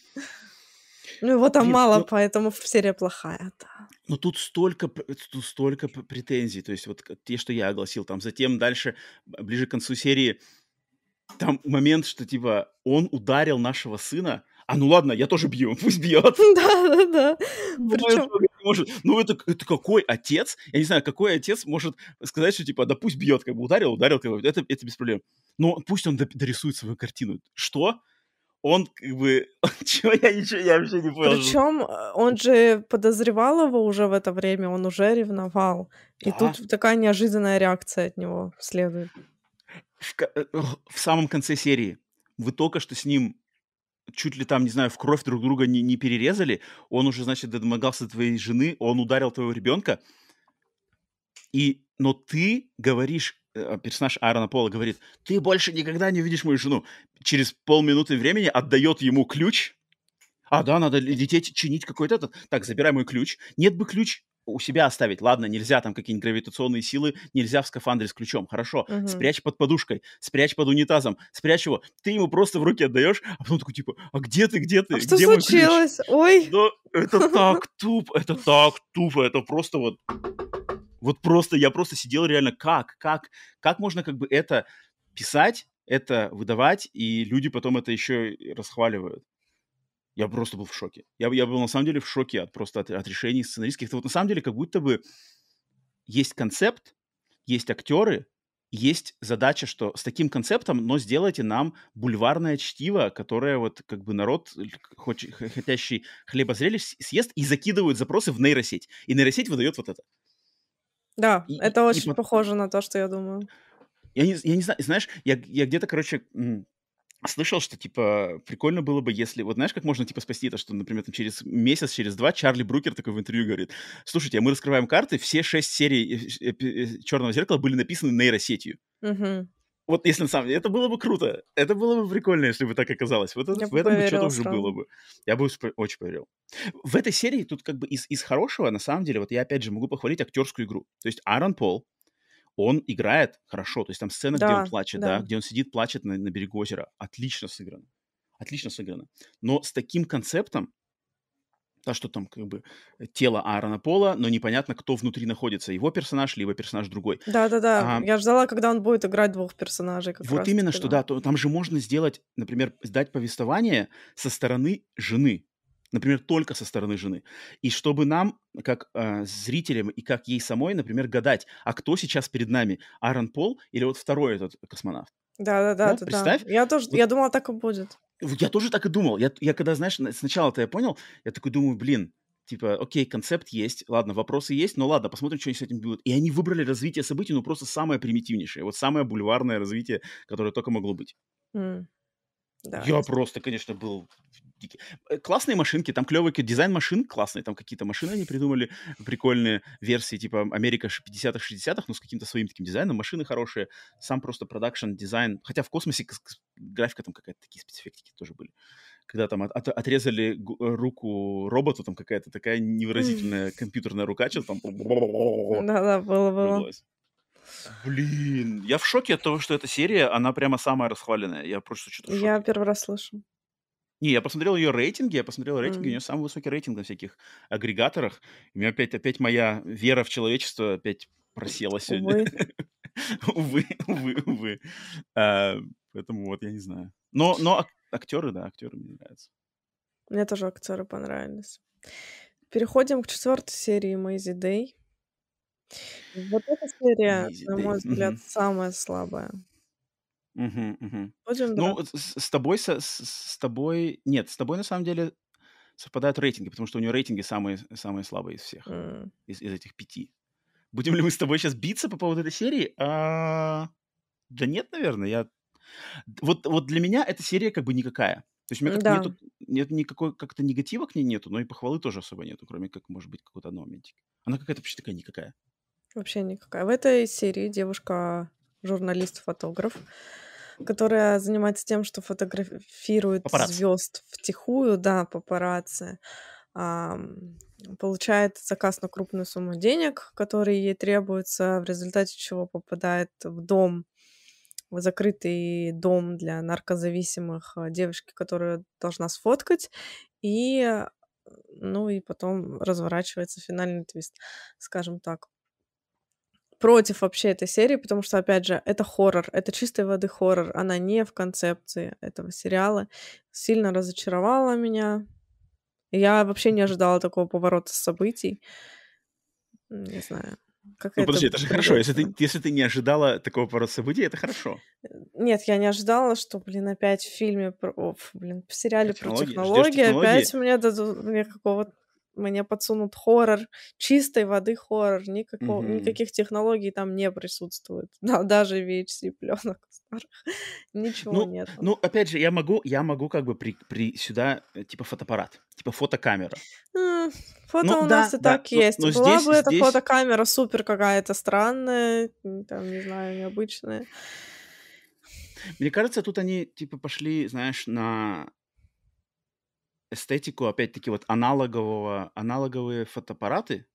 Ну, его там Нет, мало, ну... поэтому серия плохая, да. Но тут столько, тут столько претензий. То есть вот те, что я огласил, там затем дальше, ближе к концу серии, там момент, что типа он ударил нашего сына, а ну ладно, я тоже бью, пусть бьет. Да, да, да. Причем... Может, ну это, это какой отец, я не знаю, какой отец может сказать, что типа, да пусть бьет, как бы ударил, ударил, как бы, это, это без проблем. Но пусть он дорисует свою картину. Что? он как бы... Чего я ничего, я вообще не понял. Причем э, он же подозревал его уже в это время, он уже ревновал. Да. И тут такая неожиданная реакция от него следует. В, э, в самом конце серии вы только что с ним чуть ли там, не знаю, в кровь друг друга не, не перерезали, он уже, значит, домогался твоей жены, он ударил твоего ребенка, и, но ты говоришь Э, персонаж Аарона Пола говорит, ты больше никогда не увидишь мою жену. Через полминуты времени отдает ему ключ, А, да, надо лететь, чинить какой-то этот. Так, забирай мой ключ. Нет бы ключ у себя оставить. Ладно, нельзя там какие-нибудь гравитационные силы, нельзя в скафандре с ключом. Хорошо, угу. спрячь под подушкой, спрячь под унитазом, спрячь его. Ты ему просто в руки отдаешь, а потом такой типа, а где ты, где ты? А что где случилось? Ой. Да, это так тупо, это так тупо, это просто вот... Вот просто, я просто сидел реально, как, как, как можно как бы это писать, это выдавать, и люди потом это еще расхваливают. Я просто был в шоке. Я, я был на самом деле в шоке от просто от, от решений сценаристских. Это вот на самом деле как будто бы есть концепт, есть актеры, есть задача, что с таким концептом, но сделайте нам бульварное чтиво, которое вот как бы народ, хоч, хотящий хлебозрелищ, съест и закидывают запросы в нейросеть. И нейросеть выдает вот это. Да, и, это очень и, похоже на то, что я думаю. Я не, я не знаю, знаешь, я, я где-то, короче, слышал, что, типа, прикольно было бы, если... Вот знаешь, как можно, типа, спасти это, что, например, там, через месяц, через два Чарли Брукер такой в интервью говорит, слушайте, а мы раскрываем карты, все шесть серий э, э, Черного зеркала были написаны нейросетью. Угу. Вот если на самом деле, это было бы круто. Это было бы прикольно, если бы так оказалось. Вот это, в этом бы что-то уже было бы. Я бы очень поверил. В этой серии тут как бы из, из хорошего, на самом деле, вот я опять же могу похвалить актерскую игру. То есть Аарон Пол, он играет хорошо. То есть там сцена, да, где он плачет, да. да, где он сидит, плачет на, на берегу озера. Отлично сыграно. Отлично сыграно. Но с таким концептом, да, что там как бы тело Аарона Пола, но непонятно, кто внутри находится, его персонаж, либо персонаж другой. Да-да-да, а, я ждала, когда он будет играть двух персонажей. Как вот именно, что да, то, там же можно сделать, например, сдать повествование со стороны жены, например, только со стороны жены. И чтобы нам, как э, зрителям и как ей самой, например, гадать, а кто сейчас перед нами, Аарон Пол или вот второй этот космонавт? Да-да-да. да, представь. Да. Я тоже, вот, я думала, так и будет. Я тоже так и думал. Я, я когда, знаешь, сначала-то я понял, я такой думаю, блин, типа, окей, концепт есть, ладно, вопросы есть, но ладно, посмотрим, что они с этим будут. И они выбрали развитие событий, ну, просто самое примитивнейшее, вот самое бульварное развитие, которое только могло быть. Мм. Да. Я просто, конечно, был дикий. Э, классные машинки, там клевый дизайн машин классный, там какие-то машины они придумали, прикольные версии, типа Америка 50-х, 60-х, но с каким-то своим таким дизайном, машины хорошие, сам просто production design, хотя в космосе графика там какая-то, такие спецэффектики тоже были. Когда там от, от, отрезали э, руку роботу, там какая-то такая невыразительная компьютерная рука, что там... Да-да, было-было. Блин, я в шоке от того, что эта серия, она прямо самая расхваленная. Я просто что-то. Я первый раз слышу. Не, я посмотрел ее рейтинги, я посмотрел рейтинги, mm. у нее самый высокий рейтинг на всяких агрегаторах. У меня опять, опять моя вера в человечество опять просела сегодня. Увы, увы, увы. А, поэтому вот, я не знаю. Но, но актеры, да, актеры мне нравятся. Мне тоже актеры понравились. Переходим к четвертой серии Мейзи Дэй. Вот эта серия, на мой взгляд, самая слабая. Мгм. Будем Ну, с, с тобой, с, с тобой, нет, с тобой на самом деле совпадают рейтинги, потому что у нее рейтинги самые, самые слабые из всех, М. из, из этих пяти. Будем ли мы с тобой сейчас биться по поводу этой серии? А, да нет, наверное. Я... Вот, вот для меня эта серия как бы никакая. То есть у меня как-то Да. нету, нет никакой как-то негатива к ней нету, но и похвалы тоже особо нету, кроме как, может быть, какого-то одного моментика. Она какая-то вообще такая никакая. Вообще никакая. В этой серии девушка журналист-фотограф, которая занимается тем, что фотографирует Папарацци. звезд втихую, да, папарацци, получает заказ на крупную сумму денег, которые ей требуются, в результате чего попадает в дом, в закрытый дом для наркозависимых э, девушки, которую должна сфоткать, и э, ну и потом разворачивается финальный твист, скажем так против вообще этой серии, потому что, опять же, это хоррор, это чистой воды хоррор, она не в концепции этого сериала. Сильно разочаровала меня. Я вообще не ожидала такого поворота событий. Не знаю. Как ну, подожди, это же хорошо. Если ты, если ты не ожидала такого поворота событий, это хорошо. Нет, я не ожидала, что, блин, опять в фильме, про, о, блин, в сериале технологии. про технологии, технологии опять мне дадут мне какого-то мне подсунут хоррор, чистой воды хоррор, никакого, mm-hmm. никаких технологий там не присутствует, да, даже VHC пленок старых, ничего ну, нет. Ну, опять же, я могу, я могу как бы при, при сюда э, типа фотоаппарат, типа фотокамера. Mm, фото ну, у да, нас и да, так но, есть. Но Была здесь, бы эта здесь... фотокамера супер какая-то странная, там, не знаю, необычная. Мне кажется, тут они типа пошли, знаешь, на эстетику, опять-таки, вот аналогового, аналоговые фотоаппараты,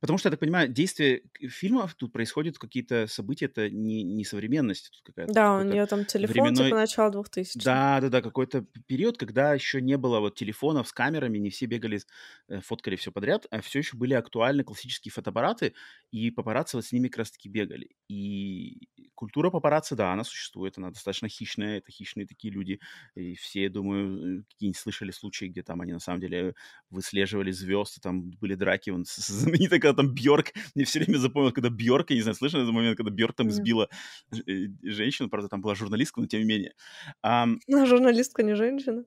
Потому что, я так понимаю, действие фильмов тут происходят какие-то события, это не, не современность тут какая-то. Да, у нее там телефон временной... типа начала 2000 Да, да, да, какой-то период, когда еще не было вот телефонов с камерами, не все бегали, э, фоткали все подряд, а все еще были актуальны классические фотоаппараты, и папарацци вот с ними как раз-таки бегали. И культура папарацци, да, она существует, она достаточно хищная, это хищные такие люди, и все, я думаю, какие-нибудь слышали случаи, где там они на самом деле выслеживали звезд, там были драки, он знаменитая когда там Бьорк, мне все время запомнил, когда Бьорк, я не знаю, слышали этот момент, когда Бьорк там избила mm. женщину, правда, там была журналистка, но тем не менее. А, ну, журналистка не женщина.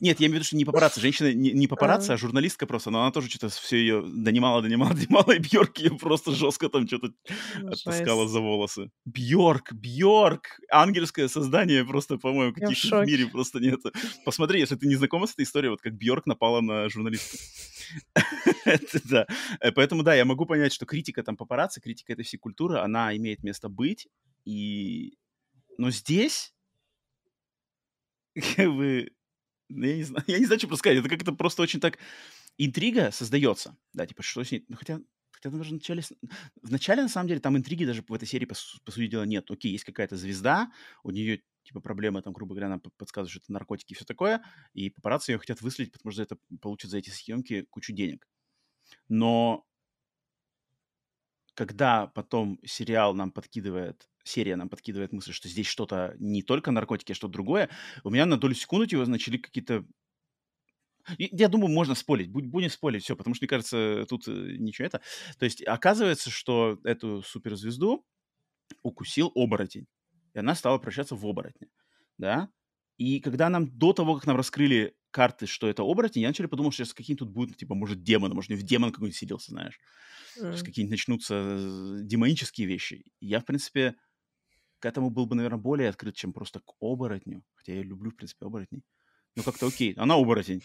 Нет, я имею в виду, что не папарацци. Женщина не, не папарацци, а. а журналистка просто. Но она тоже что-то все ее донимала, донимала, донимала. И Бьорк ее просто жестко там что-то оттаскала за волосы. Бьорк, Бьорк! Ангельское создание просто, по-моему, каких в, в мире просто нет. Посмотри, если ты не знакома с этой историей, вот как Бьорк напала на журналистку. Да. Э, поэтому, да, я могу понять, что критика там папарацци, критика этой всей культуры, она имеет место быть. И... Но здесь как бы ну, я не знаю, я не знаю, что сказать. Это как-то просто очень так интрига создается. Да, типа, что с ней... Ну, хотя, хотя даже в начале... В начале, на самом деле, там интриги даже в этой серии, по, по сути дела, нет. Окей, есть какая-то звезда, у нее, типа, проблемы, там, грубо говоря, нам подсказывают, что это наркотики и все такое, и папарацци ее хотят выследить, потому что это получат за эти съемки кучу денег. Но когда потом сериал нам подкидывает серия нам подкидывает мысль, что здесь что-то не только наркотики, а что-то другое, у меня на долю секунды его начали какие-то я думаю, можно спорить, будем спорить, все, потому что, мне кажется, тут э, ничего это. То есть оказывается, что эту суперзвезду укусил оборотень, и она стала превращаться в оборотня, да? И когда нам, до того, как нам раскрыли карты, что это оборотень, я начали подумать, что сейчас какие тут будут, типа, может, демоны, может, не в демон какой-нибудь сиделся, знаешь. Mm. Сейчас какие-нибудь начнутся э, демонические вещи. я, в принципе, к этому был бы, наверное, более открыт, чем просто к оборотню. Хотя я люблю, в принципе, оборотней. Ну, как-то окей. Она оборотень.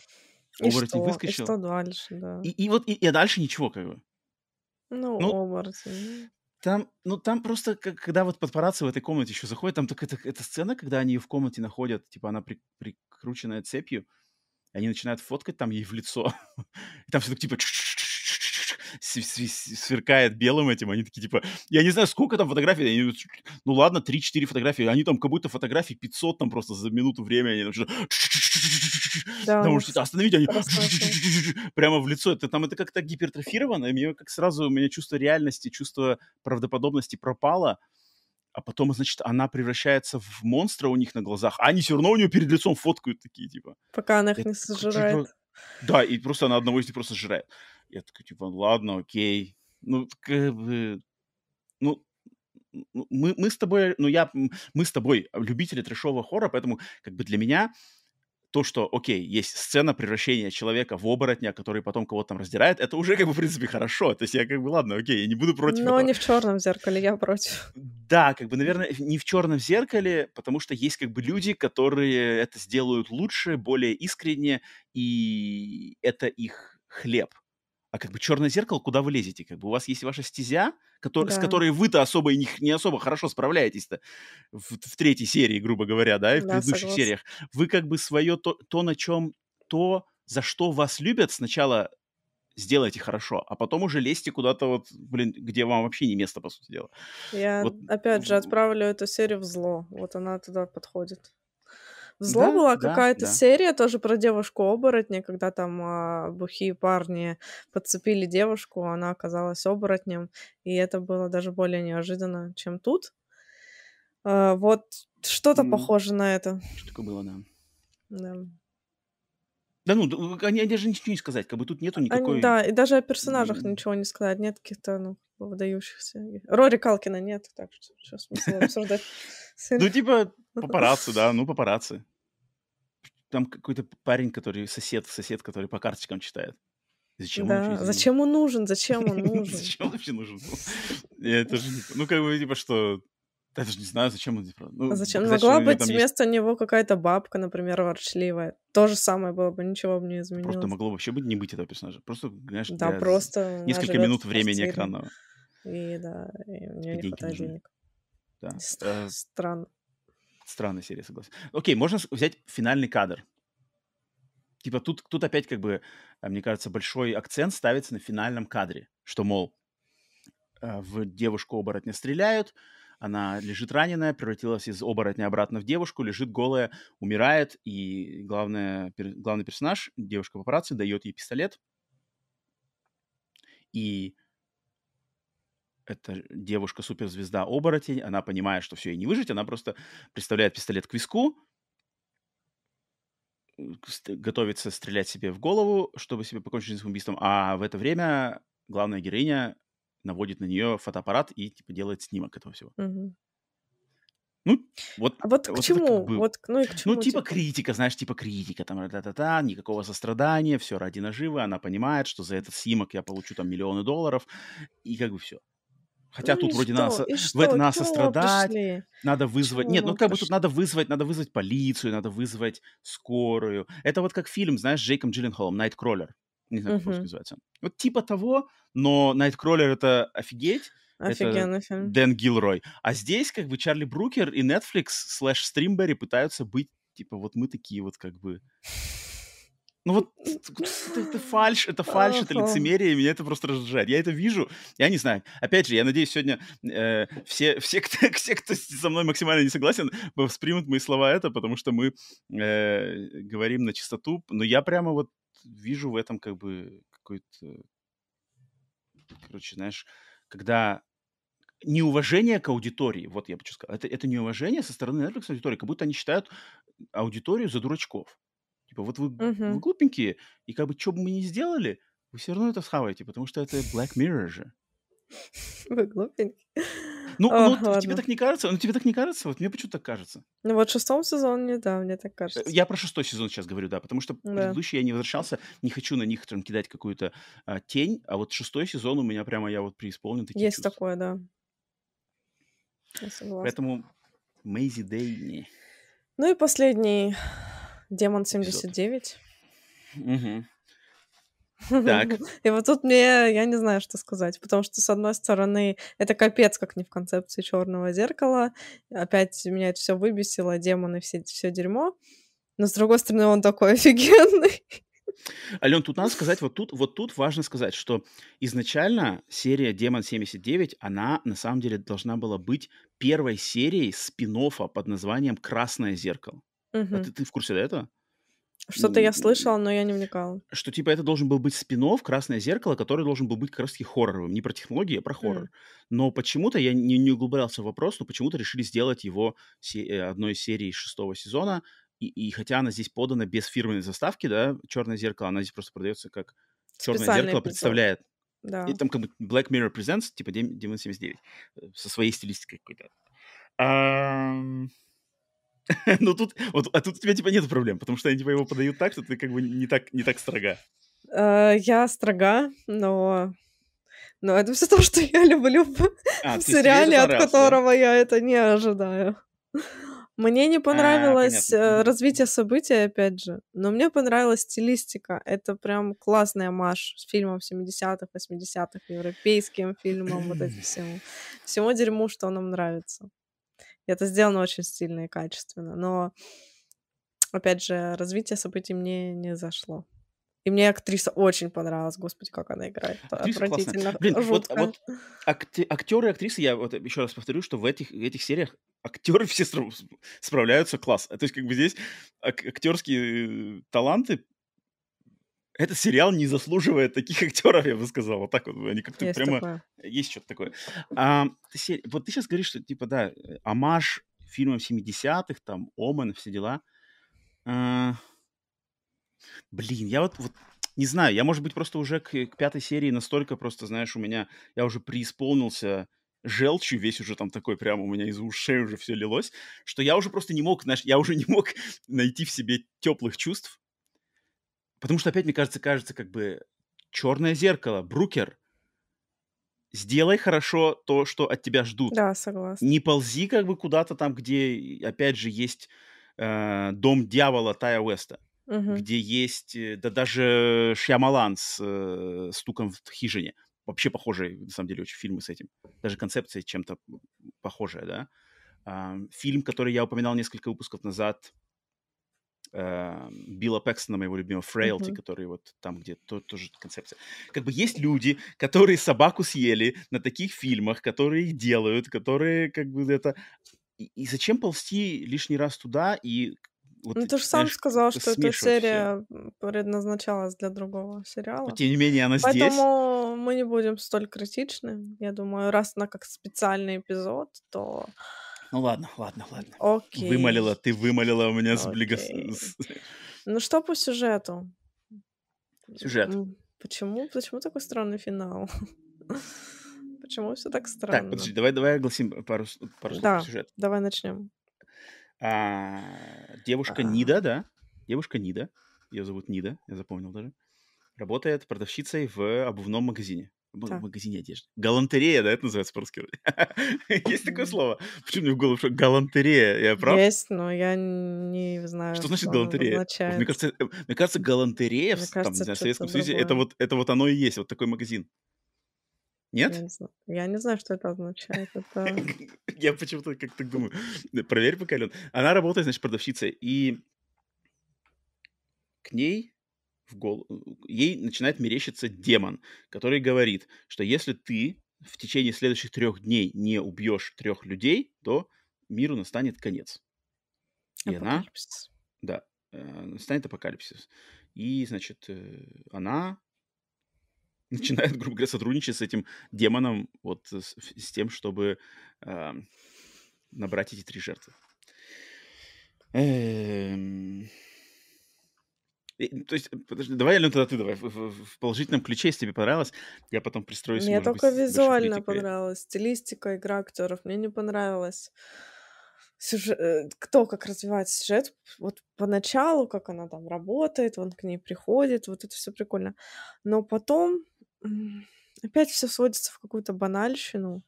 Оборотень и что? выскочил. И что дальше, да. И, и вот, и, и дальше ничего, как бы. Ну, ну оборотень. Там, ну, там просто, как, когда вот папарацци в этой комнате еще заходят, там так это, эта сцена, когда они ее в комнате находят, типа она при, прикрученная цепью, и они начинают фоткать там ей в лицо. И там все так типа сверкает белым этим, они такие, типа, я не знаю, сколько там фотографий, они, ну ладно, 3-4 фотографии, они там как будто фотографий 500 там просто за минуту времени, они там да, потому что остановить они прямо в лицо, это там это как-то гипертрофировано, и мне как сразу у меня чувство реальности, чувство правдоподобности пропало, а потом, значит, она превращается в монстра у них на глазах, а они все равно у нее перед лицом фоткают такие, типа. Пока она их не сожирает. Да, и просто она одного из них просто сжирает. Я такой, типа, ладно, окей. Ну, как бы, ну, мы, мы с тобой, ну, я, мы с тобой любители трешового хоррора, поэтому, как бы, для меня то, что, окей, есть сцена превращения человека в оборотня, который потом кого-то там раздирает, это уже, как бы, в принципе, хорошо. То есть я, как бы, ладно, окей, я не буду против Но этого. не в черном зеркале, я против. Да, как бы, наверное, не в черном зеркале, потому что есть, как бы, люди, которые это сделают лучше, более искренне, и это их хлеб а как бы черное зеркало, куда вы лезете? Как бы у вас есть ваша стезя, который, да. с которой вы-то особо и не, не особо хорошо справляетесь-то в, в третьей серии, грубо говоря, да, и в да, предыдущих согласна. сериях. Вы как бы свое то, то, на чем, то, за что вас любят, сначала сделайте хорошо, а потом уже лезьте куда-то вот, блин, где вам вообще не место, по сути дела. Я, вот. опять же, отправлю эту серию в зло. Вот она туда подходит. Зло да, была да, какая-то да. серия тоже про девушку-оборотня, когда там а, бухие парни подцепили девушку, она оказалась оборотнем, и это было даже более неожиданно, чем тут. А, вот что-то mm. похоже на это. Что такое было, да. Да. Да ну, они, они даже ничего не сказать, как бы тут нету никакой... Они, да, и даже о персонажах ничего не сказать, нет каких-то, ну, выдающихся. Рори Калкина нет, так что сейчас смысл обсуждать. Ну, типа, папарацци, да, ну, папарацци. Там какой-то парень, который сосед, сосед, который по карточкам читает. Зачем да, он зачем он нужен? Зачем он нужен? Зачем он вообще нужен? Я тоже не... Ну, как бы, типа, что... Я даже не знаю, зачем он. Ну, а зачем? Могла быть вместо него какая-то бабка, например, ворчливая. То же самое было бы, ничего бы не изменилось. Просто могло вообще быть не быть этого персонажа. Просто, знаешь, да, просто несколько минут времени экранного. И да, и у нее не хватает денег. Да. Э, странно. Странная серия, согласен. Окей, можно взять финальный кадр. типа тут, тут опять как бы, а, мне кажется, большой акцент ставится на финальном кадре, что, мол, а, в девушку-оборотня стреляют, она лежит раненая, превратилась из оборотня обратно в девушку, лежит голая, умирает, и главное, пер, главный персонаж, девушка папарацци, дает ей пистолет, и эта девушка-суперзвезда оборотень, она понимает, что все, ей не выжить, она просто представляет пистолет к виску, готовится стрелять себе в голову, чтобы себе покончить с убийством, а в это время главная героиня наводит на нее фотоаппарат и типа делает снимок этого всего. Мгм. Ну, вот, А вот к вот это чему? как бы, Вот, к- ну и к ну, чему, типа типа? критика, знаешь, типа критика, там, та-та-та, никакого сострадания, все ради наживы, она понимает, что за этот снимок я получу там миллионы долларов, и как бы все. Хотя Ну тут вроде надо, что? со- И в что? это надо мы сострадать, пришли? надо вызвать... чему Нет, ну как бы тут пришли? надо вызвать, надо вызвать полицию, надо вызвать скорую. Это вот как фильм, знаешь, с Джейком Джилленхолом, «Найткроллер». Не знаю, как Мгм. называется. Вот типа того, но «Найткроллер» — это офигеть, это Офигенный фильм. Дэн Гилрой. А здесь как бы Чарли Брукер и Netflix слэш Стримберри пытаются быть, типа, вот мы такие вот как бы... Ну вот это, это фальш, это фальш, это лицемерие, меня это просто раздражает. Я это вижу, я не знаю. Опять же, я надеюсь, сегодня э, все, все, кто, все, кто со мной максимально не согласен, воспримут мои слова это, потому что мы э, говорим на чистоту. Но я прямо вот вижу в этом как бы какой-то... Короче, знаешь, когда неуважение к аудитории, вот я бы сказал, это, это неуважение со стороны Netflix аудитории, как будто они считают аудиторию за дурачков. Типа, вот вы, вы Мгм. глупенькие, и как бы что бы мы ни сделали, вы все равно это схаваете, потому что это Black Mirror же. Вы глупенький. Ну, Ох, ну тебе так не кажется? Ну, тебе так не кажется? Вот мне почему-то так кажется. Ну вот в шестом сезоне, да, мне так Э, кажется. Я про шестой сезон сейчас говорю, да, потому что Да. предыдущий я не возвращался, не хочу на них там кидать какую-то а, тень, а вот шестой сезон у меня прямо, я вот преисполнен таких Есть чувств. такое, да. Поэтому Мейзи Дэй не. Ну и последний Демон Эпизод. 79. Мгм. Так. И вот тут мне, я не знаю, что сказать, потому что, с одной стороны, это капец, как не в концепции черного зеркала. Опять меня это все выбесило, демоны, все, все дерьмо. Но, с другой стороны, он такой офигенный. Ален, тут надо сказать, вот тут, вот тут важно сказать, что изначально серия Демон 79, она на самом деле должна была быть первой серией спин под названием Красное зеркало. А Мгм. ты, ты в курсе этого? Что-то я М, слышала, но я не вникала. Что типа это должен был быть спин Красное зеркало, который должен был быть как раз таки хорроровым. Не про технологии, а про хоррор. М. Но почему-то, я не, не углублялся в вопрос, но почему-то решили сделать его се- э, одной из серий шестого сезона. И, и хотя она здесь подана без фирменной заставки, да, Черное зеркало, она здесь просто продается как Черное Специальный зеркало эпизод. представляет. Да. И там как бы Black Mirror Presents, типа Дем- Demon 79, э, со своей стилистикой какой-то. Ам, Ну тут, вот, а тут у тебя типа нет проблем, потому что они типа его подают так, что ты как бы не так, не так строга. Э, Я строга, но... Но это все то, что я люблю в А, в сериале, от да? которого я это не ожидаю. Мне не понравилось понятно. э, Мгм. развитие событий, опять же, но мне понравилась стилистика. Это прям классная маш с фильмом 70-х, 80-х, европейским фильмом, вот этим всему. Всему дерьму, что нам нравится. Это сделано очень стильно и качественно. Но, опять же, развитие событий мне не зашло. И мне актриса очень понравилась. Господи, как она играет. Актриса классная. Блин, вот, жутко. вот акте- актеры и актрисы, я вот еще раз повторю, что в этих, этих сериях актеры все спра- справляются класс. То есть как бы здесь ак- актерские э, таланты этот сериал не заслуживает таких актеров, я бы сказал. Вот так вот. Они как-то Есть прямо... такое. Есть что-то такое. А, ты вот ты сейчас говоришь, что, типа, да, амаш фильмам 70-х, там, Омен, все дела. А, блин, я вот, вот не знаю, я, может быть, просто уже к, к пятой серии настолько просто, знаешь, у меня, я уже преисполнился желчью, весь уже там такой прямо у меня из ушей уже все лилось, что я уже просто не мог, знаешь, я уже не мог найти в себе теплых чувств, потому что опять, мне кажется, кажется, как бы черное зеркало, Брукер, сделай хорошо то, что от тебя ждут. Да, согласна. Не ползи как бы куда-то там, где, опять же, есть э, дом дьявола Тая Уэста, Мгм. где есть, э, да даже Шьямалан с э, стуком в хижине. Вообще похожие, на самом деле, очень фильмы с этим. Даже концепция чем-то похожая, да. А, фильм, который я упоминал несколько выпусков назад, э, Билла Пэкстона, моего любимого, Фрейлти, uh-huh. который вот там, где то, тоже концепция. Как бы есть люди, которые собаку съели на таких фильмах, которые делают, которые как бы это... И, и зачем ползти лишний раз туда и вот, ну, ты же сам сказал, что эта серия все. предназначалась для другого сериала. Но, тем не менее, она Поэтому здесь. Поэтому мы не будем столь критичны. Я думаю, раз она как специальный эпизод, то... Ну ладно, ладно, ладно. Окей. Вымолила, ты вымолила у меня сблиго... Ну что по сюжету? Сюжет. Почему, почему такой странный финал? Почему все так странно? Так, подожди, давай, давай огласим пару, пару слов да, сюжет. давай начнем. А, девушка а... Нида, да? Девушка Нида. Ее зовут Нида, я запомнил даже. Работает продавщицей в обувном магазине. В магазине одежды. Галантерея, да, это называется по-русски? Есть такое слово? Почему мне в голову что галантерея? Я прав? Есть, но я не знаю, что значит галантерея. Мне кажется, э, мне кажется, галантерея в, там, Советском Союзе это вот, это вот оно и есть, вот такой магазин. Нет? Я не знаю, я не знаю что это означает. Это... я почему-то как так думаю. Проверь пока, Лен. Она работает, значит, продавщицей, и к ней в гол... ей начинает мерещиться демон, который говорит, что если ты в течение следующих трех дней не убьешь трех людей, то миру настанет конец. И она... Да, э, настанет апокалипсис. И, значит, э, она начинает, грубо говоря, сотрудничать с этим демоном, вот с, с тем, чтобы э, набрать эти три жертвы. Эм... То есть, подожди, давай, Алена, тогда ты давай в, в, в положительном ключе, если тебе понравилось, я потом пристроюсь. Мне только быть, визуально понравилось, стилистика, игра актеров, мне не понравилось. Сюжет, э, кто как развивает сюжет, вот поначалу, как она там работает, он к ней приходит, вот это все прикольно. Но потом опять все сводится в какую-то банальщину.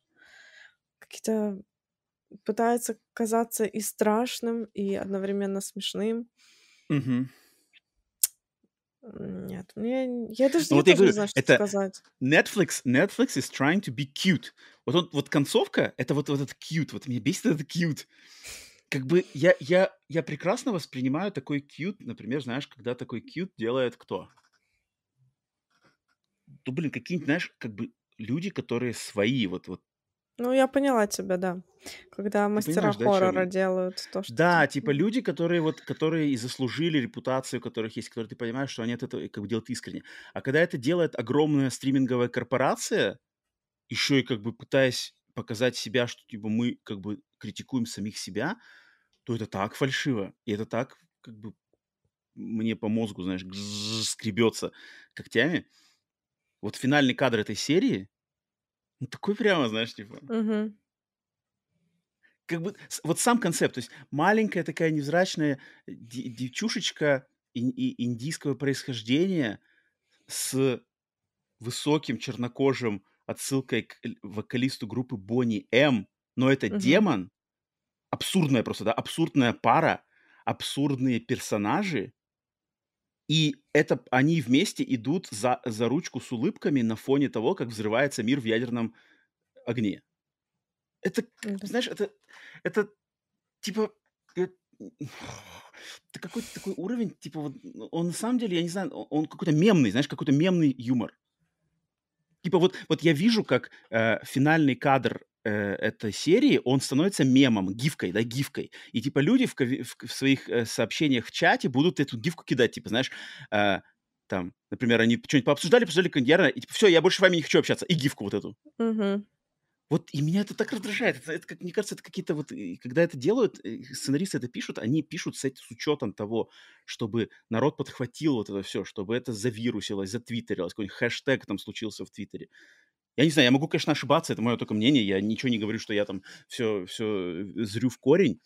Какие-то пытается казаться и страшным, и одновременно смешным. Угу. Нет, мне я даже ну, вот я говорю, не знаю, что это сказать. Netflix, Netflix is trying to be cute. Вот он, вот концовка, это вот, вот этот cute, вот меня бесит этот cute. Как бы я, я, я прекрасно воспринимаю такой cute, например, знаешь, когда такой cute делает кто? Ну, блин, какие-нибудь, знаешь, как бы люди, которые свои, вот, вот ну, я поняла тебя, да. Когда мастера да, хоррора делают то, что... Да, типа люди, которые вот, которые и заслужили репутацию, у которых есть, которые ты понимаешь, что они этого как бы делают искренне. А когда это делает огромная стриминговая корпорация, еще и как бы пытаясь показать себя, что типа мы как бы критикуем самих себя, то это так фальшиво. И это так как бы мне по мозгу, знаешь, скребется когтями. Вот финальный кадр этой серии, ну, такой прямо, знаешь, типа. Угу. Как бы вот сам концепт, то есть маленькая такая невзрачная девчушечка и индийского происхождения с высоким чернокожим отсылкой к вокалисту группы Бонни М, но это угу. демон, абсурдная просто, да, абсурдная пара, абсурдные персонажи, и это они вместе идут за, за ручку с улыбками на фоне того, как взрывается мир в ядерном огне. Это, знаешь, это, это типа... Это, это какой-то такой уровень, типа, вот, он на самом деле, я не знаю, он какой-то мемный, знаешь, какой-то мемный юмор. Типа вот, вот я вижу, как э, финальный кадр э, этой серии, он становится мемом, гифкой, да, гифкой. И типа люди в, в, в своих э, сообщениях в чате будут эту гифку кидать, типа, знаешь, э, там, например, они что-нибудь пообсуждали, пообсуждали Кондиана, и типа, все, я больше с вами не хочу общаться, и гифку вот эту. Угу. Вот и меня это так раздражает. Это, это как, мне кажется, это какие-то вот, когда это делают, сценаристы это пишут, они пишут с, с учетом того, чтобы народ подхватил вот это все, чтобы это завирусилось, затвиттерилось, какой-нибудь хэштег там случился в Твиттере. Я не знаю, я могу, конечно, ошибаться, это мое только мнение, я ничего не говорю, что я там все, все зрю в корень,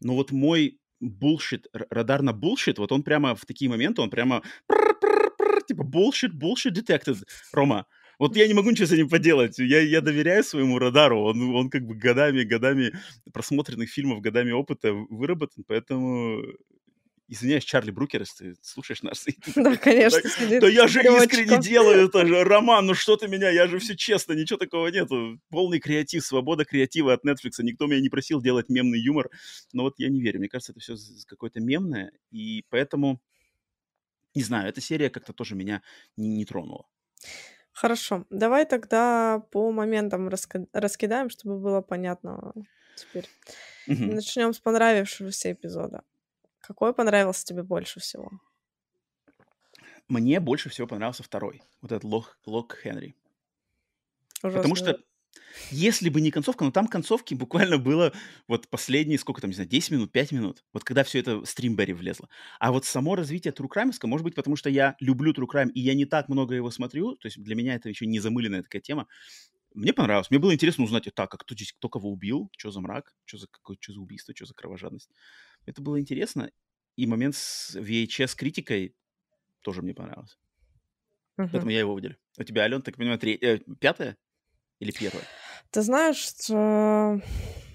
но вот мой булшит, радар на булшит, вот он прямо в такие моменты, он прямо типа bullshit, bullshit detected, Рома. Вот я не могу ничего с этим поделать. Я, я доверяю своему радару. Он, он как бы годами, годами просмотренных фильмов, годами опыта выработан, поэтому извиняюсь, Чарли Брукер, если ты слушаешь нас. Да, конечно. Да я же искренне делаю это же, Роман, ну что ты меня, я же все честно, ничего такого нету. Полный креатив, свобода креатива от Netflix. Никто меня не просил делать мемный юмор. Но вот я не верю, мне кажется, это все какое-то мемное, и поэтому, не знаю, эта серия как-то тоже меня не, не тронула. Хорошо, давай тогда по моментам раска- раскидаем, чтобы было понятно теперь. Мгм. Начнем с понравившегося эпизода. Какой понравился тебе больше всего? Мне больше всего понравился второй. Вот этот Лок, Лок Хенри. Потому Ужасно. что если бы не концовка, но там концовки буквально было вот последние, сколько там, не знаю, 10 минут, 5 минут, вот когда все это в стримберри влезло. А вот само развитие Crime, может быть, потому что я люблю Crime, и я не так много его смотрю, то есть для меня это еще не замыленная такая тема. Мне понравилось. Мне было интересно узнать, так, а кто здесь, кто кого убил, что за мрак, что за, какое, что за убийство, что за кровожадность. Это было интересно. И момент с VHS-критикой тоже мне понравился. Мгм. Поэтому я его выделю. У тебя, Ален, так понимаю, тре- э, пятая или первая? Ты знаешь, что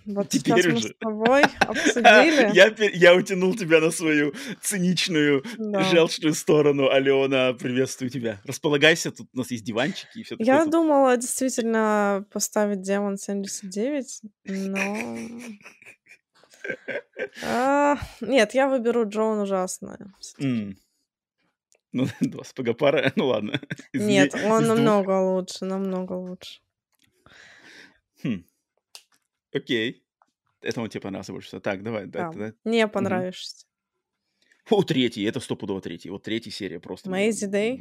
вот Теперь сейчас мы уже. с тобой обсудили. Я, я утянул тебя на свою циничную, Да. желчную сторону. Алена, приветствую тебя. Располагайся, тут у нас есть диванчики и все такое. Я Тут думала действительно поставить Демон 79, но... А, Нет, я выберу Джоан ужасная. всё-таки. М. Ну, два сапога пара, ну ладно. Из не- Нет, он из двух. намного лучше, намного лучше. Хм. Окей. Это он тебе понравился больше всего. Так, давай, да, Да. тогда. Не понравишься. Фу, третий, это стопудово третий. Вот третья серия просто. Мейзи Дэй?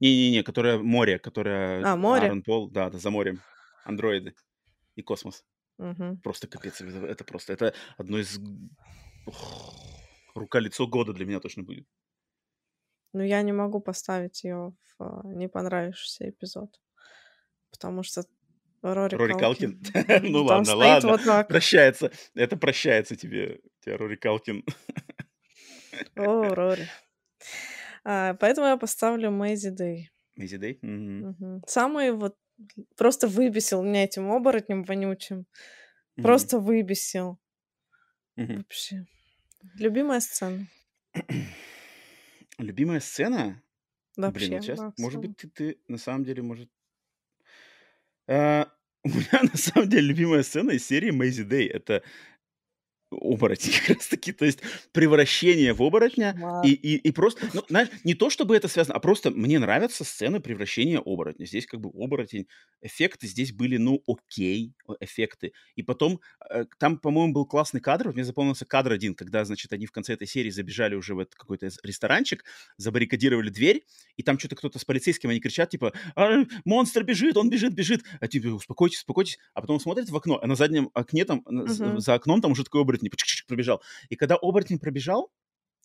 Не-не-не, которая море, которая А, море? Аарон Пол, да, да, за морем. Андроиды и космос. Мгм. Просто капец. Это, это просто, это одно из... Рука-лицо года для меня точно будет. Но я не могу поставить ее в а, не понравившийся эпизод. Потому что Рори, Рори Калкин? Калкин. Ну ладно, ладно. вот так. Прощается. Это прощается тебе, тебя Рори Калкин. О, Рори. А, поэтому я поставлю Мэйзи Дэй. Мейзи Дэй? Самый вот просто выбесил меня этим оборотнем вонючим. Мгм. Просто выбесил. Мгм. Вообще. Любимая сцена. Любимая сцена? Вообще. Блин, вот сейчас, да, может быть, ты, ты на самом деле, может... А, у меня на самом деле любимая сцена из серии Мейзи Дэй. Это оборотень как раз таки, то есть превращение в оборотня и, и, и просто, ну, знаешь, не то чтобы это связано, а просто мне нравятся сцены превращения оборотня. Здесь как бы оборотень, эффекты здесь были, ну, окей, эффекты. И потом, э, там, по-моему, был классный кадр, мне запомнился кадр один, когда, значит, они в конце этой серии забежали уже в этот какой-то ресторанчик, забаррикадировали дверь, и там что-то кто-то с полицейским, они кричат, типа, «А, монстр бежит, он бежит, бежит. А типа, успокойтесь, успокойтесь. А потом смотрит в окно, а на заднем окне там, Мгм. за окном там уже такой оборотень пчик-чик пробежал. И когда оборотень пробежал,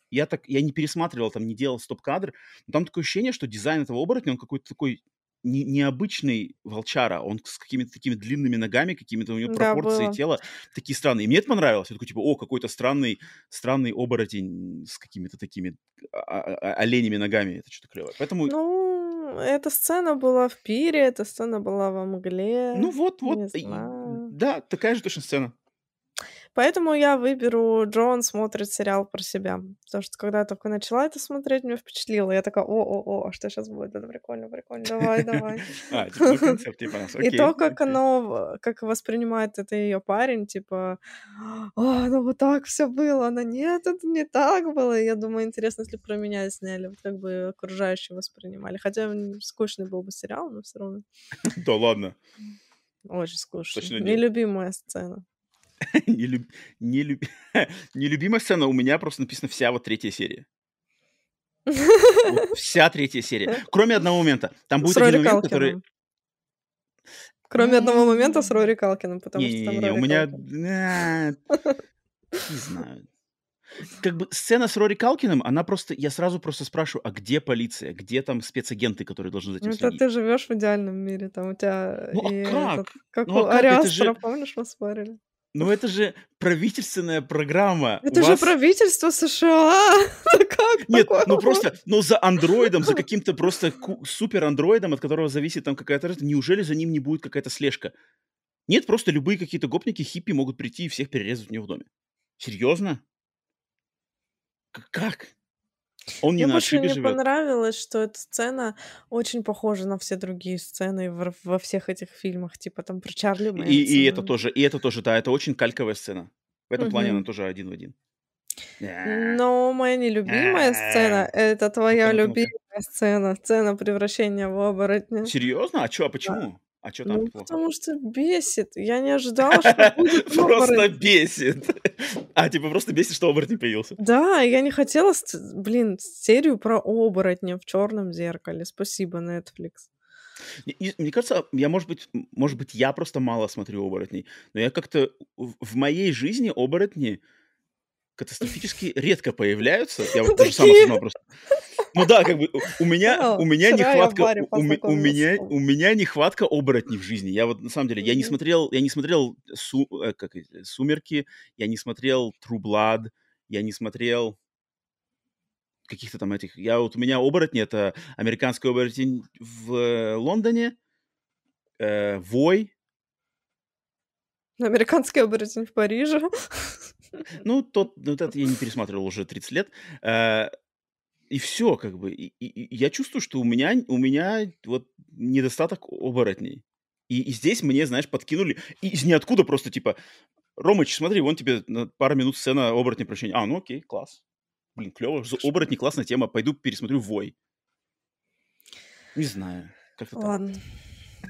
я так, я не пересматривал, там, не делал стоп-кадр, но там такое ощущение, что дизайн этого оборотня, он какой-то такой не- необычный волчара, он с какими-то такими длинными ногами, какими-то у него Да, пропорции было. тела такие странные. И мне это понравилось. Я такой, типа, о, какой-то странный, странный оборотень с какими-то такими а- а- а- оленями ногами. Это что-то клевое. Поэтому, Ну, эта сцена была в пире, эта сцена была во мгле. ну вот, вот, да, такая же точно сцена. Поэтому я выберу Джон смотрит сериал про себя. Потому что когда я только начала это смотреть, меня впечатлило. Я такая, о-о-о, а что сейчас будет? Это прикольно, прикольно, давай, давай. А, типа. И то, как оно, в- как воспринимает это ее парень, типа, а, ну вот так все было, она нет, это не так было. Я думаю, интересно, если про меня сняли, вот как бы окружающие воспринимали. Хотя скучный был бы сериал, но все равно Да ладно. очень нет. Нелюбимая сцена. Нелюб- нелюб- Нелюбимая сцена у меня просто написана вся вот третья серия. Вот вся третья серия. Кроме одного момента. Там будет С один Рори момент, который... Калкиным. Кроме одного момента с Рори Калкиным, потому что там у Рори меня... Калкин. а, Не знаю. Как бы сцена с Рори Калкиным, она просто... Я сразу просто спрашиваю, а где полиция? Где там спецагенты, которые должны за этим Ну, Это следить? ты живешь в идеальном мире, там у тебя Ну, а как? этот, как Ну, у а как? Это Ариастера, же... помнишь, мы спорили? Ну, это же правительственная программа. У Это же вас- правительство США! Как Нет, такое? ну просто, ну за андроидом, за каким-то просто супер андроидом, от которого зависит там какая-то... Неужели за ним не будет какая-то слежка? Нет, просто любые какие-то гопники, хиппи могут прийти и всех перерезать у него в доме. Серьезно? Как? Он не Мне больше не живет. понравилось, что эта сцена очень похожа на все другие сцены в- во всех этих фильмах, типа там про Чарли И, и это Мэнсона. тоже, и это тоже, да, это очень кальковая сцена. В этом плане она тоже один в один. Но моя нелюбимая сцена — это твоя любимая сцена, сцена превращения в оборотня. Серьезно? А чё, а Да. А чё там Ну, плохо? потому что бесит. Я не ожидала, что будет Просто бесит. А, типа просто бесит, что оборотень появился. Да, я не хотела, блин, серию про оборотня в черном зеркале. Спасибо, Netflix. Не- не- Мне кажется, я, может быть, может быть, я просто мало смотрю оборотней, но я как-то в моей жизни оборотни катастрофически редко появляются. Я вот тоже сам просто. Ну да, как бы у меня, у меня в нехватка, у, у ме- у меня, у меня нехватка оборотней в жизни. Я вот на самом деле, я не смотрел, я не смотрел Су- э, как Сумерки, я не смотрел True Blood, я не смотрел каких-то там этих. Я вот у меня оборотни это американский оборотень в э, Лондоне, э, Вой, Американский оборотень в Париже. ну тот, ну, вот это я не пересматривал уже 30 лет. Э, и все, как бы. И, и- и я чувствую, что у меня, у меня вот недостаток оборотней. И, и здесь мне, знаешь, подкинули и из ниоткуда просто типа, Ромыч, смотри, вон тебе на пару минут сцена оборотня прощения. А, ну окей, класс. Блин, клево. Оборотни классная тема. Пойду пересмотрю Вой. Не знаю. Как-то так.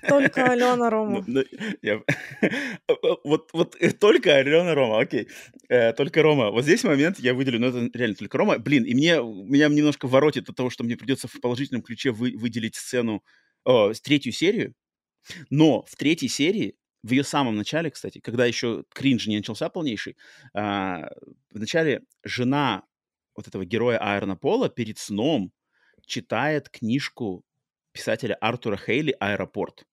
Только Алена Ну, Рома. ну, Вот, вот э, только Алена Рома, окей. Э, Только Рома. Вот здесь момент я выделю, но это реально только Рома. Блин, и мне, меня немножко воротит от того, что мне придется в положительном ключе вы- выделить сцену, с третью серию. Но в третьей серии, в ее самом начале, кстати, когда еще кринж не начался полнейший, а, в начале жена вот этого героя Айрона Пола перед сном читает книжку писателя Артура Хейли «Аэропорт».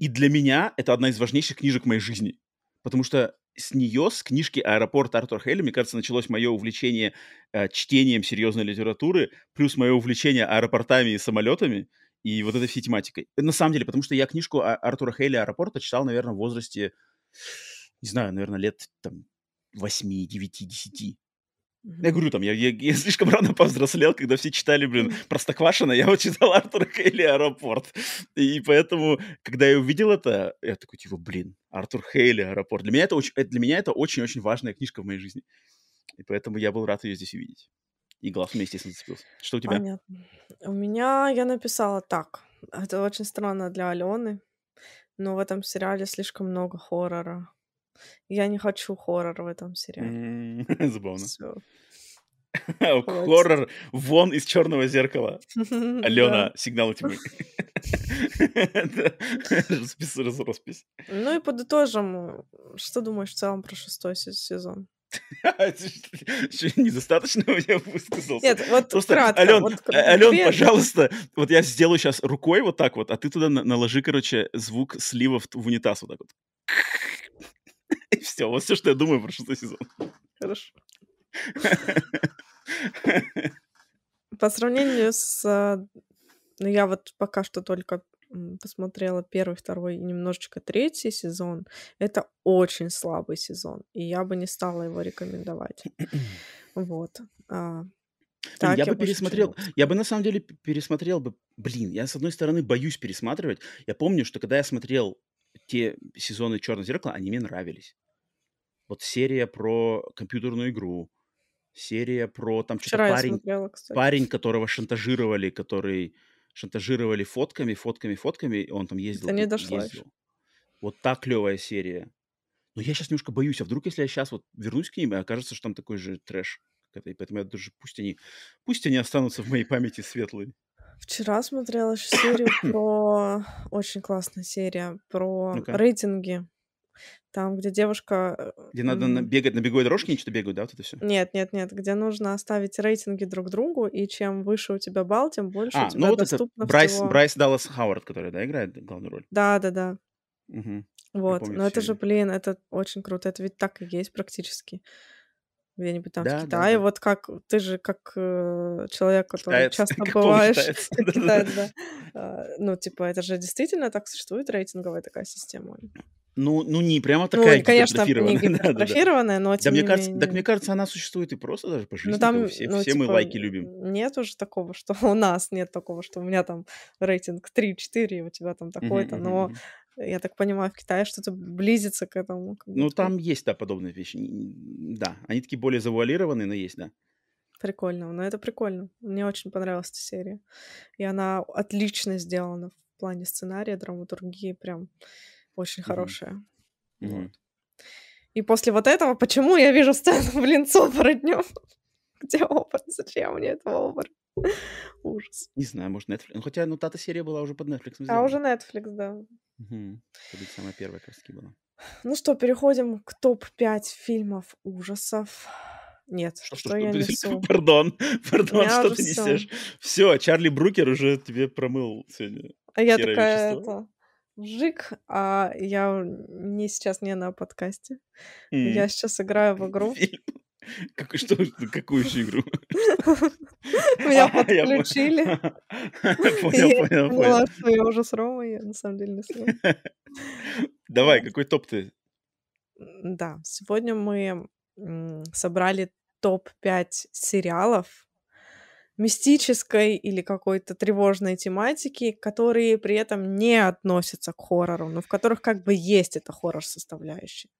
И для меня это одна из важнейших книжек моей жизни. Потому что с нее, с книжки «Аэропорт» Артура Хейли, мне кажется, началось мое увлечение э, чтением серьезной литературы, плюс мое увлечение аэропортами и самолетами, и вот этой всей тематикой. На самом деле, потому что я книжку А- Артура Хейли «Аэропорта» читал, наверное, в возрасте, не знаю, наверное, лет там 8, 9, 10. Я говорю, там, я, я- я слишком рано повзрослел, когда все читали, блин, Простоквашино, я вот читал Артура Хейли «Аэропорт». И поэтому, когда я увидел это, я такой, типа, блин, Артур Хейли «Аэропорт». Для меня это очень, для меня это очень-очень важная книжка в моей жизни. И поэтому я был рад ее здесь увидеть. И глаз у меня, естественно, зацепился. Что у тебя? Понятно. У меня я написала так. Это очень странно для Алены, но в этом сериале слишком много хоррора. Я не хочу хоррор в этом сериале. Забавно. Хоррор вон из черного зеркала. Алена, сигнал тьмы. Да. Распис- раз- Роспись. Ну и подытожим. Что думаешь в целом про шестой се- сезон? Недостаточно я высказался. Нет, вот Просто, кратко. Ален, вот а- Ален, пожалуйста, вот я сделаю сейчас рукой вот так вот, а ты туда на- наложи, короче, звук слива в унитаз вот так вот. И все, вот все, что я думаю про шестой сезон. Хорошо. По сравнению с... а, Ну, я вот пока что только посмотрела первый, второй и немножечко третий сезон. Это очень слабый сезон, и я бы не стала его рекомендовать. Вот. А, так, я бы больше пересмотрел, не я бы на самом деле пересмотрел бы, блин, я с одной стороны боюсь пересматривать. Я помню, что когда я смотрел те сезоны Черного зеркала, они мне нравились. Вот серия про компьютерную игру, серия про там что-то Вчера я парень, смотрела, кстати. парень, которого шантажировали, который шантажировали фотками, фотками, фотками, и он там ездил. Это не дошла ездил. еще. Вот та клевая серия. Но я сейчас немножко боюсь, а вдруг, если я сейчас вот вернусь к ним, окажется, что там такой же трэш. как это, И поэтому я даже, пусть они, пусть они останутся в моей памяти светлые. Вчера смотрела еще серию про... Очень классная серия про Ну-ка. рейтинги. Там, где девушка... э, Где надо на- бегать на беговой дорожке, они что-то бегают, да, вот это все? Нет, нет, нет, где нужно оставить рейтинги друг другу, и чем выше у тебя балл, тем больше у А, тебя ну вот это Брайс, всего. Брайс Даллас Хауард, который, да, играет главную роль. Да, да, да. Мгм. Вот. Но это же, блин, это очень круто. Это ведь так и есть практически. Где-нибудь там Да, в да, Китае. да. Вот как ты же как э, человек, который Китаец, часто бываешь китаец, да. А, Ну, типа, это же действительно так существует рейтинговая такая система. Ну, ну не прямо такая ну, конечно, гипертрофированная. не гипертрофированная, но тем да, мне менее... кажется, так мне кажется, она существует и просто даже по жизни. Ну, там, все, ну, все типа, мы лайки любим. Нет уже такого, что у нас нет такого, что у меня там рейтинг 3-4, у тебя там такой-то, но я так понимаю, в Китае что-то близится к этому. Ну, там есть, да, подобные вещи. Да, они такие более завуалированные, но есть, да. Прикольно, но это прикольно. Мне очень понравилась эта серия. И она отлично сделана в плане сценария, драматургии, прям очень mm-hmm. хорошая. Mm-hmm. Вот. И после вот этого, почему я вижу сцену в линцо днем? Где опыт? Зачем мне этого опыт? Ужас. Не знаю, может, Netflix. Ну, хотя, ну, та серия была уже под Netflix. А уже Netflix, да. Угу. Это самая первая, как раз была. Ну что, переходим к топ-5 фильмов ужасов. Нет, что, что, что я несу? Пардон, пардон, что ты несешь? Все, Чарли Брукер уже тебе промыл сегодня. А я такая, это, вжик, а я не сейчас не на подкасте. Mm. Я сейчас играю в игру. Как, что, какую еще игру? Меня подключили. Понял, понял, понял. что я уже с Ромой, я на самом деле не с Давай, какой топ ты? Да, сегодня мы собрали топ-5 сериалов мистической или какой-то тревожной тематики, которые при этом не относятся к хоррору, но в которых как бы есть эта хоррор-составляющая.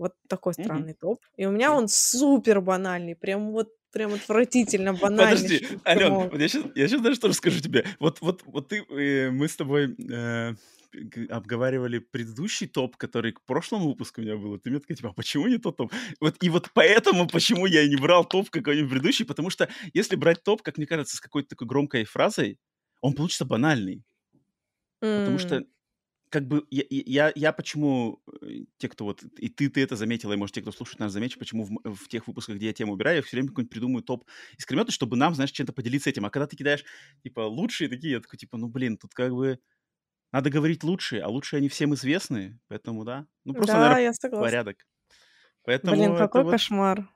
Вот такой странный mm-hmm. топ. И у меня он супер банальный, прям вот прям отвратительно банальный. Подожди, Ален, я сейчас, я сейчас даже что расскажу тебе. Вот, вот, вот ты, э, мы с тобой э, обговаривали предыдущий топ, который к прошлому выпуску у меня был, ты мне такая, типа, а почему не тот топ? Вот, и вот поэтому, почему я не брал топ какой-нибудь предыдущий, потому что если брать топ, как мне кажется, с какой-то такой громкой фразой, он получится банальный. Mm. Потому что как бы я, я, я почему, э, те, кто вот, и ты, ты это заметила, и, может, те, кто слушает нас, заметят, почему в, в тех выпусках, где я тему убираю, я все время какой-нибудь придумаю топ искрометы, чтобы нам, знаешь, чем-то поделиться этим. А когда ты кидаешь, типа, лучшие такие, я такой, типа, ну, блин, тут как бы надо говорить лучшие, а лучшие они всем известны, поэтому да. Ну, просто, да, наверное, я согласна. порядок. Поэтому Блин, какой вот... кошмар.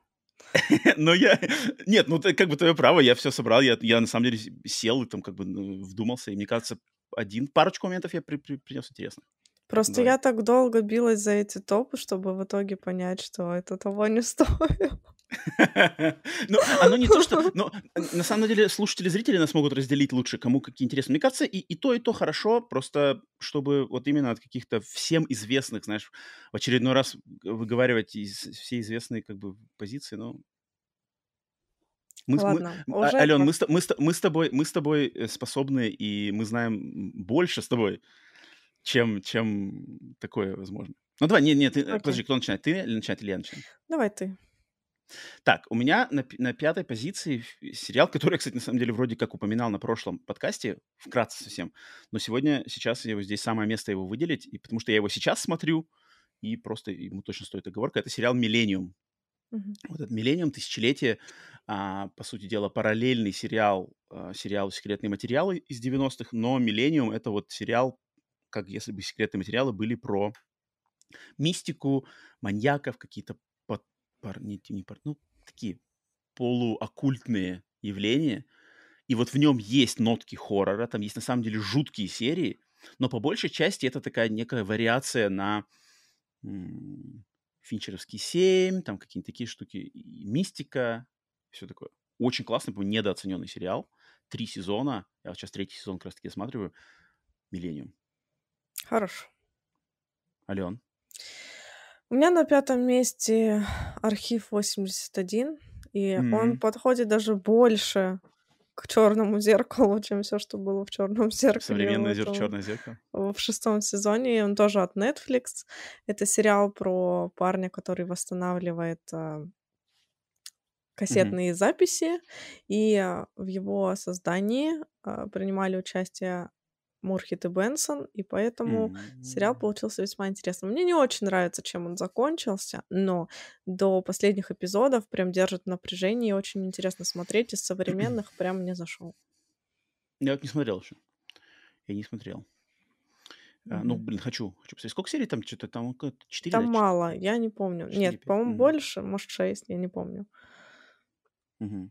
Но я... Нет, ну, как бы твое право, я все собрал, я, я на самом деле сел и там как бы ну, вдумался, и мне кажется, один, парочку моментов я при, при, принес интересно. Просто я так долго билась за эти топы, чтобы в итоге понять, что это того не стоит. Ну, оно не то, что... Но на самом деле слушатели, зрители нас могут разделить лучше, кому какие интересны. Мне кажется, и, и то, и то хорошо, просто чтобы вот именно от каких-то всем известных, знаешь, в очередной раз выговаривать из все известные как бы позиции, ну... Мы, Ладно, мы, уже Ален, мы, мы, мы, с тобой, мы с тобой э, способны, и мы знаем больше с тобой, чем, чем такое возможно. Ну давай, нет, нет, okay. подожди, кто начинает? Ты или начинает, или я начинаю? Давай ты. Так, у меня на, на пятой позиции сериал, который я, кстати, на самом деле вроде как упоминал на прошлом подкасте, вкратце совсем, но сегодня, сейчас я его здесь самое место его выделить, и потому что я его сейчас смотрю, и просто ему точно стоит оговорка, это сериал «Миллениум». Mm-hmm. Вот этот «Миллениум», «Тысячелетие», а, по сути дела, параллельный сериал, а, сериалу «Секретные материалы» из 90-х, но «Миллениум» — это вот сериал, как если бы «Секретные материалы» были про мистику, маньяков, какие-то пар, не, не пар, ну, такие полуоккультные явления. И вот в нем есть нотки хоррора, там есть на самом деле жуткие серии, но по большей части это такая некая вариация на Финчеровский 7, там какие-то такие штуки, и мистика, все такое. Очень классный, по недооцененный сериал. Три сезона, я вот сейчас третий сезон как раз таки осматриваю. Миллениум. Хорошо. Ален? У меня на пятом месте архив 81, и mm-hmm. он подходит даже больше к черному зеркалу, чем все, что было в черном зеркале. Современное зер... черное зеркало. В шестом сезоне, он тоже от Netflix. Это сериал про парня, который восстанавливает а, кассетные mm-hmm. записи, и а, в его создании а, принимали участие Мурхит и Бенсон, и поэтому mm-hmm. сериал получился весьма интересным. Мне не очень нравится, чем он закончился, но до последних эпизодов прям держит напряжение, и очень интересно смотреть. Из современных прям не зашел. Я вот не смотрел еще. Я не смотрел. Mm-hmm. А, ну, блин, хочу. Хочу посмотреть. Сколько серий там? Что-то там 4 Там мало, я не помню. 4, Нет, по-моему, mm-hmm. больше, может, 6, я не помню. Угу.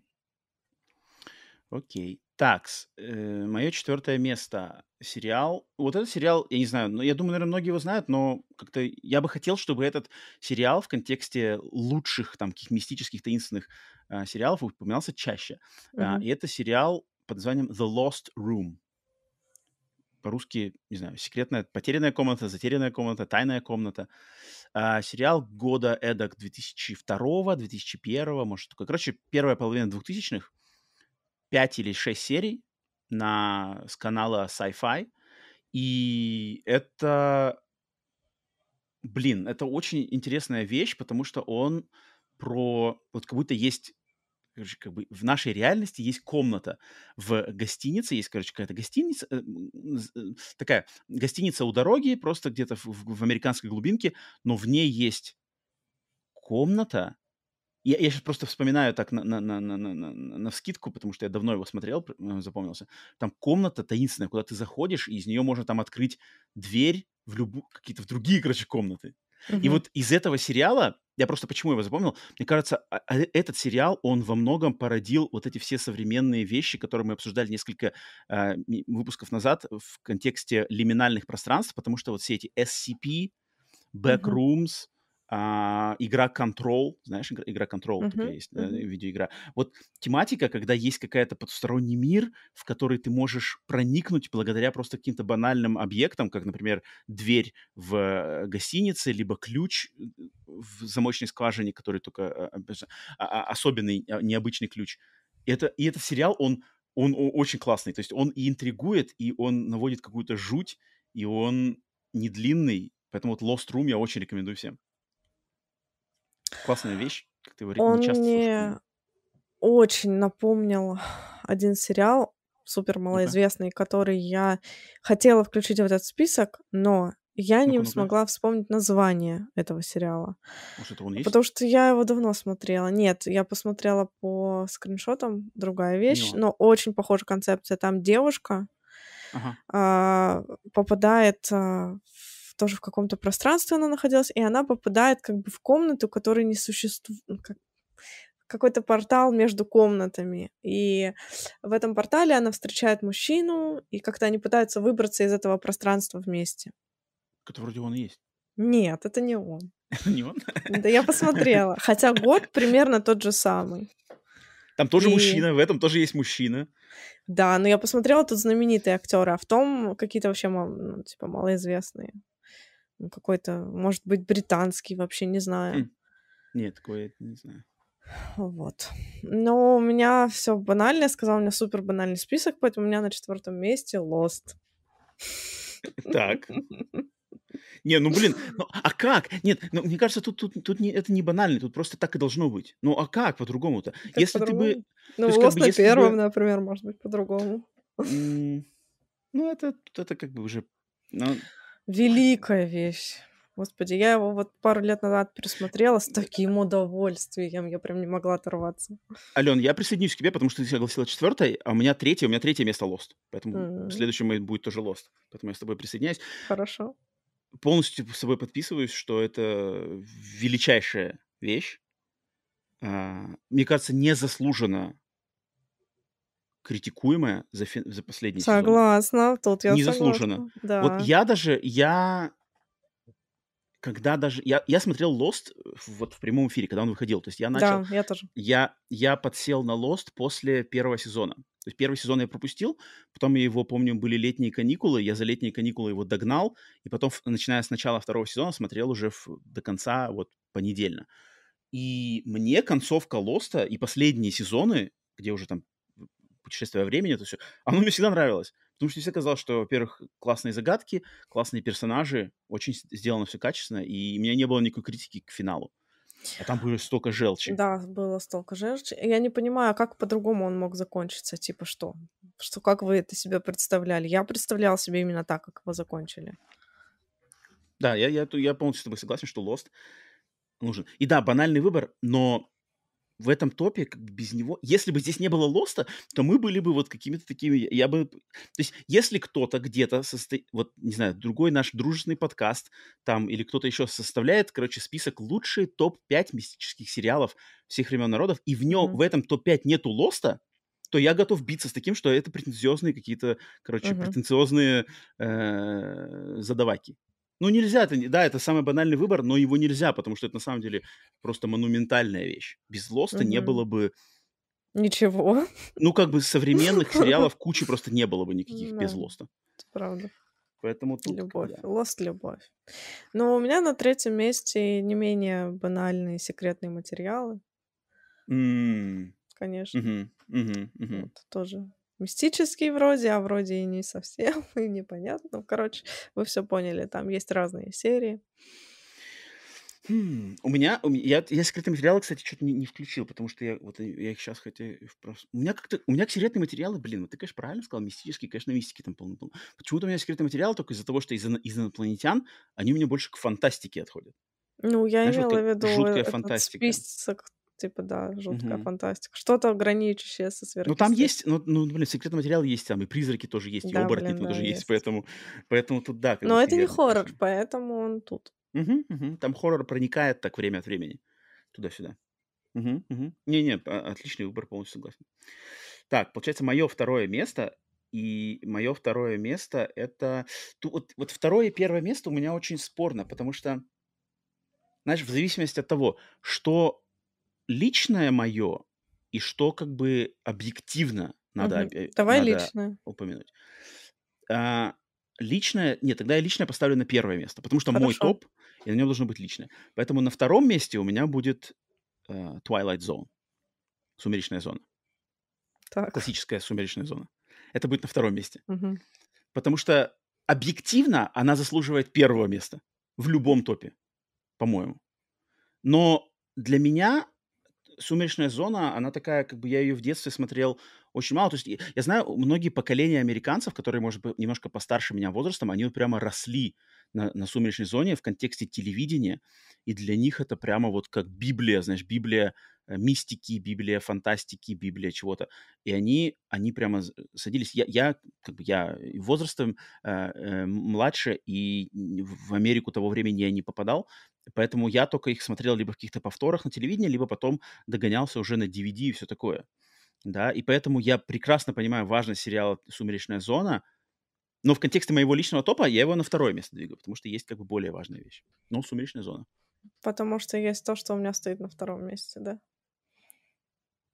Окей. Так, э, мое четвертое место. Сериал. Вот этот сериал, я не знаю, но я думаю, наверное, многие его знают, но как-то я бы хотел, чтобы этот сериал в контексте лучших там каких мистических, таинственных э, сериалов упоминался чаще. А, и это сериал под названием The Lost Room. По-русски, не знаю, секретная, потерянная комната, затерянная комната, тайная комната. А, сериал года эдак 2002, 2001, может, такой. Короче, первая половина 2000-х 5 или 6 серий на, с канала Sci-Fi. И это, блин, это очень интересная вещь, потому что он про, вот как будто есть короче, как бы в нашей реальности есть комната в гостинице, есть, короче, какая-то гостиница, э, э, такая гостиница у дороги, просто где-то в, в американской глубинке, но в ней есть комната, я, я сейчас просто вспоминаю так на, на, на, на, на, на вскидку, потому что я давно его смотрел, э, запомнился. Там комната таинственная, куда ты заходишь, и из нее можно там открыть дверь в любую, какие-то в другие, короче, комнаты. Uh-huh. И вот из этого сериала, я просто почему его запомнил, мне кажется, а, а, этот сериал, он во многом породил вот эти все современные вещи, которые мы обсуждали несколько э, выпусков назад в контексте лиминальных пространств, потому что вот все эти SCP, Backrooms, uh-huh а, игра Control, знаешь, игра, игра Control uh-huh, такая есть, uh-huh. видеоигра. Вот тематика, когда есть какая-то потусторонний мир, в который ты можешь проникнуть благодаря просто каким-то банальным объектам, как, например, дверь в э, гостинице, либо ключ э, в замочной скважине, который только а, особенный, необычный ключ. И, это, и этот сериал, он, он очень классный. То есть он и интригует, и он наводит какую-то жуть, и он не длинный. Поэтому вот Lost Room я очень рекомендую всем. Классная вещь, как ты говоришь, Он не часто мне очень напомнил один сериал, супер малоизвестный, который я хотела включить в этот список, но я не Ну-ка, ну-ка. смогла вспомнить название этого сериала. Может, это он есть? Потому что я его давно смотрела. Нет, я посмотрела по скриншотам, другая вещь, Не он. но очень похожая концепция. Там девушка Ага. а, попадает а, в- тоже в каком-то пространстве она находилась, и она попадает как бы в комнату, которая не существует, как какой-то портал между комнатами. И в этом портале она встречает мужчину, и как-то они пытаются выбраться из этого пространства вместе. Это вроде он и есть. Нет, это не он. Не он? Да я посмотрела. Хотя год примерно тот же самый. Там тоже И- мужчина, в этом тоже есть мужчина. Да, но я посмотрела тут знаменитые актеры, а в том какие-то вообще ну, типа малоизвестные. Ну, Какой-то, может быть, британский, вообще не знаю. Хм. Нет, такое я не знаю. Вот. Но у меня все банально, я сказала, у меня супер банальный список, поэтому у меня на четвертом месте Lost. Так. Не, ну блин, ну а как? Нет, ну мне кажется, тут, тут, тут не, это не банально, тут просто так и должно быть. Ну а как по-другому-то? Как Если ты бы... по-другому? Ну, есть, как Lost бы, на если бы- первом, например, может быть, по-другому. Ну это, это как бы уже... ну, Великая вещь. Господи, я его вот пару лет назад пересмотрела с таким удовольствием. Я прям не могла оторваться. Ален, я присоединюсь к тебе, потому что ты согласила четвертой, а у меня третье, у меня третье место Lost. Поэтому М. следующем моим будет тоже Lost. Поэтому я с тобой присоединяюсь. Хорошо. Полностью с собой подписываюсь, что это величайшая вещь. А, Мне кажется, незаслуженно критикуемая за, фи- за последний сезон. Согласна. Тут я Незаслуженно. согласна. Да. Вот я даже, я, когда даже, я, я смотрел Lost вот в прямом эфире, когда он выходил. То есть я начал, Да, я тоже. я, я подсел на Lost после первого сезона. То есть первый сезон я пропустил, потом я его, помню, были летние каникулы, я за летние каникулы его догнал, и потом, начиная с начала второго сезона, смотрел уже в- до конца вот понедельно. И мне концовка Лоста и последние сезоны, где уже там путешествие во времени, это все, оно мне всегда нравилось. Потому что мне всегда казалось, что, во-первых, классные загадки, классные персонажи, очень сделано все качественно, и у меня не было никакой критики к финалу. А там было столько желчи. Да, было столько желчи. Я не понимаю, а как по-другому он мог закончиться? Типа что? Что, как вы это себе представляли? Я представляла себе именно так, как его закончили. Да, я, я, я полностью с тобой согласен, что Lost нужен. И да, банальный выбор, но в этом топе как бы без него... Если бы здесь не было Лоста, то мы были бы вот какими-то такими... Я бы... То есть если кто-то где-то... Состо... Вот, не знаю, другой наш дружественный подкаст там или кто-то еще составляет, короче, список лучшие топ-5 мистических сериалов всех времен народов, и в нем, Мгм. в этом топ-5 нету Лоста, то я готов биться с таким, что это претенциозные какие-то, короче, угу. претенциозные э, задаваки. Ну, нельзя, это, да, это самый банальный выбор, но его нельзя, потому что это на самом деле просто монументальная вещь. Без Лоста угу. не было бы... Ничего. Ну, как бы современных сериалов кучи просто не было бы никаких без Лоста. Это правда. Поэтому тут... Любовь. Да. Lost — любовь. Но у меня на третьем месте не менее банальные секретные материалы. Mm. Конечно. Mm-hmm. Mm-hmm. Mm-hmm. Вот, тоже мистический вроде, а вроде и не совсем, и непонятно. Ну, короче, вы все поняли, там есть разные серии. Хм, у меня, у меня я, я секретные материалы, кстати, что-то не, не включил, потому что я вот я их сейчас хотя у меня как-то у меня секретные материалы, блин, вот ты конечно правильно сказал, мистические, конечно, мистики там полно. полно. Почему-то у меня секретные материалы только из-за того, что из, из инопланетян они у меня больше к фантастике отходят. Ну, я Знаешь, вот имела как в виду жуткая этот фантастика. список, типа, да, жуткая Мгм. фантастика. Что-то граничащее со Ну, там сверхъестественным. есть, ну, ну, блин, секретный материал есть там, и призраки тоже есть, и Да, оборотни блин, да, тоже есть, есть. поэтому, поэтому тут да, Но это не хоррор, конечно. поэтому он тут. Мгм, мгм. Там хоррор проникает так время от времени туда-сюда. Мгм, мгм. Не-не, а- отличный выбор, полностью согласен. Так, получается, мое второе место, и мое второе место это... ту- вот, вот второе и первое место у меня очень спорно, потому что, знаешь, в зависимости от того, что личное мое и что как бы объективно надо, э, Давай надо личное. упомянуть. А, личное... Нет, тогда я личное поставлю на первое место, потому что мой Хорошо. топ, и на нем должно быть личное. Поэтому на втором месте у меня будет э, Twilight Zone. Сумеречная зона. Так. Классическая сумеречная зона. Это будет на втором месте. Мгм. Потому что объективно она заслуживает первого места в любом топе, по-моему. Но для меня «Сумеречная зона», она такая, как бы я ее в детстве смотрел очень мало. То есть я знаю, многие поколения американцев, которые, может быть, немножко постарше меня возрастом, они вот прямо росли на, на «Сумеречной зоне» в контексте телевидения, и для них это прямо вот как Библия, знаешь, Библия э, мистики, Библия фантастики, Библия чего-то. И они, они прямо садились. Я, я как бы я возрастом э, э, младше, и в Америку того времени я не попадал, поэтому я только их смотрел либо в каких-то повторах на телевидении, либо потом догонялся уже на DVD и все такое. Да, и поэтому я прекрасно понимаю важность сериала «Сумеречная зона», но в контексте моего личного топа я его на второе место двигаю, потому что есть как бы более важная вещь. Ну, «Сумеречная зона». Потому что есть то, что у меня стоит на втором месте, да.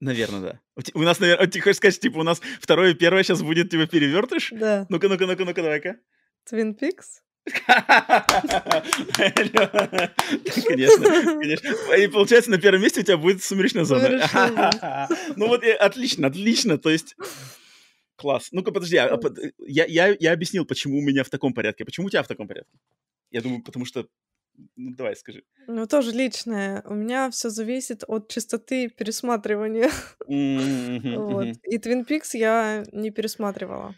Наверное, да. У, у нас, наверное, ты хочешь сказать, типа, у нас второе и первое сейчас будет, типа, перевертыш? Да. Ну-ка, ну-ка, ну-ка, ну-ка, давай-ка. Twin Peaks? Конечно, конечно. И получается, на первом месте у тебя будет «Сумеречная зона». Ну вот, отлично, отлично. То есть, класс. Ну-ка, подожди, а, я, я, я объяснил, почему у меня в таком порядке. Почему у тебя в таком порядке? Я думаю, потому что... Ну, давай, скажи. Ну, тоже личное. У меня все зависит от частоты пересматривания. Вот. И Twin Peaks я не пересматривала.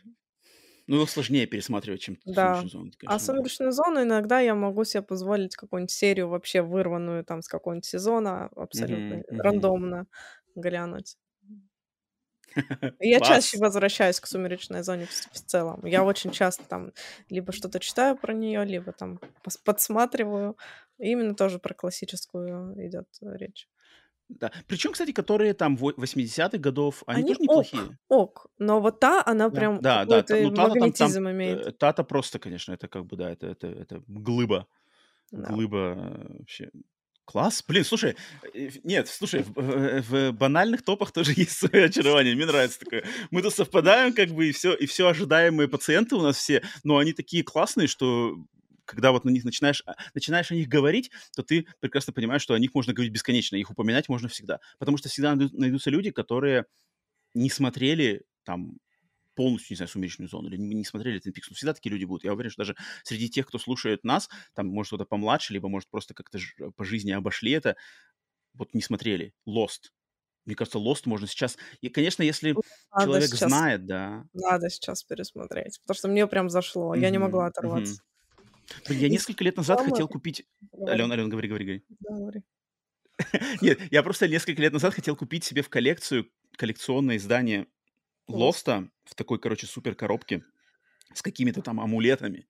Ну, его сложнее пересматривать, чем Да. «Сумеречную зону», А конечно, да. «Сумеречную зону» иногда я могу себе позволить какую-нибудь серию вообще вырванную там с какого-нибудь сезона абсолютно мгм. рандомно глянуть. Я Класс. чаще возвращаюсь к «Сумеречной зоне» в, в целом. Я очень часто там либо что-то читаю про нее, либо там подсматриваю. И именно тоже про классическую идет речь. Да. Причем, кстати, которые там во- 80-х годов, они, Они тоже ок, неплохие. ок, но вот та, она Да, прям да, да. та- Ну, Тата там, там магнетизм имеет. э, Тата просто, конечно, это как бы, да, это, это, это глыба. Да. Глыба э, вообще. Класс. Блин, слушай, э, нет, слушай, в, в- в банальных топах тоже есть свое очарование. Мне нравится такое. Мы тут совпадаем, как бы, и все, и все ожидаемые пациенты у нас все, но они такие классные, что когда вот на них начинаешь, а, начинаешь о них говорить, то ты прекрасно понимаешь, что о них можно говорить бесконечно, их упоминать можно всегда. Потому что всегда найду- найдутся люди, которые не смотрели там полностью, не знаю, «Сумеречную зону» или не смотрели Twin Peaks. Ну, всегда такие люди будут. Я уверен, что даже среди тех, кто слушает нас, там, может, кто-то помладше, либо, может, просто как-то ж- по жизни обошли это, вот не смотрели. Lost. Мне кажется, Lost можно сейчас... И, конечно, если Надо человек сейчас, знает, да. надо сейчас пересмотреть, потому что мне прям зашло, я не могла оторваться. Блин, я И несколько лет назад хотел купить... Говори, Ален, Ален, говори, говори, говори. говори. Нет, я просто несколько лет назад хотел купить себе в коллекцию коллекционное издание. Лоста в такой, короче, супер коробке с какими-то там амулетами.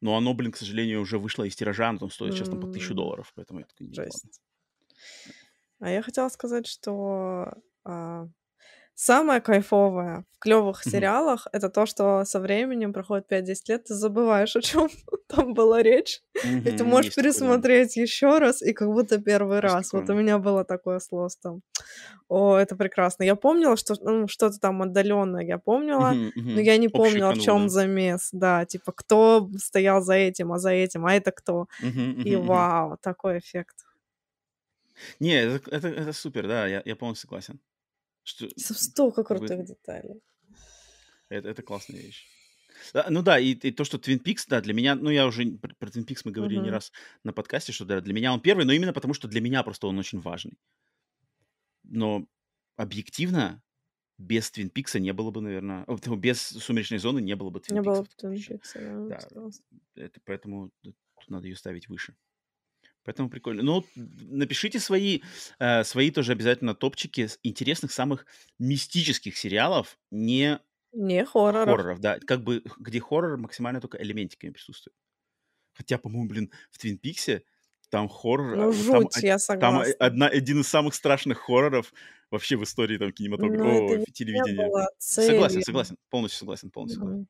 Но оно, блин, к сожалению, уже вышло из тиража, оно там стоит сейчас там по тысячу долларов, поэтому я такой. Жесть. А я хотела сказать, что а, Самое кайфовое в клевых сериалах это то, что со временем проходит 5-10 лет, ты забываешь, о чем там была речь, и ты можешь пересмотреть еще раз, и как будто первый раз. Вот у меня было такое с Лостом. О, это прекрасно. Я помнила, что ну, что-то там отдаленное, я помнила, но я не помнила, в чем замес. Да, типа кто стоял за этим, а за этим, а это кто. И вау, такой эффект. Не, это, это, это супер, да, я, я полностью согласен. Что, Столько крутых вы... деталей. Это, это классная вещь. Да, ну да, и, и то, что Twin Peaks, да, для меня, ну я уже про, про Twin Peaks мы говорили uh-huh. не раз на подкасте, что да, для меня он первый, но именно потому, что для меня просто он очень важный. Но объективно без Твин Пикса не было бы, наверное, без Сумеречной зоны не было бы Твин Не было бы Твин Пикса, да. да. Это, поэтому тут надо ее ставить выше. Поэтому прикольно. Ну, напишите свои, э, свои тоже обязательно топчики интересных самых мистических сериалов, не не хорроров. хорроров, да, как бы где хоррор максимально только элементиками присутствует. Хотя, по-моему, блин, в Твин Пиксе там хоррор... Ну, жуть, там, я согласна. Там одна, один из самых страшных хорроров вообще в истории там кинематографа, ну, телевидения. Согласен, согласен, полностью согласен, полностью согласен.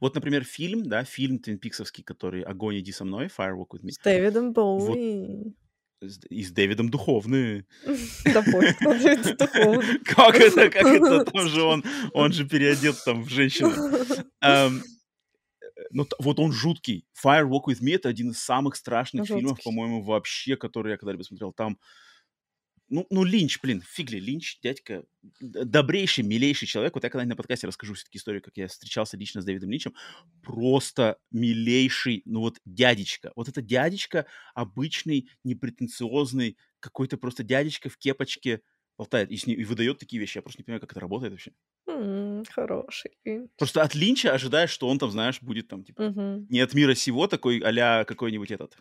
Вот, например, фильм, да, фильм Твин Пиксовский, который «Огонь, иди со мной», «Fire Walk With Me». С Дэвидом Боуи. Вот, и с Дэвидом Духовный. Да пофиг. Как это, как это, там же он, он же переодет там в женщину. Ну, вот он жуткий. Fire Walk With Me — это один из самых страшных фильмов, по-моему, вообще, которые я когда-либо смотрел. Там ну, ну, Линч, блин, фигли, Линч, дядька, добрейший, милейший человек. Вот я когда-нибудь на подкасте расскажу все-таки историю, как я встречался лично с Дэвидом Линчем. Просто милейший, ну вот дядечка. Вот это дядечка обычный, непретенциозный, какой-то просто дядечка в кепочке болтает и, с ней, и выдает такие вещи. Я просто не понимаю, как это работает вообще. Mm, хороший. Просто от Линча ожидаешь, что он там, знаешь, будет там, типа, mm-hmm. не от мира сего такой, а какой-нибудь этот...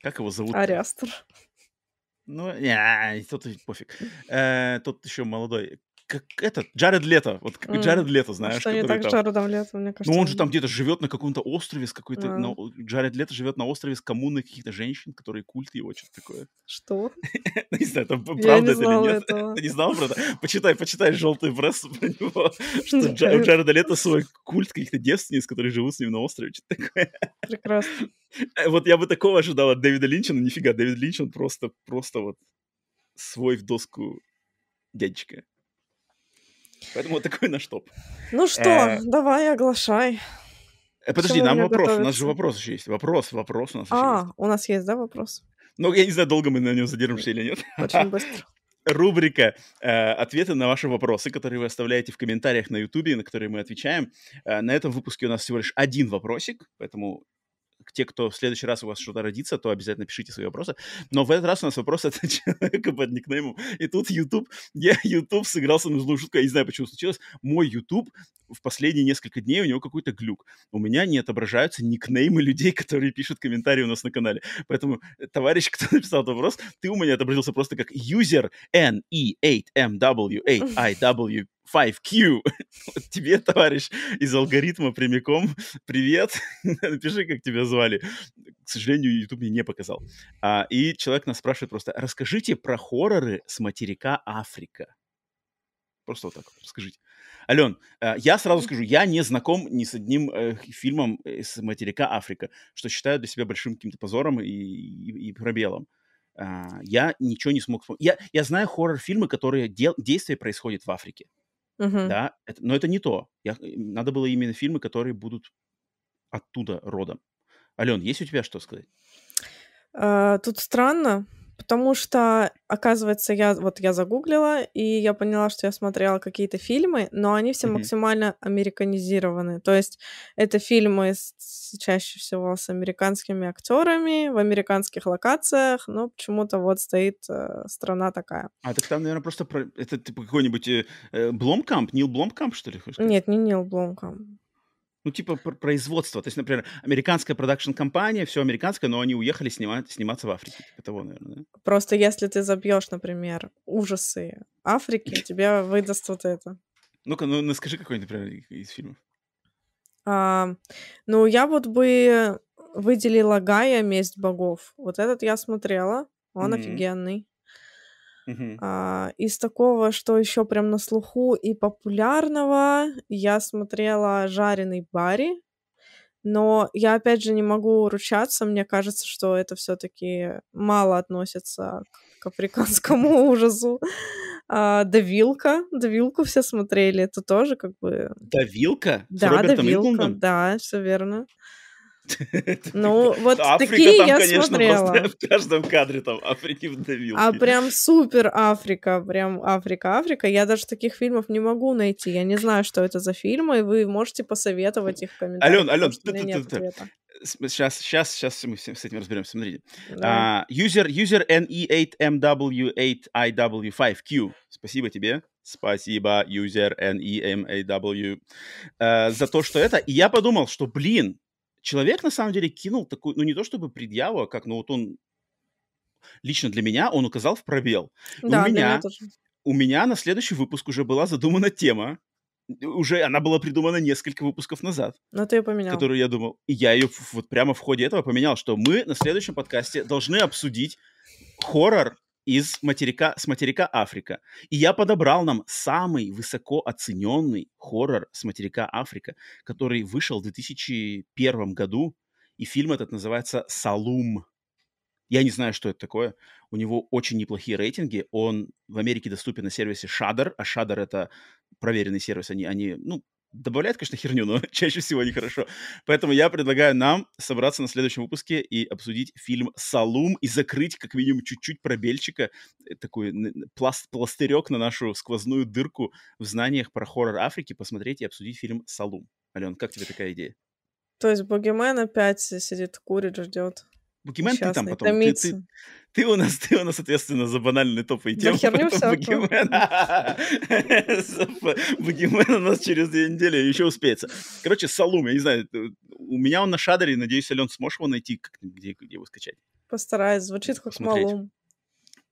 Как его зовут? Ариастер. Ну, не, тут пофиг. Э, тут еще молодой как этот, Джаред Лето, вот как mm. Джаред Лето, знаешь. А что не так там... Джаредом Лето, мне кажется. Ну, он же там где-то живет на каком-то острове с какой-то... Mm. На... Джаред Лето живет на острове с коммуной каких-то женщин, которые культ его, что-то такое. Что? Ну, не знаю, там правда это или нет. Ты не знал про это? Почитай, почитай желтую прессу про него, что у Джареда Лето свой культ каких-то девственниц, которые живут с ним на острове, что-то такое. Прекрасно. Э, вот я бы такого ожидал от Дэвида Линча, но нифига, Дэвид Линч, он просто, просто вот свой в доску дядечка. Поэтому вот такой наш топ. Ну что, э... давай оглашай. Э, подожди, нам вопрос. У нас же вопрос еще есть. Вопрос, вопрос у нас а, еще есть. у нас есть, да, вопрос? Ну, я не знаю, долго мы на нем задержимся или нет. Очень быстро. Рубрика э, «Ответы на ваши вопросы», которые вы оставляете в комментариях на YouTube, на которые мы отвечаем. Э, на этом выпуске у нас всего лишь один вопросик, поэтому те, кто в следующий раз у вас что-то родится, то обязательно пишите свои вопросы. Но в этот раз у нас вопрос от человека под никнеймом. И тут YouTube, я YouTube сыграл со мной злую шутку, я не знаю, почему случилось. Мой YouTube в последние несколько дней у него какой-то глюк. У меня не отображаются никнеймы людей, которые пишут комментарии у нас на канале. Поэтому, э, товарищ, кто написал этот вопрос, ты у меня отобразился просто как user N-E-8-M-W-8-I-W 5Q. тебе, товарищ, из алгоритма прямиком. Привет. Напиши, как тебя звали. К сожалению, YouTube мне не показал. А, и человек нас спрашивает просто, расскажите про хорроры с материка Африка. Просто вот так вот, расскажите. Ален, э, я сразу скажу, я не знаком ни с одним э, фильмом с материка Африка, что считаю для себя большим каким-то позором и, и, и пробелом. Uh, я ничего не смог... Я, я знаю хоррор-фильмы, которые дел, действие происходит в Африке. Мгм. Да, это, но это не то. Я, надо было именно фильмы, которые будут оттуда родом. Ален, есть у тебя что сказать? А, тут странно, потому что, оказывается, я вот я загуглила, и я поняла, что я смотрела какие-то фильмы, но они все Мгм. максимально американизированы. То есть это фильмы с, чаще всего с американскими актерами в американских локациях, но почему-то вот стоит э, страна такая. А, так там, наверное, просто про... это типа какой-нибудь э, э, Бломкамп, Нил Бломкамп, что ли? Нет, не Нил Бломкамп. Ну, типа пр- производство. То есть, например, американская продакшн-компания, все американское, но они уехали снимать, сниматься в Африке. Типа того, наверное, да? Просто если ты забьешь, например, ужасы Африки, тебе выдаст вот это. Ну-ка, ну, ну скажи какой-нибудь, например, из фильмов. А, ну, я вот бы выделила Гая «Месть богов». Вот этот я смотрела, он Мгм. офигенный. Uh-huh. А, из такого, что еще прям на слуху и популярного, я смотрела «Жареный Барри», но я опять же не могу ручаться, мне кажется, что это все-таки мало относится к, африканскому ужасу. А, Давилка, Давилку все смотрели, это тоже как бы... Давилка? Да, Давилка, да, все верно. Ну, вот Африка такие там, я конечно, смотрела. в каждом кадре там Африки вдавил. А прям супер Африка, прям Африка, Африка. Я даже таких фильмов не могу найти. Я не знаю, что это за фильмы, и вы можете посоветовать их в комментариях. Ален, Ален, ты, ты, ты, Сейчас, сейчас, сейчас мы с этим разберемся. Смотрите. Да. Uh, user, user NE8MW8IW5Q. Спасибо тебе. Спасибо, user NEMAW, uh, за то, что это. И я подумал, что, блин, человек на самом деле кинул такую, ну не то чтобы предъяву, а как, ну вот он лично для меня он указал в пробел. Да, у меня, у меня на следующий выпуск уже была задумана тема, уже она была придумана несколько выпусков назад. Но ты ее поменял. Которую я думал. И я ее вот прямо в ходе этого поменял, что мы на следующем подкасте должны обсудить хоррор из материка, с материка Африка. И я подобрал нам самый высоко оцененный хоррор с материка Африка, который вышел в 2001 году. И фильм этот называется «Салум». Я не знаю, что это такое. У него очень неплохие рейтинги. Он в Америке доступен на сервисе Shudder, а Shudder — это проверенный сервис. Они, они ну, добавляют, конечно, херню, но чаще всего нехорошо. Поэтому я предлагаю нам собраться на следующем выпуске и обсудить фильм «Салум» и закрыть как минимум чуть-чуть пробельчика, э, такой пласт, пластырек на нашу сквозную дырку в знаниях про хоррор Африки, посмотреть и обсудить фильм «Салум». Ален, как тебе такая идея? То есть Богимен опять сидит, курит, ждет. Бугимен ты там потом. Ты, ты, ты, у нас, ты у нас, соответственно, за банальные топовые темы. За херню Бугимен у нас через две недели еще успеется. Короче, Салум, я не знаю, у меня он на шадере, надеюсь, Ален, сможешь его найти, где его скачать? Постараюсь, звучит как Малум.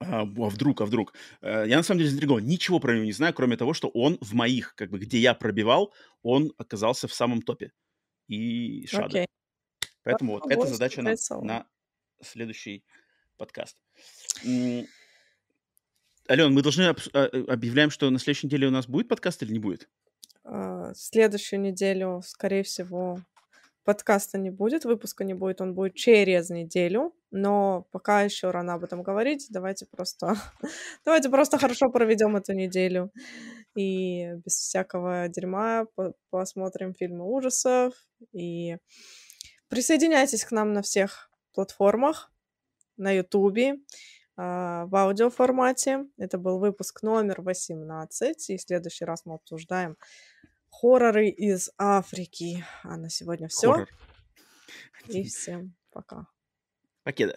А, а вдруг, а вдруг? Э, я на самом деле заинтригован. Ничего про него не знаю, кроме того, что он в моих, как бы, где я пробивал, он оказался в самом топе. И Шадер. Okay. Поэтому вот эта задача на, на следующий подкаст. Ален, мы должны об, а, э, объявляем, что на следующей неделе у нас будет подкаст или не будет? А, следующую неделю, скорее всего, подкаста не будет, выпуска не будет, он будет через неделю, но пока еще рано об этом говорить, давайте просто, давайте просто хорошо проведем эту неделю и без всякого дерьма посмотрим фильмы ужасов и присоединяйтесь к нам на всех платформах, на Ютубе, а, в аудиоформате. Это был выпуск номер 18, и в следующий раз мы обсуждаем хорроры из Африки. А на сегодня все. И всем пока. Покеда.